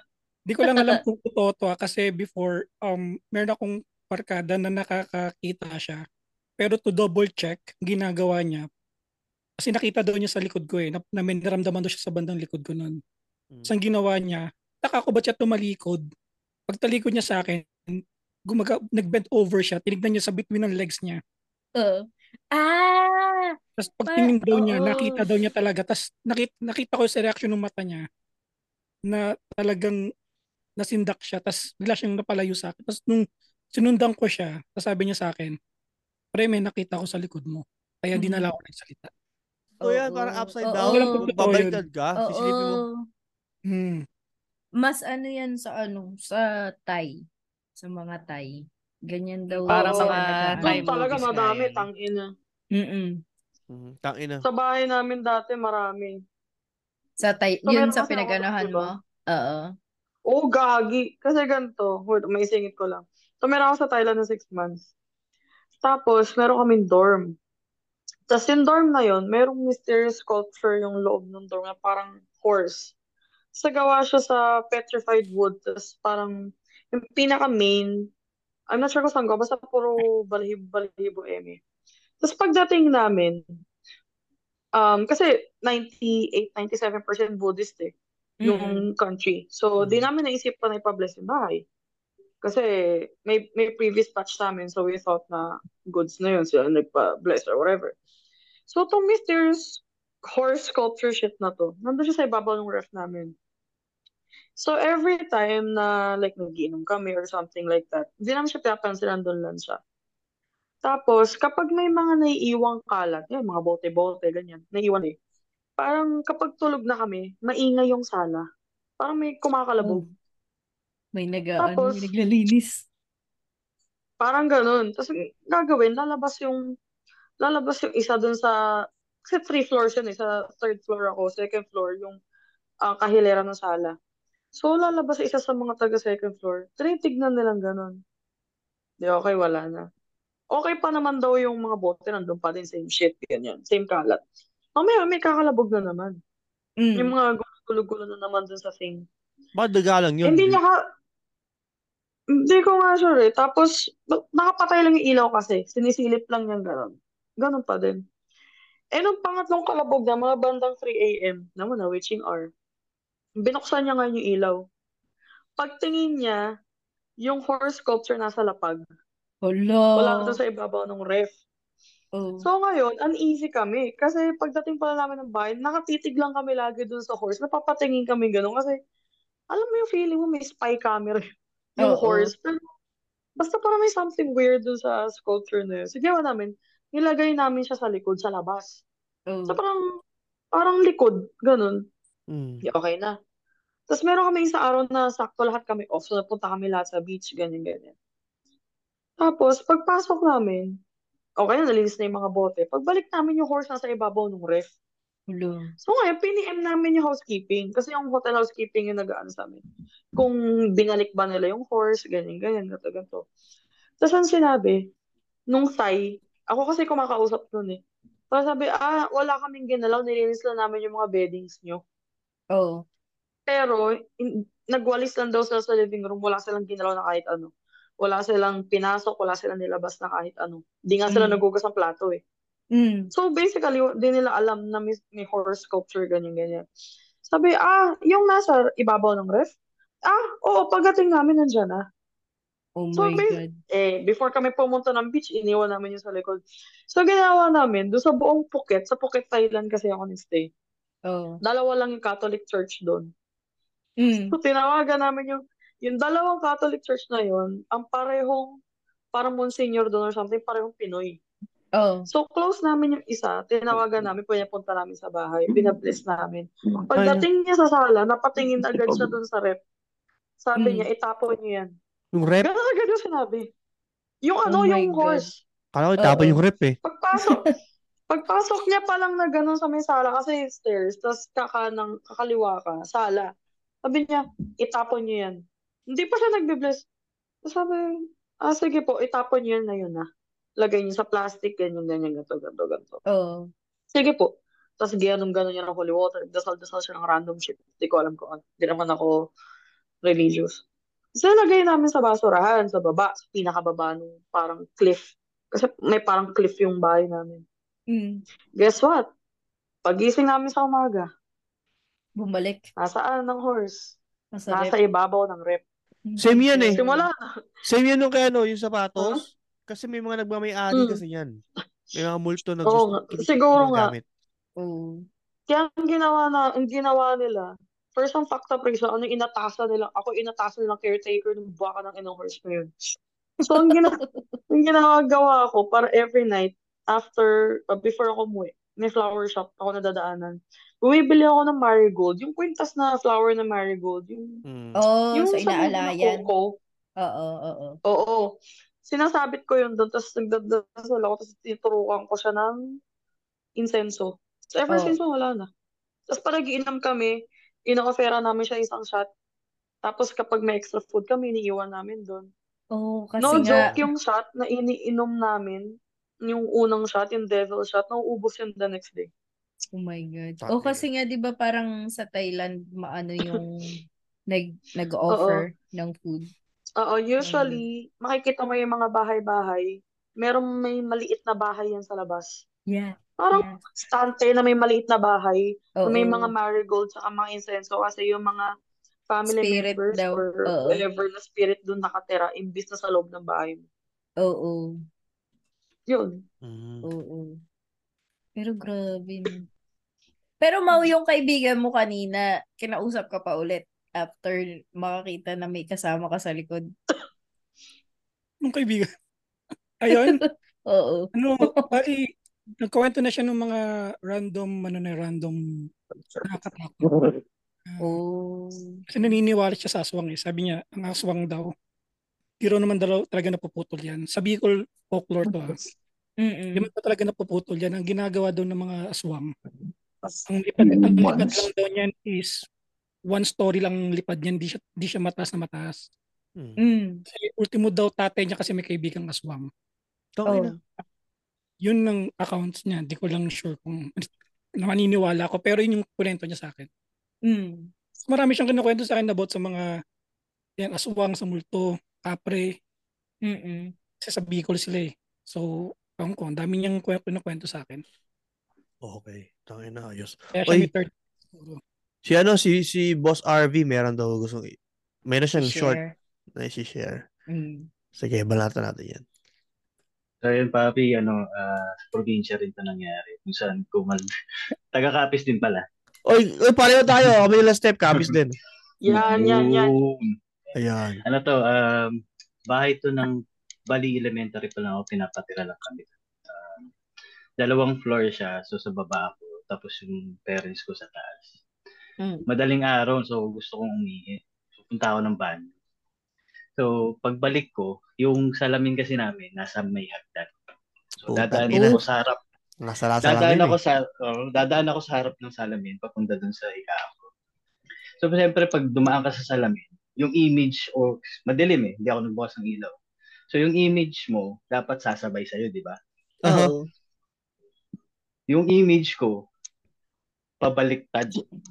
Di ko lang alam [LAUGHS] kung totoo to ha, kasi before um meron akong barkada na nakakakita siya. Pero to double check, ginagawa niya. Kasi nakita daw niya sa likod ko eh, na, na may naramdaman daw siya sa bandang likod ko noon. Hmm. So ang ginawa niya, taka ko ba't siya tumalikod? Pag talikod niya sa akin, gumaga, nag-bend over siya, tinignan niya sa between ng legs niya. Oo. Ah! Tapos pagtingin daw niya, oo. nakita daw niya talaga. Tapos nakita, nakita ko sa reaction ng mata niya na talagang nasindak siya. Tapos bigla siyang napalayo sa akin. Tapos nung sinundan ko siya, sabi niya sa akin, pre, may nakita ko sa likod mo. Kaya di na lang ako nagsalita. So yan, Oo. parang upside Oo. down. Walang pagtotoo Babaliktad ka, Oo. sisilipin mo. Hmm. Mas ano yan sa ano, sa Thai. Sa mga Thai. Ganyan daw. Parang Oo. mga. Thai talaga madami, yan. tangina. Mm-mm. Mhm, Tangina. Sa bahay namin dati, marami. Sa Thai, So, yun sa pinaganahan diba? mo? Oo. Oo, gagi. Kasi ganito, wait, may isingit ko lang. So, meron ako sa Thailand na six months. Tapos, meron kaming dorm. Tapos, yung dorm na yon merong mysterious sculpture yung loob ng dorm na parang horse. Sa gawa siya sa petrified wood. Tapos, parang, yung pinaka-main, I'm not sure kung saan gawa, basta puro balahibo-balahibo eme. Tapos, pagdating namin, um, kasi 98-97% Buddhist eh, yung country. So, di namin naisipan na ipa-bless yung bahay. Kasi may may previous batch namin, so we thought na goods na yun, sila nagpa-bless or whatever. So, itong mysterious horse sculpture shit na to, nandun siya sa ibabaw ng ref namin. So, every time na like nagiinom kami or something like that, hindi namin siya pinapansin, nandun lang siya. Tapos, kapag may mga naiiwang kalat, yan, mga bote-bote, ganyan, naiiwan eh. Parang kapag tulog na kami, maingay yung sala. Parang may kumakalabog. May nag, ano, Tapos, may naglalinis. Parang ganun. Tapos gagawin, lalabas yung lalabas yung isa dun sa kasi three floors yun eh. Sa third floor ako, second floor yung ah, kahilera ng sala. So lalabas isa sa mga taga second floor. Tinitignan nilang ganun. Di okay, wala na. Okay pa naman daw yung mga bote nandun pa din, same shit, ganyan, same kalat. Mamaya may kakalabog na naman. Yung mga gulo-gulo na naman dun sa same. Bakit daga lang yun? Hindi niya ka... Hindi ko nga sure eh. Tapos, ba- nakapatay lang yung ilaw kasi. Sinisilip lang niyang gano'n. Gano'n pa din. Eh, nung pangatlong kalabog na, mga bandang 3 a.m., naman na, witching hour, binuksan niya nga yung ilaw. Pagtingin niya, yung horse sculpture nasa lapag. Wala Hala. doon sa ibabaw ng ref. Oh. So ngayon, uneasy kami. Kasi pagdating pala namin ng bahay, nakatitig lang kami lagi doon sa horse. Napapatingin kami gano'n. Kasi alam mo yung feeling mo may spy camera yung Oo. horse. Pero basta parang may something weird doon sa sculpture na yun. So ginawa namin, nilagay namin siya sa likod, sa labas. Oh. So parang, parang likod, ganun. Mm. Di okay na. Tapos meron kami isang araw na sakto lahat kami off. So napunta kami lahat sa beach, ganyan, ganyan. Tapos, pagpasok namin, okay na, nalinis na yung mga bote. Pagbalik namin yung horse nasa ibabaw ng ref. Hala. So ngayon, piniem namin yung housekeeping. Kasi yung hotel housekeeping yung nag-ano sa amin. Kung binalik ba nila yung horse, ganyan, ganyan, ganito, ganito. Tapos ang sinabi, nung Thai, ako kasi kumakausap nun eh. Tapos sabi, ah, wala kaming ginalaw, nilinis lang namin yung mga beddings nyo. Oh. Pero, in, nagwalis lang daw sila sa living room, wala silang ginalaw na kahit ano. Wala silang pinasok, wala silang nilabas na kahit ano. Di nga sila Mm. nagugas ng plato eh. Mm. So basically, di nila alam na may, may horror sculpture, ganyan, ganyan. Sabi, ah, yung nasa ibabaw ng ref? Ah, oo, pagdating namin nandyan na. Oh So, my bas- God. eh, before kami pumunta ng beach, iniwan namin yung sa likod. So, ginawa namin, doon sa buong Phuket, sa Phuket, Thailand kasi ako nag-stay. Oh. Dalawa lang yung Catholic Church doon. Mm. So, tinawagan namin yung, yung dalawang Catholic Church na yun, ang parehong, parang Monsignor doon or something, parehong Pinoy. Oh. So, close namin yung isa, tinawagan namin, pinapunta namin sa bahay, binabless namin. Pagdating niya sa sala, napatingin agad siya doon sa rep. Sabi Mm. niya, itapon niyo yan. Yung rep, Ganun agad yung sinabi. Yung Oh ano, my yung God. horse. kala ko tapon Oo. yung rep eh. Pagpasok, [LAUGHS] pagpasok niya pa lang na gano'n sa may sala kasi stairs, tapos kakanang, kakaliwa ka, sala. Sabi niya, itapon niyo yan. Hindi pa siya nagbe-bless. Sabi, ah sige po, itapon niyo yan na yun na. Lagay niyo sa plastic, ganyan, ganyan, ganito, ganito, ganito. Oh. Sige po. Tapos ganun gano'n niya ng holy water. Dasal-dasal siya ng random shit. Hindi ko alam kung ano. Hindi naman ako religious. So, lagay namin sa basurahan, sa baba, sa pinakababa nung parang cliff. Kasi may parang cliff yung bahay namin. Mm. Guess what? Pagising namin sa umaga, Bumalik. nasaan ng horse? Nasa Nasa rep. ibabaw ng rep. Same yan eh. Simula. Same yan nung kay ano, yung sapatos. Kasi may mga nagmamay-ari Mm. kasi yan. May mga multo na Oo gusto kin- Siguro nga. ginagamit. Oh. Kaya ang ginawa na, ang ginawa nila, first ang fact up reason, ano yung inatasan nila, ako inatasan nilang caretaker ng baka ng inang horse na yun. So, ang, gina [LAUGHS] ang ginagawa ko para every night, after, uh, before ako umuwi, may flower shop ako nadadaanan. Bumibili ako ng marigold, yung kwintas na flower na marigold, yung, Mm. Oh, yung na inaalayan. coco. Oo, oo. Oo. Sinasabit ko yun doon, tapos nagdadasal ako, tapos tinuturukan ko siya ng insenso. So, ever Oh. since, wala na. Tapos pag nag-iinom kami, ino-offera namin siya isang shot. Tapos kapag may extra food kami, iniiwan namin doon. Oh, kasi No nga, joke yung shot na iniinom namin, yung unang shot, yung devil shot, nauubos yun the next day. oh my God. Tangina. Oh, kasi nga, di ba parang sa Thailand, maano yung [LAUGHS] nag, Oo. nag-offer ng food. Oo, usually, makikita mo yung mga bahay-bahay, merong may maliit na bahay yan sa labas. Yeah. Parang Yeah. stante na may maliit na bahay, na may mga Oo. marigold sa mga insenso kasi yung mga family Spirit members daw. or Oo. whatever na spirit doon nakatira imbis na sa loob ng bahay mo. Oo. Yun. Mm. Oo. Pero grabe. no. Pero Mau, yung kaibigan mo kanina, kinausap ka pa ulit after makakita na may kasama ka sa likod. [COUGHS] Nung kaibigan. Ayun. [LAUGHS] Oo. Ano, bali, nagkwento na siya ng mga random, ano na, random nakakatakot. [LAUGHS] Oh. Kasi naniniwala siya sa aswang eh. Sabi niya, ang aswang daw, di naman daw talaga napuputol yan. Sa Bicol folklore to ha. [LAUGHS] Mm-mm. Di man talaga napuputol yan. Ang ginagawa daw ng mga aswang, ang lipad, ang lipad lang daw niyan is one story lang lipad niyan, di siya, di siya mataas na mataas. Mm. Mm. Kasi ultimo daw tatay niya kasi may kaibigang aswang. Tangina. Oh. Yun ang accounts niya. Di ko lang sure kung na maniniwala ako. Pero yun yung kwento niya sa akin. Mm. Marami siyang kinukwento sa akin about sa mga yan, aswang sa multo, kapre. Mm-mm. Kasi sa Bicol sila eh. So, ewan ko, ang dami niyang kwento na kwento sa akin. Okay. Tangina, ayos. Kaya siya Oy, may third siguro. Si ano, si, si Boss RV, meron daw gustong, meron siyang short Share. na isi-share. Mm. Sige, balatan natin yan. So yun, papi, ano, sa probinsya rin ito nangyari. Kung saan kumal... [LAUGHS] Taga-Capiz din pala. Oy, oy pareho tayo. Kami nila step Capiz din. [LAUGHS] Yan, yan, yan. Yun. Ayan. Ano to, um, bahay to ng Bali Elementary pa lang ako, pinapatira lang kami. Um, dalawang floor siya, so sa baba ako, tapos yung parents ko sa taas. Mm. Madaling araw, so gusto kong umihi. So, punta ako ng banyo. So, pagbalik ko, yung salamin kasi namin, nasa may hagdan. So, Putang dadaan ina. ako sa harap. Nasala Dadaan salamin ako eh. sa, oh, dadaan ako sa harap ng salamin, papunta dun sa higaan ko. So, siyempre, pag dumaan ka sa salamin, yung image, o madilim eh, hindi ako nagbukas ng ilaw. So, yung image mo, dapat sasabay sa'yo, di ba? Oo. Yung image ko, pabaliktad,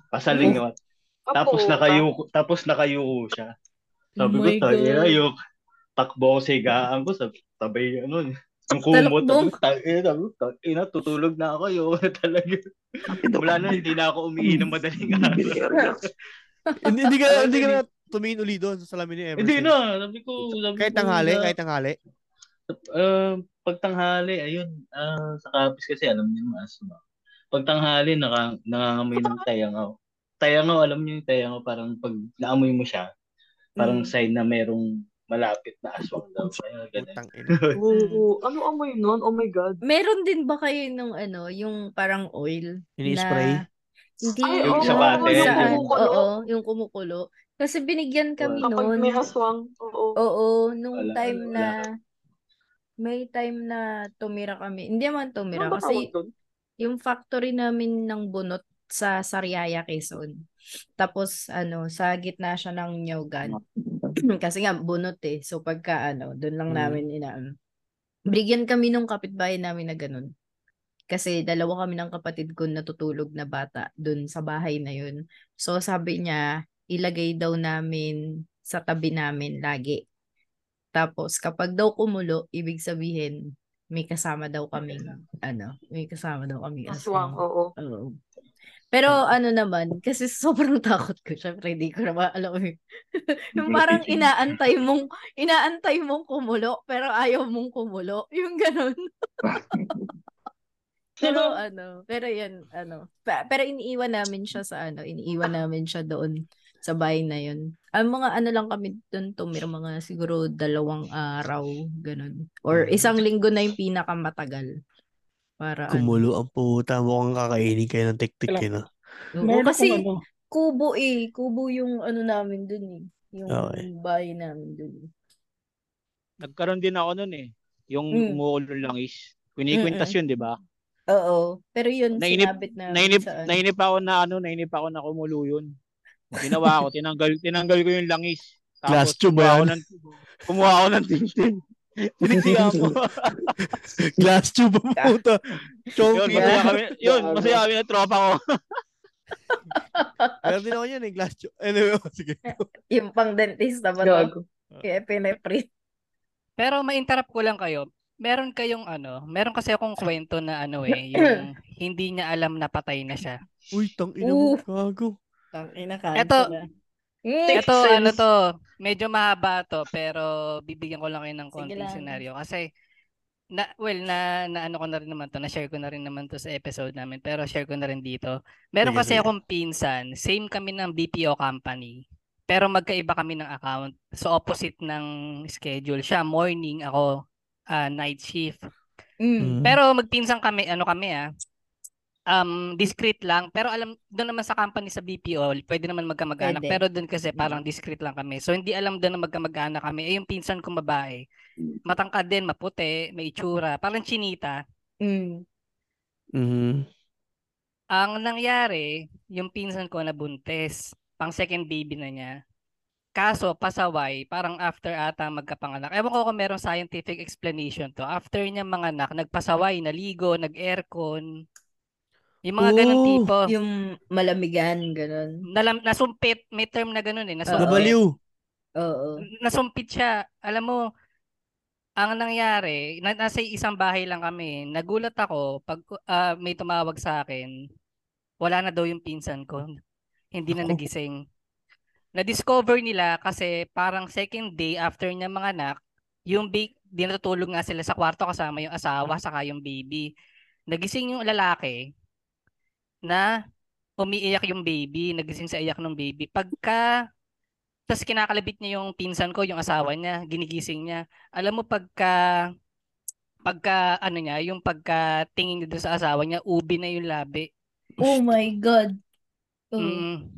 pasalingot. Oh. Tapos Apo, nakayuko, tapos nakayuko siya. Sabi Oh ko, God. ayok. Takbo ako sa higaan ko, sabi, tabay, ano, yung kumot, sabi ko, "Tang- sabi ko, "Tang- ina, tutulog na ako, na talaga. Wala na, hindi na ako umiinom madaling araw. [LAUGHS] hindi, hindi ka, hindi ka na tumingin uli doon sa salamin ni Emerson. Hindi na, sabi ko, sabi Kahit ko tanghali, na- kahit tanghali. Uh, pag tanghali, ayun, ah, sa kapis kasi alam niyo naman asma. Pag tanghali, naka, nangangamoy ng tayangaw. Tayangaw, alam niyo yung tayangaw, parang pag naamoy mo siya, parang Mm. sign na merong malapit na aswang daw. Kaya ganun. [LAUGHS] Oo. Ano amoy nun? Oh my God. Meron din ba kayo nung ano, yung parang oil Ini-spray? na hindi Ay, Yung oo, sa bate. yung kumukulo. oo, yung kumukulo. Kasi binigyan kami Kapag noon. may aswang. Oo. Oo, nung Wala, time wala, na wala. may time na tumira kami. Hindi naman tumira Ano ba kasi? Yung factory namin ng bunot sa Sariaya, Quezon. Tapos ano, sa gitna siya ng Nyogan. [CLEARS THROAT] kasi nga bunot eh. So pagka ano, doon lang Mm. namin inaano. Bigyan kami nung kapitbahay namin na ganun. Kasi dalawa kami ng kapatid ko natutulog na bata doon sa bahay na yun. So sabi niya, ilagay daw namin sa tabi namin lagi. Tapos kapag daw kumulo, ibig sabihin may kasama daw kaming ano, may kasama daw kaming Aswang, aswang. oo. Oo. Pero ano naman, kasi [LAUGHS] sobrang takot ko. Syempre, hindi ko na maalam yun. [LAUGHS] yung parang [LAUGHS] inaantay mong, inaantay mong kumulo, pero ayaw mong kumulo. Yung ganun. pero ano, pero yan, ano. Pa- pero iniiwan namin siya sa ano, iniiwan namin siya doon sa bahay na yun. Ang mga ano lang kami doon tumira, mga siguro dalawang araw, ganun. Or isang linggo na yung pinakamatagal. Para ano. Kumulo ang puta. Mukhang kakainin kayo ng tiktik eh, no? Oo, kasi ano, kubo eh. Kubo yung ano namin dun eh. Yung Okay. bahay namin dun. Nagkaroon din ako nun eh. Yung Mm. umuulo lang is. Kunikwintas yun, di ba? Oo. Pero yun, Nainip, sinabit namin nainip, sa ano. nainip ako na ano, nainip ako na kumulo yun. Ginawa ko, tinanggal, tinanggal ko yung langis. Glass Tapos tube kumuha ba ako yan? ng, kumuha ako ng tintin. [LAUGHS] Piniksihan ko. Glass tube ang puta. yun, masaya kami, yun, masaya kami ng tropa ko. Meron din ako yan eh. Glass tube. Anyway, oh, sige. [LAUGHS] Yung pang dentista ba to? Gago. Kaya pinaprint. Pero ma-interrupt ko lang kayo. Meron kayong ano, meron kasi akong kwento na ano eh, yung [CLEARS THROAT] hindi niya alam na patay na siya. Uy, tang ina mo. Gago. Tang ina ka. Eh, Ito, ano to, medyo mahaba to, pero bibigyan ko lang kayo ng Sige konting lang. senaryo. Kasi, na, well, na, na ano ko na rin naman to, na-share ko na rin naman to sa episode namin, pero share ko na rin dito. Meron kasi akong pinsan, same kami ng BPO company, pero magkaiba kami ng account. So, opposite ng schedule. Siya, morning, ako, ah, night shift. Mm. Pero magpinsan kami, ano kami ah, um, discreet lang. Pero alam, doon naman sa company sa BPO, pwede naman magkamag-anak. Pwede. Pero doon kasi parang discreet lang kami. So hindi alam doon na magkamag-anak kami. Eh yung pinsan kong babae, matangkad din, maputi, may itsura, parang chinita. Mm. Mhm. Ang nangyari, yung pinsan ko nabuntis, pang second baby na niya. Kaso, pasaway, parang after ata magkapanganak. Ewan ko kung merong scientific explanation to. After niya manganak, nagpasaway, naligo, nag-aircon. Yung mga ganun Oh, tipo. Yung malamigan, ganun. Nalam, nasumpit, may term na ganun eh, nasumpit. Nabaliw. Oo. Nasumpit siya. Alam mo, ang nangyari, na, nasa isang bahay lang kami. Nagulat ako pag ah, may tumawag sa akin. Wala na daw yung pinsan ko. Hindi na Ako. nagising. Na-discover nila kasi parang second day after niya manganak, yung ba- di natutulog nga sila sa kwarto kasama yung asawa saka yung baby. Nagising yung lalaki na umiiyak yung baby, nagising sa iyak ng baby. Pagka tapos kinakalabit niya yung pinsan ko, yung asawa niya, ginigising niya. Alam mo pagka pagka ano niya, yung pagka tingin niya sa asawa niya, ubi na yung labi. Oh my God. Oh. Mm.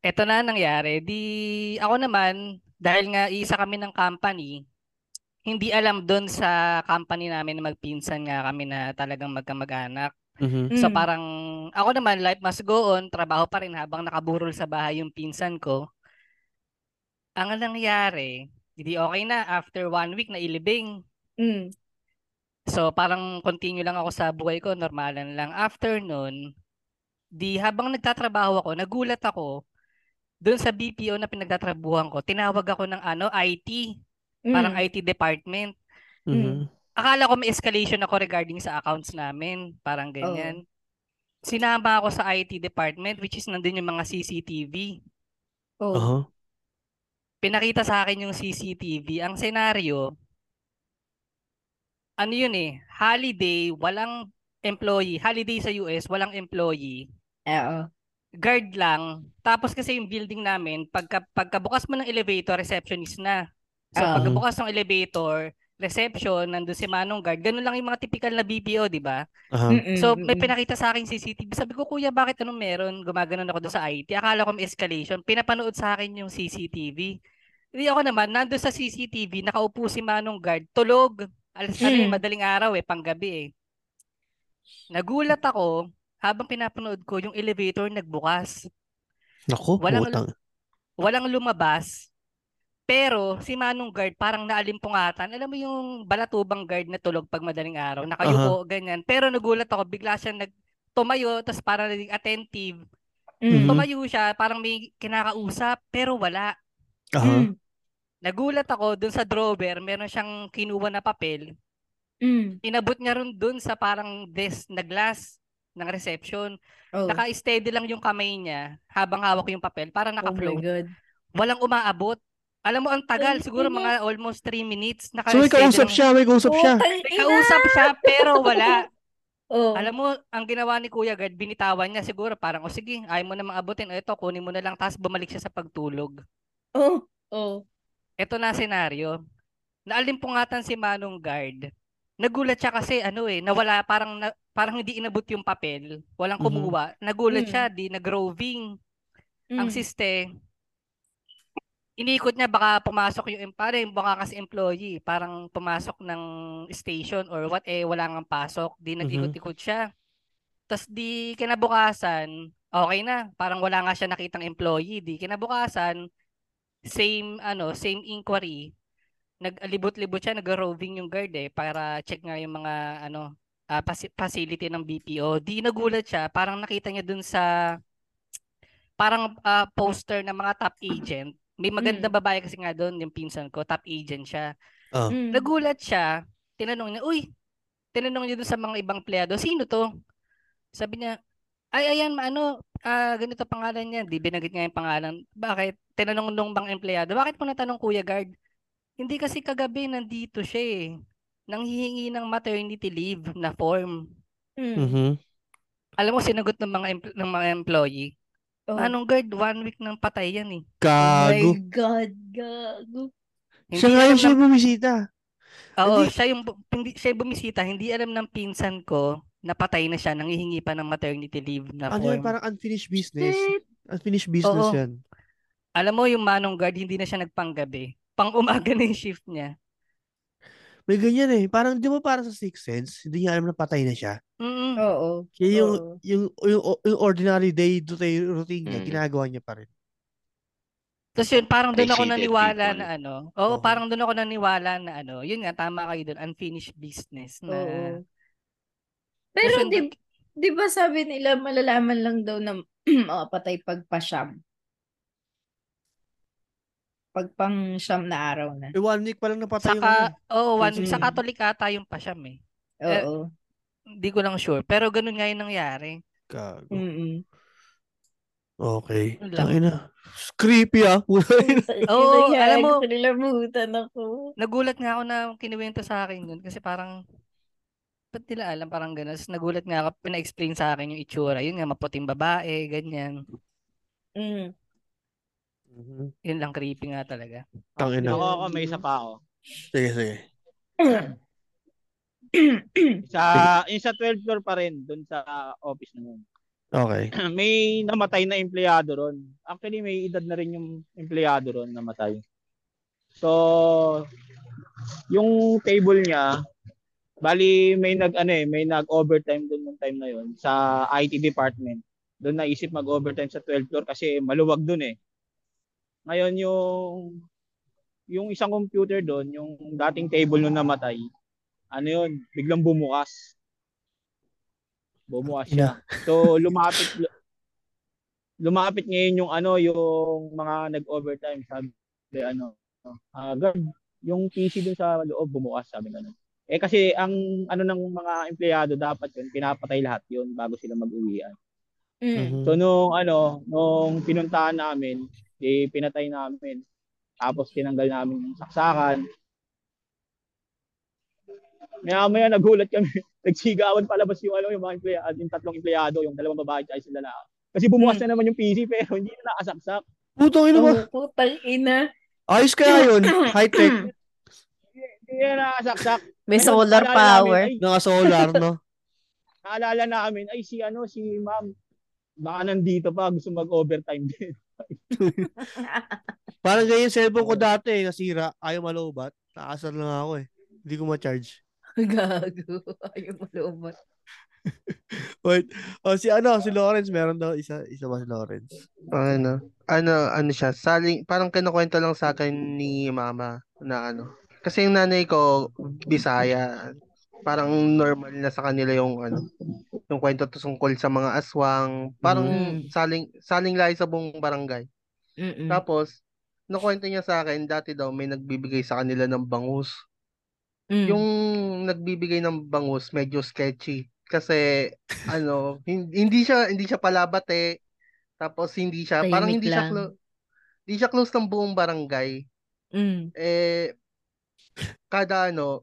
Ito na nangyari. Di ako naman, dahil nga isa kami ng company, hindi alam doon sa company namin na magpinsan nga kami na talagang magkamag-anak. Mhm. So Mm. parang ako naman life must go on, trabaho pa rin habang nakaburol sa bahay yung pinsan ko. Ang nangyari, hindi okay na after one week na ilibing. Mm. So parang continue lang ako sa buhay ko, normalan lang. After nun, di habang nagtatrabaho ako, nagulat ako doon sa BPO na pinagtatrabuhan ko, tinawag ako ng ano, IT, parang Mm. IT department. Mhm. Akala ko may escalation ako regarding sa accounts namin, parang ganyan. Sinama ako sa IT department which is nandun yung mga CCTV. Oh. Aha. Pinakita sa akin yung CCTV. Ang senaryo, ano yun eh, holiday, walang employee. Holiday sa US, walang employee. Oo. Guard lang. Tapos kasi yung building namin, pagka, pagkabukas mo ng elevator, receptionist na. So Ah. pagkabukas ng elevator, reception, nandun si Manong Guard. Ganun lang yung mga typical na BPO, di ba? Mm-mm, So may pinakita sa akin CCTV. Sabi ko, kuya, bakit anong meron? Gumaganon ako doon sa IT. Akala ko may escalation. Pinapanood sa akin yung CCTV. Hindi ako naman, nandun sa CCTV, nakaupo si Manong Guard, tulog. Alas ano eh, Mm. madaling araw eh, panggabi eh. Nagulat ako, habang pinapanood ko, yung elevator nagbukas. Naku, Walang, utang. walang lumabas. Pero si Manong Guard parang naalimpungatan. Alam mo yung balatubang guard na tulog pag madaling araw, nakayuko, ganyan. Pero nagulat ako, bigla siya nag tumayo, tapos parang naging attentive. Mm. Tumayo siya, parang may kinakausap, pero wala. Aha. Mm. Nagulat ako dun sa drawer, meron siyang kinuha na papel. Mm. Inabot niya rin dun sa parang desk na glass ng reception. Oh. Naka-steady lang yung kamay niya habang hawak yung papel, para Oh my naka-float. God. Walang umaabot. Alam mo, ang tagal. Siguro mga almost 3 minutes. So may kausap siya, may kausap siya. Putang May kausap siya, pero wala. [LAUGHS] Oh. Alam mo, ang ginawa ni Kuya Gard, binitawan niya siguro. Parang, o sige, ayaw mo na maabutin. O ito, kunin mo na lang. Tapos bumalik siya sa pagtulog. Oh. Oh. Ito na senaryo. Naalimpungatan si Manong Guard. Nagulat siya kasi ano eh, nawala parang na, parang hindi inabot yung papel. Walang Mhm. kumuha. Nagulat Mm. siya, di nag-roving. Ang Mm. siste, iniikot niya baka pumasok yung parang baka kasi employee, parang pumasok ng station or what eh wala ngang pasok, di nag-ikot-ikot siya. Tapos di kinabukasan, okay na, parang wala nga siya nakitang employee, di kinabukasan same ano, same inquiry. Nag-libot-libot siya, nag-roving yung guard eh para check nga yung mga ano faci- facility ng BPO. Di nagulat siya, parang nakita niya dun sa parang ah, poster ng mga top agent. May maganda Mm. babae kasi nga doon, yung pinsan ko, top agent siya. Ah. Mm. Nagulat siya, tinanong niya, uy, tinanong niya doon sa mga ibang empleyado, sino to? Sabi niya, ay, ayan, ano, ah, ganito pangalan niya. Di binanggit nga yung pangalan. Bakit? Tinanong nung bang empleyado, bakit mo natanong Kuya Guard? Hindi kasi kagabi nandito siya eh. Nanghihingi ng maternity leave na form. Mm. Mhm. Alam mo, sinagot ng mga empl- ng mga employee. Oh. Anong guard? One week nang patay yan eh. Oh my Gago. God. Gago. Siya Hindi nga alam yung siya ng, bumisita. oo, Hindi, siya yung, hindi, siya yung bumisita. Hindi alam ng pinsan ko na patay na siya. Nanghihingi pa ng maternity leave na ano form. parang unfinished business. Shit. Unfinished business Oo. yan. Alam mo, yung manong guard, hindi na siya nagpanggabi. Pang umaga na yung shift niya. May ganyan eh. Parang, di ba parang sa Sixth Sense, hindi niya alam na patay na siya. Mm-mm. Oo. Kaya yung, Oo. yung, yung, yung ordinary day to day routine niya, Mm. ginagawa niya pa rin. Tapos yun, parang doon ako naniwala people. na ano. Oo, Oo. parang doon ako naniwala na ano. Yun nga, tama kayo doon. Unfinished business na. Oo. Pero di, di ba sabi nila malalaman lang daw na [CLEARS THROAT] makapatay pag pasyam? Pag pang siyam na araw na. Eh, one week pa lang napatay yung Saka, eh. oh, one week. Sa. Catholic ata yung pasyam eh. Eh, Oo. Hindi ko lang sure. Pero ganun nga yung nangyari. Gago. Mm-mm. Okay. Lang. Tangina. Creepy ah. [LAUGHS] Oo, alam mo, Nilabutan ako. nagulat nga ako na kinuwento sa akin yun kasi parang ba't nila alam parang gano'n. Tapos nagulat nga ako, pina-explain sa akin yung itsura. Yun nga, maputing babae, ganyan. Mm. Yun lang, creepy nga talaga. Tangina. Ako, ako, may isa pa ako. Sige, sige. [CLEARS THROAT] Sa, yung sa 12th floor pa rin, dun sa office na yun. Okay. [CLEARS THROAT] may namatay na empleyado ron. Actually, may edad na rin yung empleyado ron namatay. So, yung table niya, bali may nag ano eh, may nag-overtime doon nung time na yon sa IT department. Doon naisip mag-overtime sa 12th floor kasi maluwag doon eh. Ngayon yung yung isang computer doon, yung dating table nung namatay, ano yun, biglang bumukas. Bumukas siya. So lumapit lumapit ngayon yung ano, yung mga nag-overtime, sabi ano, ah guard, yung PC dun sa loob bumukas, sabi ganun. Eh kasi ang ano ng mga empleyado dapat yun, pinapatay lahat yun bago sila mag-uwian. Mm. So nung ano, nung pinuntahan namin, di pinatay namin. Tapos tinanggal namin yung saksakan. Maya maya nagulat kami. [LAUGHS] Nagsigawan palabas yung ano, yung mga empleyado, yung tatlong empleyado, yung dalawang babae at isang lalaki. Kasi bumukas na naman yung PC pero hindi na nakasaksak. Putong ina ba? Oh, putang ina. Ayos kaya yun. [COUGHS] High-tech. Hindi na nakasaksak. May Ano, solar power. namin, ay, Naka-solar, no? naalala namin, ay si ano, si ma'am, baka nandito pa, gusto mag-overtime din. [LAUGHS] Parang ganyan yung cellphone ko dati eh, nasira. Ayaw malobat. Nakasar lang ako eh. Hindi ko ma-charge. [LAUGHS] Gago. Ayaw mo lumat. [LAUGHS] Wait. O si ano, si Lawrence, meron daw isa isa ba si Lawrence? Ano, ano, ano siya, saling, parang kinukwento lang sa akin ni mama na ano. Kasi yung nanay ko, Bisaya, parang normal na sa kanila yung ano, yung kwento tungkol sa mga aswang, parang Mm. saling, saling lahi sa buong barangay. Mm-mm. Tapos, nakwento niya sa akin, dati daw may nagbibigay sa kanila ng bangus. Mm. Yung nagbibigay ng bangus, medyo sketchy. Kasi, ano, [LAUGHS] hin- hindi siya, hindi siya palabate. Tapos, hindi siya, parang Tahimik hindi siya, lang. clo- hindi siya close ng buong barangay. Mm. Eh, kada ano,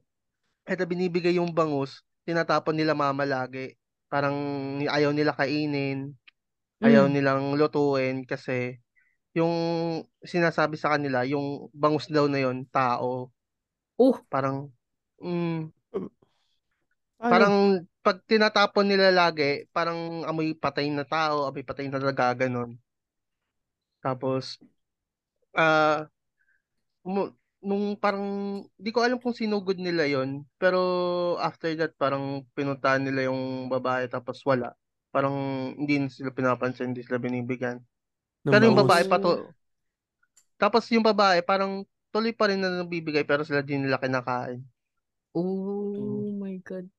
kada binibigay yung bangus, tinatapon nila mama lagi. Parang ayaw nila kainin, ayaw Mm. nilang lutuin kasi yung sinasabi sa kanila, yung bangus daw na yon tao. Oh. Parang, mm, Ano? parang pag tinatapon nila lagi, parang amoy patay na tao, amoy patay na daga, ganon. Tapos, ah, umu- nung parang, di ko alam kung sinugod nila yon pero after that, parang pinuntahan nila yung babae, tapos wala. Parang hindi na sila pinapansin, hindi sila binibigyan. Ng Pero yung babae pa to, tapos yung babae, parang tuloy pa rin na nabibigay, pero sila din nila kinakain. Oh my God.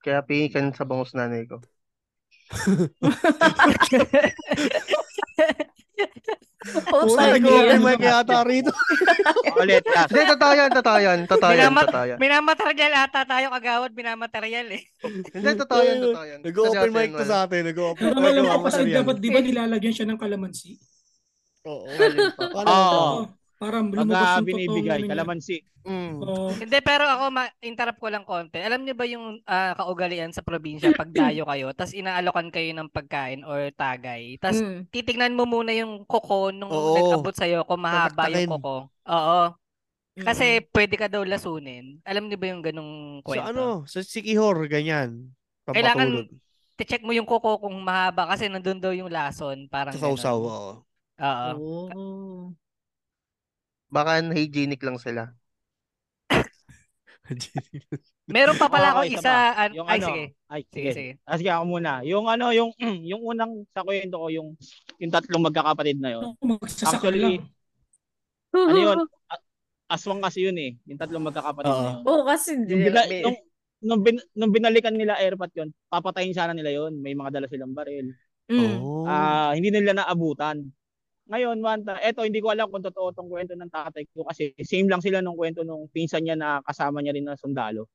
Kaya pingikan sa bangus nanay ko. [LAUGHS] [LAUGHS] Oh, Puta, nag-open mic yata rito. [LAUGHS] Ulit, last. Hindi, totoo yan, totoo yan, totoo yan, Minamat- totoo yan. Minamaterial ata tayo kagawad, minamaterial eh. Hindi, totoo yan, totoo yan. Nag-open Seryoso mic to sa atin. Nag-open Pero mic. alam mo dapat di ba nilalagyan siya ng kalamansi? Oo. Ano? Oo. Para lumabas ah, yung binibigay, ano kalamansi. Mm. Oo. Hindi, pero ako, ma-interrupt ko lang konti. Alam niyo ba yung ah, kaugalian sa probinsya pag dayo kayo, tas inaalokan kayo ng pagkain or tagay, tas Mm. titignan mo muna yung kuko nung Oo. nag-abot sa'yo kung mahaba Tataktakin. yung kuko. Oo. Kasi pwede ka daw lasunin. Alam niyo ba yung ganung kwento? Sa ano? Sa Sikihor, ganyan. Kailangan Pampatulog. check mo yung kuko kung mahaba kasi nandun daw yung lason. Parang Sa sausaw, ganun. oo. Oo. Oh. Baka hygienic lang sila. Meron pa pala ako Okay, isa. an- Yung ay, ano, sige. Ay, Sige, sige. sige. Ah, sige ako muna. Yung ano, yung [CLEARS THROAT] yung unang sa kwento ko, yung yung tatlong magkakapatid na yun. Magsasaka Actually, Oh. ano yun? Aswang kasi yun eh. Yung tatlong magkakapatid na yun. Oo, kasi hindi Nung, nila bila, nung, nung, bin, nung binalikan nila airpot yun, papatayin sana nila yun. May mga dala silang baril. Mm. Oh. Ah, hindi nila naabutan. Ngayon, one time, eto hindi ko alam kung totoo tong kwento ng tatay ko kasi same lang sila nung kwento nung pinsan niya na kasama niya rin na sundalo.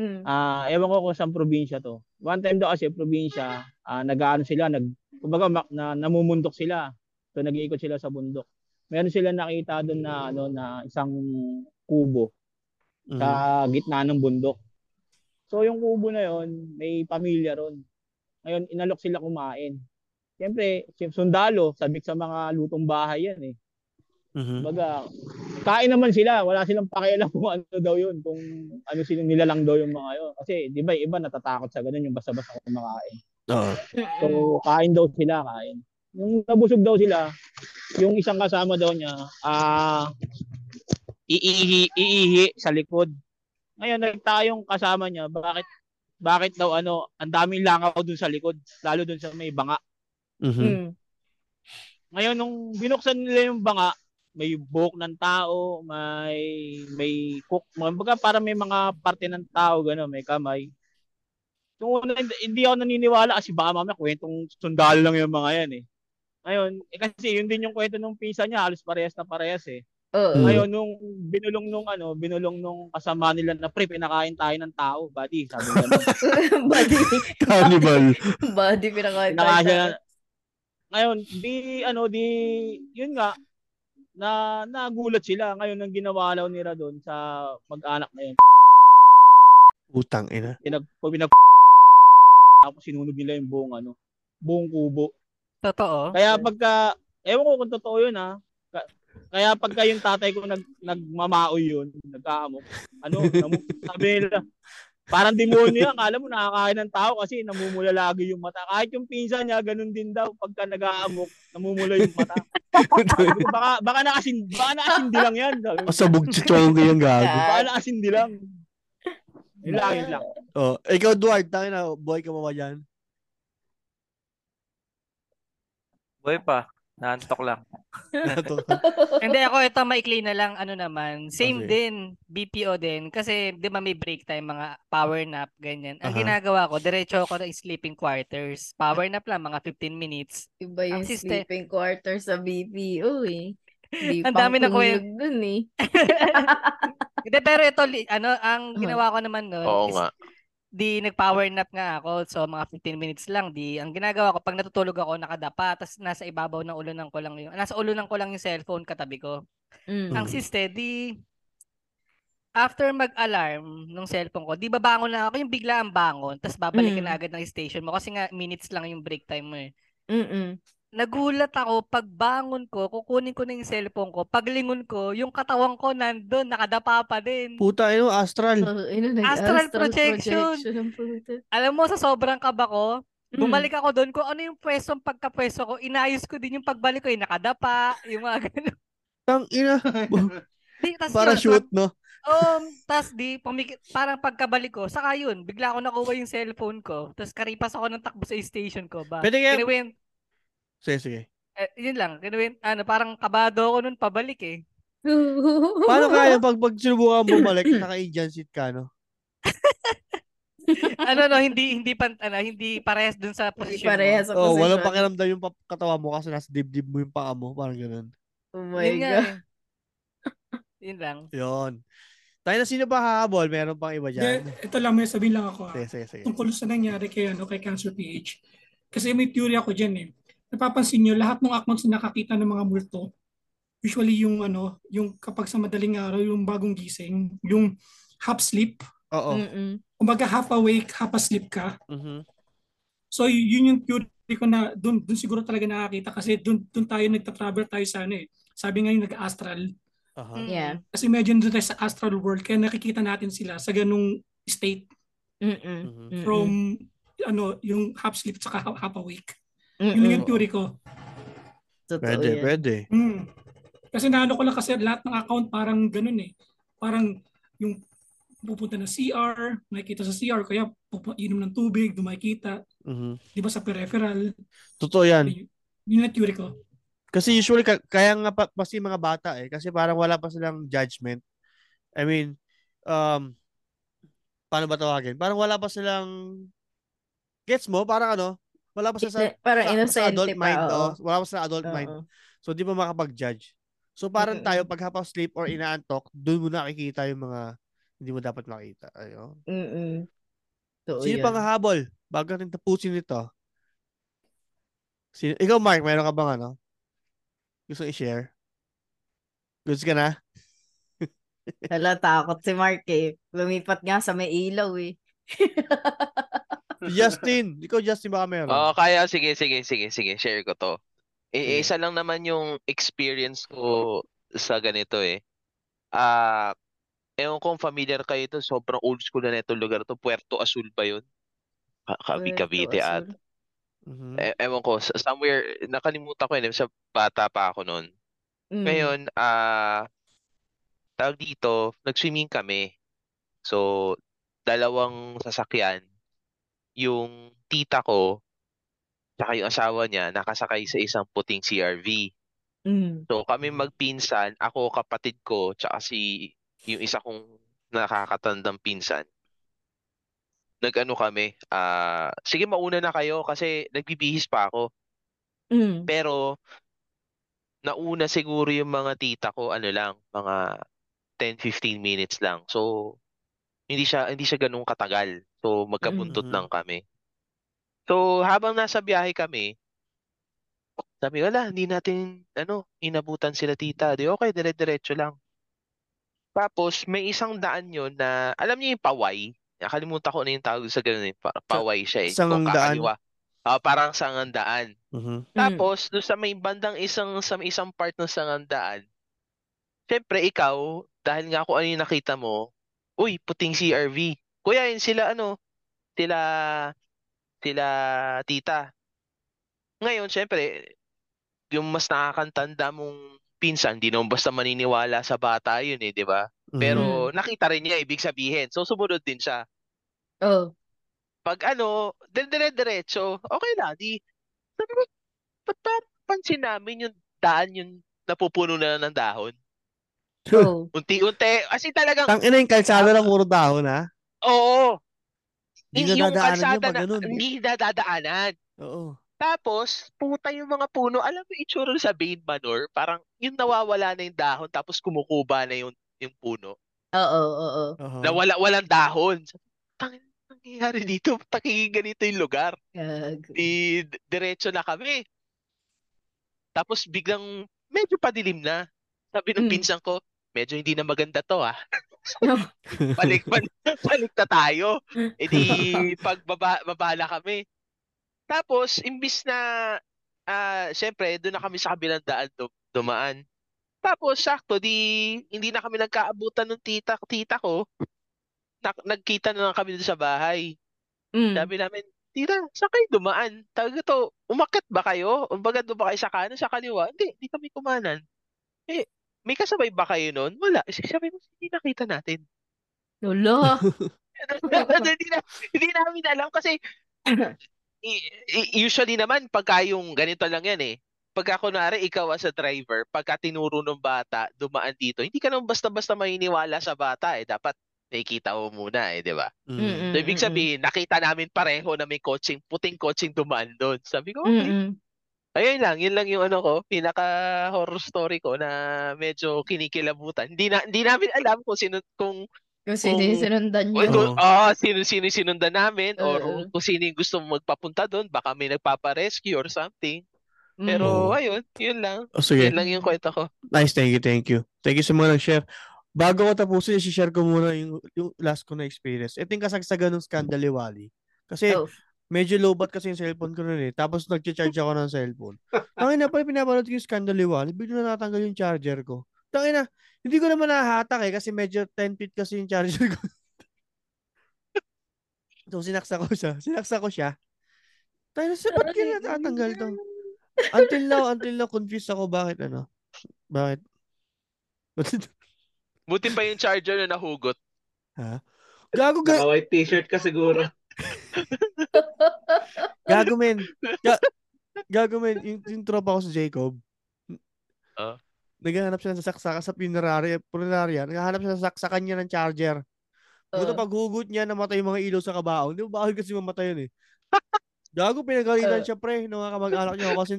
Mm. Ah, ewan ko kung saan probinsya to. One time daw kasi probinsya, ah, nag-aano sila, nag kumbaga ma- na namumundok sila. So nag-iikot sila sa bundok. Meron sila nakita doon na ano na isang kubo sa gitna ng bundok. So yung kubo na yon, may pamilya ron. Ngayon inalok sila kumain. Siyempre, si sundalo, sabik sa mga lutong bahay yan eh. Mhm. Baga, kain naman sila. Wala silang pakialam kung [LAUGHS] ano daw yun. Kung ano silang nilalang daw yung mga yun. Kasi di ba iba natatakot sa ganun yung basta-basta kumakain. Oo. So, kain daw sila, kain. Yung nabusog daw sila, yung isang kasama daw niya, ah, iihi, iihi sa likod. Ngayon, nagtaka yung kasama niya, bakit, bakit daw ano, ang daming langaw dun sa likod, lalo dun sa may banga. Mhm. Ngayon, nung binuksan nila yung banga, may buhok ng tao, may may cook, mga para may mga parte ng tao gano'n, may kamay. So, una, hindi- ako naniniwala kasi baka mamaya kwentong sundalo lang yung mga yan eh. Ngayon, eh, kasi yun din yung kwento nung pisa niya, halos parehas na parehas eh. Oo. Ngayon, nung binulong nung ano, binulong nung kasama nila na pre, pinakain tayo ng tao, buddy, sabi niya. [LAUGHS] Body. Cannibal. Body pinakain Pinakain tayo. na- Ngayon, di ano, di yun nga na nagulat sila ngayon ang ginawa daw nila doon sa mag-anak na yun. Utang ina. Pinag pinag tapos sinunog nila yung buong ano, buong kubo. Totoo. Kaya pagka ewan ko kung totoo yun ha. Ka- Kaya pagka yung tatay ko nag nagmamaoy yun, nagkaamok. Ano, namu, sabi nila, parang demonyo yan. Alam mo, nakakain ng tao kasi namumula lagi yung mata. Kahit yung pinsan niya, ganun din daw. Pagka nag-aamok, namumula yung mata. [LAUGHS] Baka, baka nakasin, baka nakasindi lang yan. Sabi ko, Pasabog si Chong yung gago. [LAUGHS] baka nakasindi lang. Yun lang. Oh, ikaw Duard, tangin na, boy ka mo ba dyan? Boy pa. Naantok [LAUGHS] lang. Hindi ako ito maikli na lang ano naman. Same Okay. din, BPO din kasi 'di ba may break time mga power nap ganyan. Ang Aha. ginagawa ko, diretso ako ng sleeping quarters. Power nap lang mga 15 minutes. Iba yung Ang system- sleeping quarter sa BPO eh. Hindi Ang dami na kwento. dun eh. [LAUGHS] Hindi pero ito ano ang ginawa ko naman noon Oo is nga. Di nag-power nap nga ako. So mga 15 minutes lang di ang ginagawa ko pag natutulog ako nakadapa tapos nasa ibabaw ng ulunan ko lang yung nasa ulunan ko lang yung cellphone katabi ko. Mm. Ang siste, di after mag-alarm nung cellphone ko, di ba bangon na ako yung bigla ang bangon, tapos babalik ka Mm. na agad ng station mo kasi nga minutes lang yung break time mo eh. Mm-mm. Nagulat ako, pag bangon ko, kukunin ko na yung cellphone ko, paglingon ko, yung katawan ko nandun, nakadapa pa din. Puta, ano, astral. Oh, ino, Astral nag-astral projection. projection. Alam mo, sa sobrang kaba ko, Mm. bumalik ako doon kung ano yung pwestong pagkapwesto ko, inayos ko din yung pagbalik ko, yung nakadapa, yung mga [LAUGHS] ganun. Tang ina. Di, tas Para yun, shoot, no? Um, tas di, pumikit, parang pagkabalik ko, saka yun, bigla ako nakuha yung cellphone ko, tas karipas ako ng takbo sa station ko ba. Pwede kaya- Sige, sige. eh, yun lang, kinuwin, ano, parang kabado ako nun pabalik eh. [LAUGHS] Paano kaya pag, pag sinubukan bumalik, [CLEARS THROAT] naka-Asian seat ka, no? [LAUGHS] ano no, hindi hindi pan, ano, hindi parehas dun sa posisyon parehas mo. sa Oh, walang position. pakiramdam yung katawan mo kasi nasa dibdib mo yung paa mo, parang ganun. Oh my Yun nga God. eh. Yun lang. Yun. Tayo na sino ba hahabol? Meron pang iba dyan? Hindi, ito lang, may sabihin lang ako. ah. Sige, sige, sige. Tungkol sa nangyari kay, ano, kay Cancer PH. Kasi may theory ako dyan eh. Napapansin nyo, lahat ng akmang na nakakita ng mga multo, usually yung ano, yung kapag sa madaling araw, yung bagong gising, yung half sleep, Oo. Mm-mm. kumbaga half awake, half asleep ka. Mhm. So yun yung theory ko na doon doon siguro talaga nakakita kasi doon doon tayo nagta-travel tayo sa ano eh. Sabi nga yung nag-astral. Aha. Yeah. Kasi medyo doon tayo sa astral world kaya nakikita natin sila sa ganung state Mm-mm. Mhm. Mm-mm. from ano yung half sleep saka half, half awake. Mm-mm. Yun yung theory ko. Totoo Pwede, yan. pwede. Hmm. Kasi naano ko lang kasi lahat ng account parang ganun eh. Parang yung pupunta na CR, nakikita sa CR, kaya pupu- inom ng tubig, doon makikita. Mhm. Di ba sa peripheral? Totoo yan. Yun yun ang theory ko. Kasi usually, ka- kaya nga pa, kasi mga bata eh, kasi parang wala pa silang judgment. I mean, um, paano ba tawagin? Parang wala pa silang, gets mo? Parang ano, wala pa sa, Parang sa, sa innocente adult pa, mind. oh. wala pa sa adult mind. Oo. So, di ba makapag-judge? So, parang tayo, pag half of sleep or inaantok, doon mo nakikita yung mga hindi mo dapat makita. Ayun. Mm-mm. Totoo Sino yan. pang hahabol? Bago natin tapusin ito. Sino, ikaw, Mark, meron ka bang ano? Gusto i-share? Goods ka na? [LAUGHS] Hala, takot si Mark eh. Lumipat nga sa may ilaw eh. [LAUGHS] Si Justin. Ikaw, Justin, baka meron. Oo, kaya sige, sige, sige, sige, share ko to. Sige. I- isa lang naman yung experience ko sa ganito eh. Ah, ewan kung familiar kayo ito, sobrang old school na nito lugar to. Puerto Azul ba yun? Ka- Cavi- Puerto Cavite at. Mhm. e- ewan ko, somewhere, nakalimutan ko yun, eh, sa bata pa ako noon. Mm. Ngayon, ah, tawag dito, nag-swimming kami. So, dalawang sasakyan. Yung tita ko, tsaka yung asawa niya, nakasakay sa isang puting CRV. Mm. So, kami magpinsan, ako, kapatid ko, tsaka si, yung isa kong nakakatandang pinsan. Nag-ano kami, ah, sige mauna na kayo kasi nagbibihis pa ako. Mm. Pero, nauna siguro yung mga tita ko, ano lang, mga 10-15 minutes lang. So, hindi siya hindi siya ganun katagal. So, magkabuntot Mhm. lang kami. So, habang nasa biyahe kami, sabi wala, hindi natin, ano, inabutan sila tita. Di, okay, dire-diretso lang. Tapos, may isang daan yun na, alam niyo yung paway? Nakalimutan ko na yung tawag sa ganun eh. Pa- paway siya eh. Sangandaan. kakaliwa. Ah, parang sangandaan. Mhm. Tapos, doon sa may bandang isang sa may isang part ng sangandaan, syempre ikaw, dahil nga kung ano yung nakita mo, uy, puting CRV. Kuya, yun sila ano, sila, sila tita. Ngayon, syempre, yung mas nakakantanda mong pinsan, di naman basta maniniwala sa bata yun eh, di ba? Pero nakita rin niya, ibig sabihin. So, sumunod din siya. Oh. Pag ano, dire-diretso, okay lang. Di, sabi ko, ba't pa pansin namin yung daan yung napupuno na ng dahon? Oh. [LAUGHS] Unti-unti. Kasi talagang, Tang ina yung kalsada na puro dahon, ha? oo. Hindi yung kalsada pag na, ganun. hindi nadadaanan. Oo. Tapos, puta yung mga puno. Alam mo, itsura sa Bane Manor, parang yung nawawala na yung dahon, tapos kumukuba na yung, yung puno. Oo, oo. Uh-huh. Nawala, walang dahon. Tangin, nangyayari dito? Takingin ganito yung lugar. Di, diretso na kami. Tapos biglang medyo padilim na. Sabi ng Mm. pinsan ko, medyo hindi na maganda to ah. [LAUGHS] [LAUGHS] balik, balik, balik na tayo. [LAUGHS] E di pagbaba babala kami. Tapos imbis na ah syempre doon na kami sa kabilang daan dum- dumaan. Tapos sakto di hindi na kami nagkaabutan ng tita tita ko. Nak- nagkita na lang kami doon sa bahay. Mm. Sabi namin, tita, saan kayo dumaan? Tawag ito, umakyat ba kayo? O baga doon ba kayo sa kanan, sa kaliwa? Hindi, hindi kami kumanan. Eh, may kasabay ba kayo noon? Wala. Sabi mo, hindi nakita natin. Lolo. [LAUGHS] hindi, na, hindi namin alam kasi [LAUGHS] i- i- usually naman pagka yung ganito lang yan eh. Pagka kunwari ikaw as a driver, pagka tinuro ng bata dumaan dito, hindi ka naman basta-basta maniniwala sa bata eh. Dapat nakikita mo muna eh, di ba? Mm-mm, So, ibig sabihin, nakita namin pareho na may coaching, puting coaching dumaan doon. Sabi ko, okay. Mm-mm. Ayun lang, yun lang yung ano ko, pinaka horror story ko na medyo kinikilabutan. Hindi na hindi namin alam kung sino kung Kung sino yung sinundan nyo. kung ah, sino sino yung sinundan namin or Oo. kung sino yung gusto magpapunta doon, baka may nagpapa-rescue or something. Pero Oo. ayun, yun lang. Oh, sige. Yun lang yung kwento ko. Nice, thank you, thank you. Thank you sa mga nag-share. Bago ko tapusin, i-share ko muna yung, yung last ko na experience. Ito yung kasagsagan ng Scandaliwali. Kasi Oh. Medyo lowbat kasi yung cellphone ko nun eh. Tapos nag-charge ako ng cellphone. [LAUGHS] Tangin na pala pinapanood ko yung Scandaliwali. Bigla na natanggal yung charger ko. Tangin na, hindi ko naman nahatak eh kasi medyo 10 feet kasi yung charger ko. [LAUGHS] so sinaksa ko siya. Sinaksa ko siya. Tangin na, sa ba't kaya natatanggal to? Until now, until now, confused ako bakit ano. Bakit? Bakit? Buti pa yung charger na nahugot. Ha? Gago ga Naka-white t-shirt ka siguro. Gago men. Ga- gago men, yung, yung tropa ko sa Jacob. Ah. Naghahanap siya ng saksakan sa punerarya, punerarya. Naghahanap siya ng saksakan niya ng charger. Buta Uh. pag hugot niya, namatay yung mga ilaw sa kabaong. Di ba bakit kasi mamatay yun eh. Gago, pinagalitan Uh. siya pre, ng mga kamag-anak niya ako kasi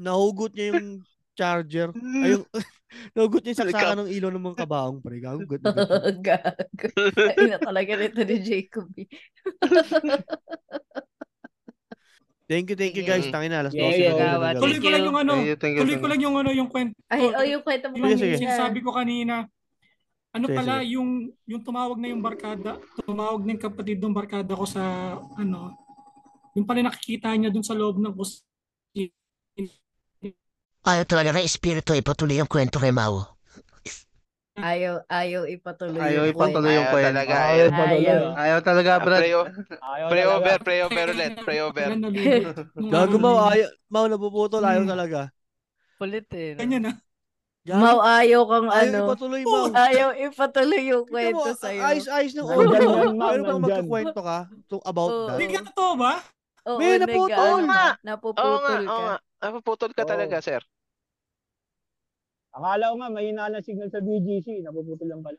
nahugot niya yung charger. Ay, yung, [LAUGHS] nahugot niya yung saksakan ng ilaw ng mga kabaong pre. Gut. [LAUGHS] Gago. Ay na talaga nito ni Jacob. eh. [LAUGHS] Thank you, thank you guys. Tangin na, alas 12 Yeah, yeah. Tuloy ko lang yung ano, Thank you, thank you, tuloy ko lang yung ano, yung kwento. Ay, oh, yung kwento mo Yung sinasabi ko kanina. Ano Sige, pala, sige. yung yung tumawag na yung barkada, tumawag na yung kapatid ng barkada ko sa ano, yung pala nakikita niya dun sa loob ng bus. Ayaw talaga espiritu ipatuloy ang kwento kay Mau. Ayaw, ayaw ipatuloy Ayaw yung ipatuloy yung Ayaw kwento. talaga. Ayaw Ayaw. Ayaw. Ayaw talaga, Ah, Brad. Pray, o- Ayaw pray talaga. over, pray over ulit, pray over. Nung [LAUGHS] Gago yun. ayaw, mau napuputol, ayaw Hmm. talaga. Kulit eh. no? Ganyan na. Gago, Mau, ayaw kang ayaw ano. ipatuloy, mau. Ayaw ipatuloy yung Tingnan mo, kwento sa'yo. ayos-ayos ng Nandyan ulo mo. yan, Pero pag nandyan. magkakwento ka to- about Oo. that, Hindi ka totoo ba? Oo, May nag- naputol. ano, Oo nga. Oo nga, Napuputol oo ka. nga. Napuputol ka Oo. talaga, sir. Akala ko nga, mahina na signal sa BGC. Napuputol lang pala.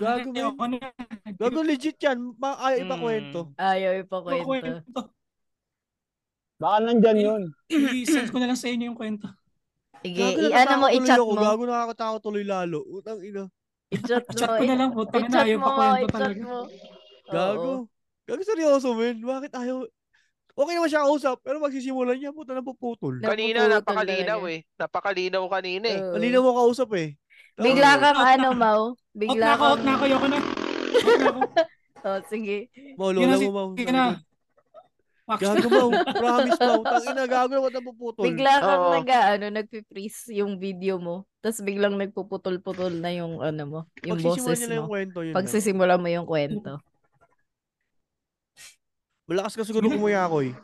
gago Ayaw man. Gago legit yan. Ma ayaw Hmm. ipakwento. Ayaw ipakwento. kwento. Baka nandyan yun. I-send ko na lang sa inyo yung kwento. Sige, Gago i-ano mo, i-chat ako. mo. Gago nakakatakot tuloy lalo. Utang ina. I-chat Chat mo. ko na lang po. Tangin na, I-chat ayaw mo, pa kwento i-chat talaga. mo. Gago. Gago seryoso, men. Bakit ayaw? Okay naman siya kausap, pero magsisimulan niya, puta na puputol. Na- Kanina, Napuputol napakalinaw talaga. eh. Napakalinaw kanina eh. Oo. Malinaw mo kausap eh. Bigla kang na- ano, Mau. Out Bigla na ako, out na ako. Ayoko na. Out na ako. Oh, sige. Mau, na, lola mo, Mau. sige na. Max. Gago, Mau. [LAUGHS] Promise, Mau. Tangina, gago naman na puputol. Bigla kang Oo. nag, ano, nagpi-freeze yung video mo. Tapos biglang nagpuputol-putol na yung, ano mo, yung Pagsisimulan boses niya na yung mo. kwento, yun. Pagsisimula mo yung kwento. Malakas ka siguro kumuya ako eh. [LAUGHS]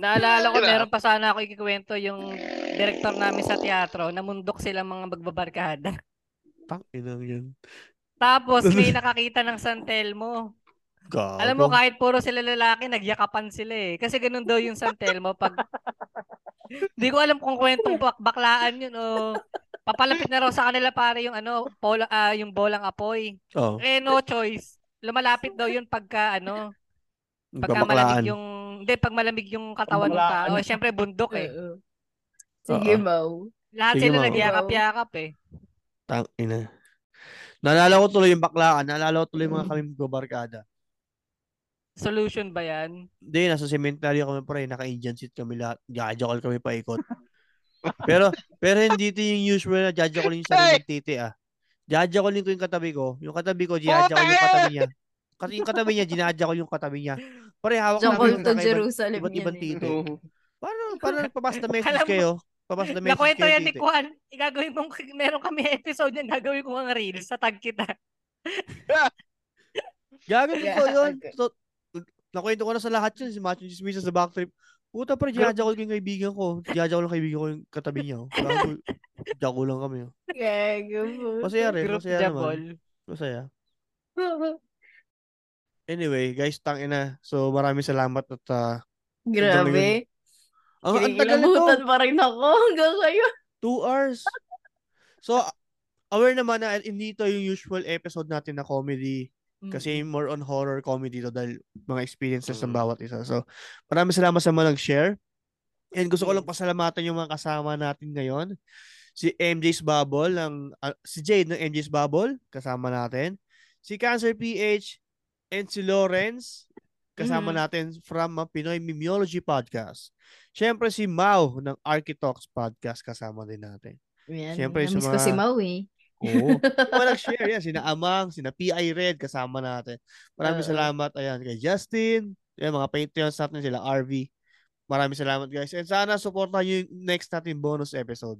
Naalala ko, meron pa sana ako ikikwento yung director namin sa teatro, namundok sila mga magbabarkada. Tangina yan. Tapos may [LAUGHS] nakakita ng San Telmo. Gago. Alam mo, kahit puro sila lalaki, nagyakapan sila eh. Kasi ganun daw yung San Telmo pag... [LAUGHS] Hindi ko alam kung kwentong bak baklaan yun o papalapit na raw sa kanila pare yung ano, bola, ah, yung bolang apoy. Oh, Eh, no choice. Lumalapit daw yun pagka ano, pagka babaklaan. malamig yung... Hindi, pag malamig yung katawan ng tao. Syempre, bundok eh. Sige, Oo. Mau. Lahat Sige, sila nagyakap-yakap eh. Tangina. Naalala ko tuloy yung baklaan. Naalala ko tuloy yung mga kami magbabarkada. Solution ba yan? Hindi, nasa cemetery kami pre, naka-Indian seat kami lahat. Gajakal kami paikot. pero, pero hindi ito yung usual na jajakalin yung sarili ng titi ah. Jajakalin ko yung katabi ko. Yung katabi ko, jajakal yung katabi niya. Kasi yung katabi niya, ginajakal yung katabi niya. Pare, hawak namin to yung Jerusalem iba't ibang eh. titi. Paano, paano nagpapasta message Alam mo, kayo? Papasta message Nakwento kayo yan ni. Kwan. Igagawin mong, meron kami episode yan, gagawin ko mga reels sa tag kita. [LAUGHS] Yeah, totoo yun. okay. Nakwento ko na sa lahat yun. Si Macho Chismisa sa backtrip. Puta pre, ginajakal ko yung kaibigan ko. Ginajakal ng kaibigan ko yung katabi niya. Oh. Jako [LAUGHS] lang kami. Oh. Gago. Masaya rin. Group Masaya jabol. naman. Masaya. [LAUGHS] Anyway, guys, tangina. So, maraming salamat at uh, Grabe. ang, ang tagal nito. pa rin ako [LAUGHS] hanggang ngayon. Two hours. So, aware naman na hindi ito yung usual episode natin na comedy. Kasi more on horror comedy to dahil mga experiences ng Mm. bawat isa. So, maraming salamat sa mga nag-share. And gusto ko lang pasalamatan yung mga kasama natin ngayon. Si MJ's Bubble, ng, ah, si Jade ng MJ's Bubble, kasama natin. Si Cancer PH, and si Lawrence, kasama Mhm. natin from uh, Pinoy Mimiology Podcast. Siyempre si Mau ng Architalks Podcast, kasama din natin. Yan. Siyempre, sa ko si mga- Mau eh. Oo. [LAUGHS] Mga nag-share yan. Sina Amang, sina PI Red, kasama natin. Maraming Oo. salamat. Ayan, kay Justin. Ayan, mga Patreons natin sila, RV. Maraming salamat guys. And sana supportan nyo yung next natin bonus episode.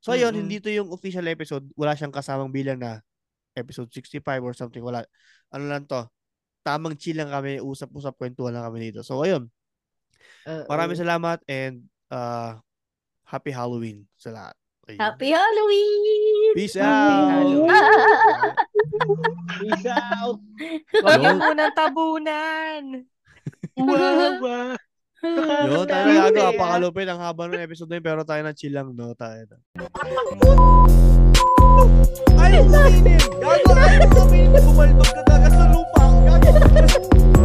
So ayun, Mm-mm. hindi to yung official episode. Wala siyang kasamang bilang na episode 65 or something. Wala. Ano lang to. Tamang chill lang kami. Usap-usap, kwentuhan lang kami dito. So ayun. Oo. Maraming salamat and uh, happy Halloween sa lahat. Ayun. Happy Halloween! Peace out! Peace out! Huwag munang tabunan. Wawa. Yo, tayo na gago. Apakalupit ang haba ng episode na yun, pero tayo na chill lang, no? Tayo na. Ayaw kuminin! Gago, ayaw kuminin! Bumalbag ka talaga sa lupa! Gago!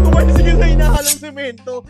Tumalis yung hinahalong semento!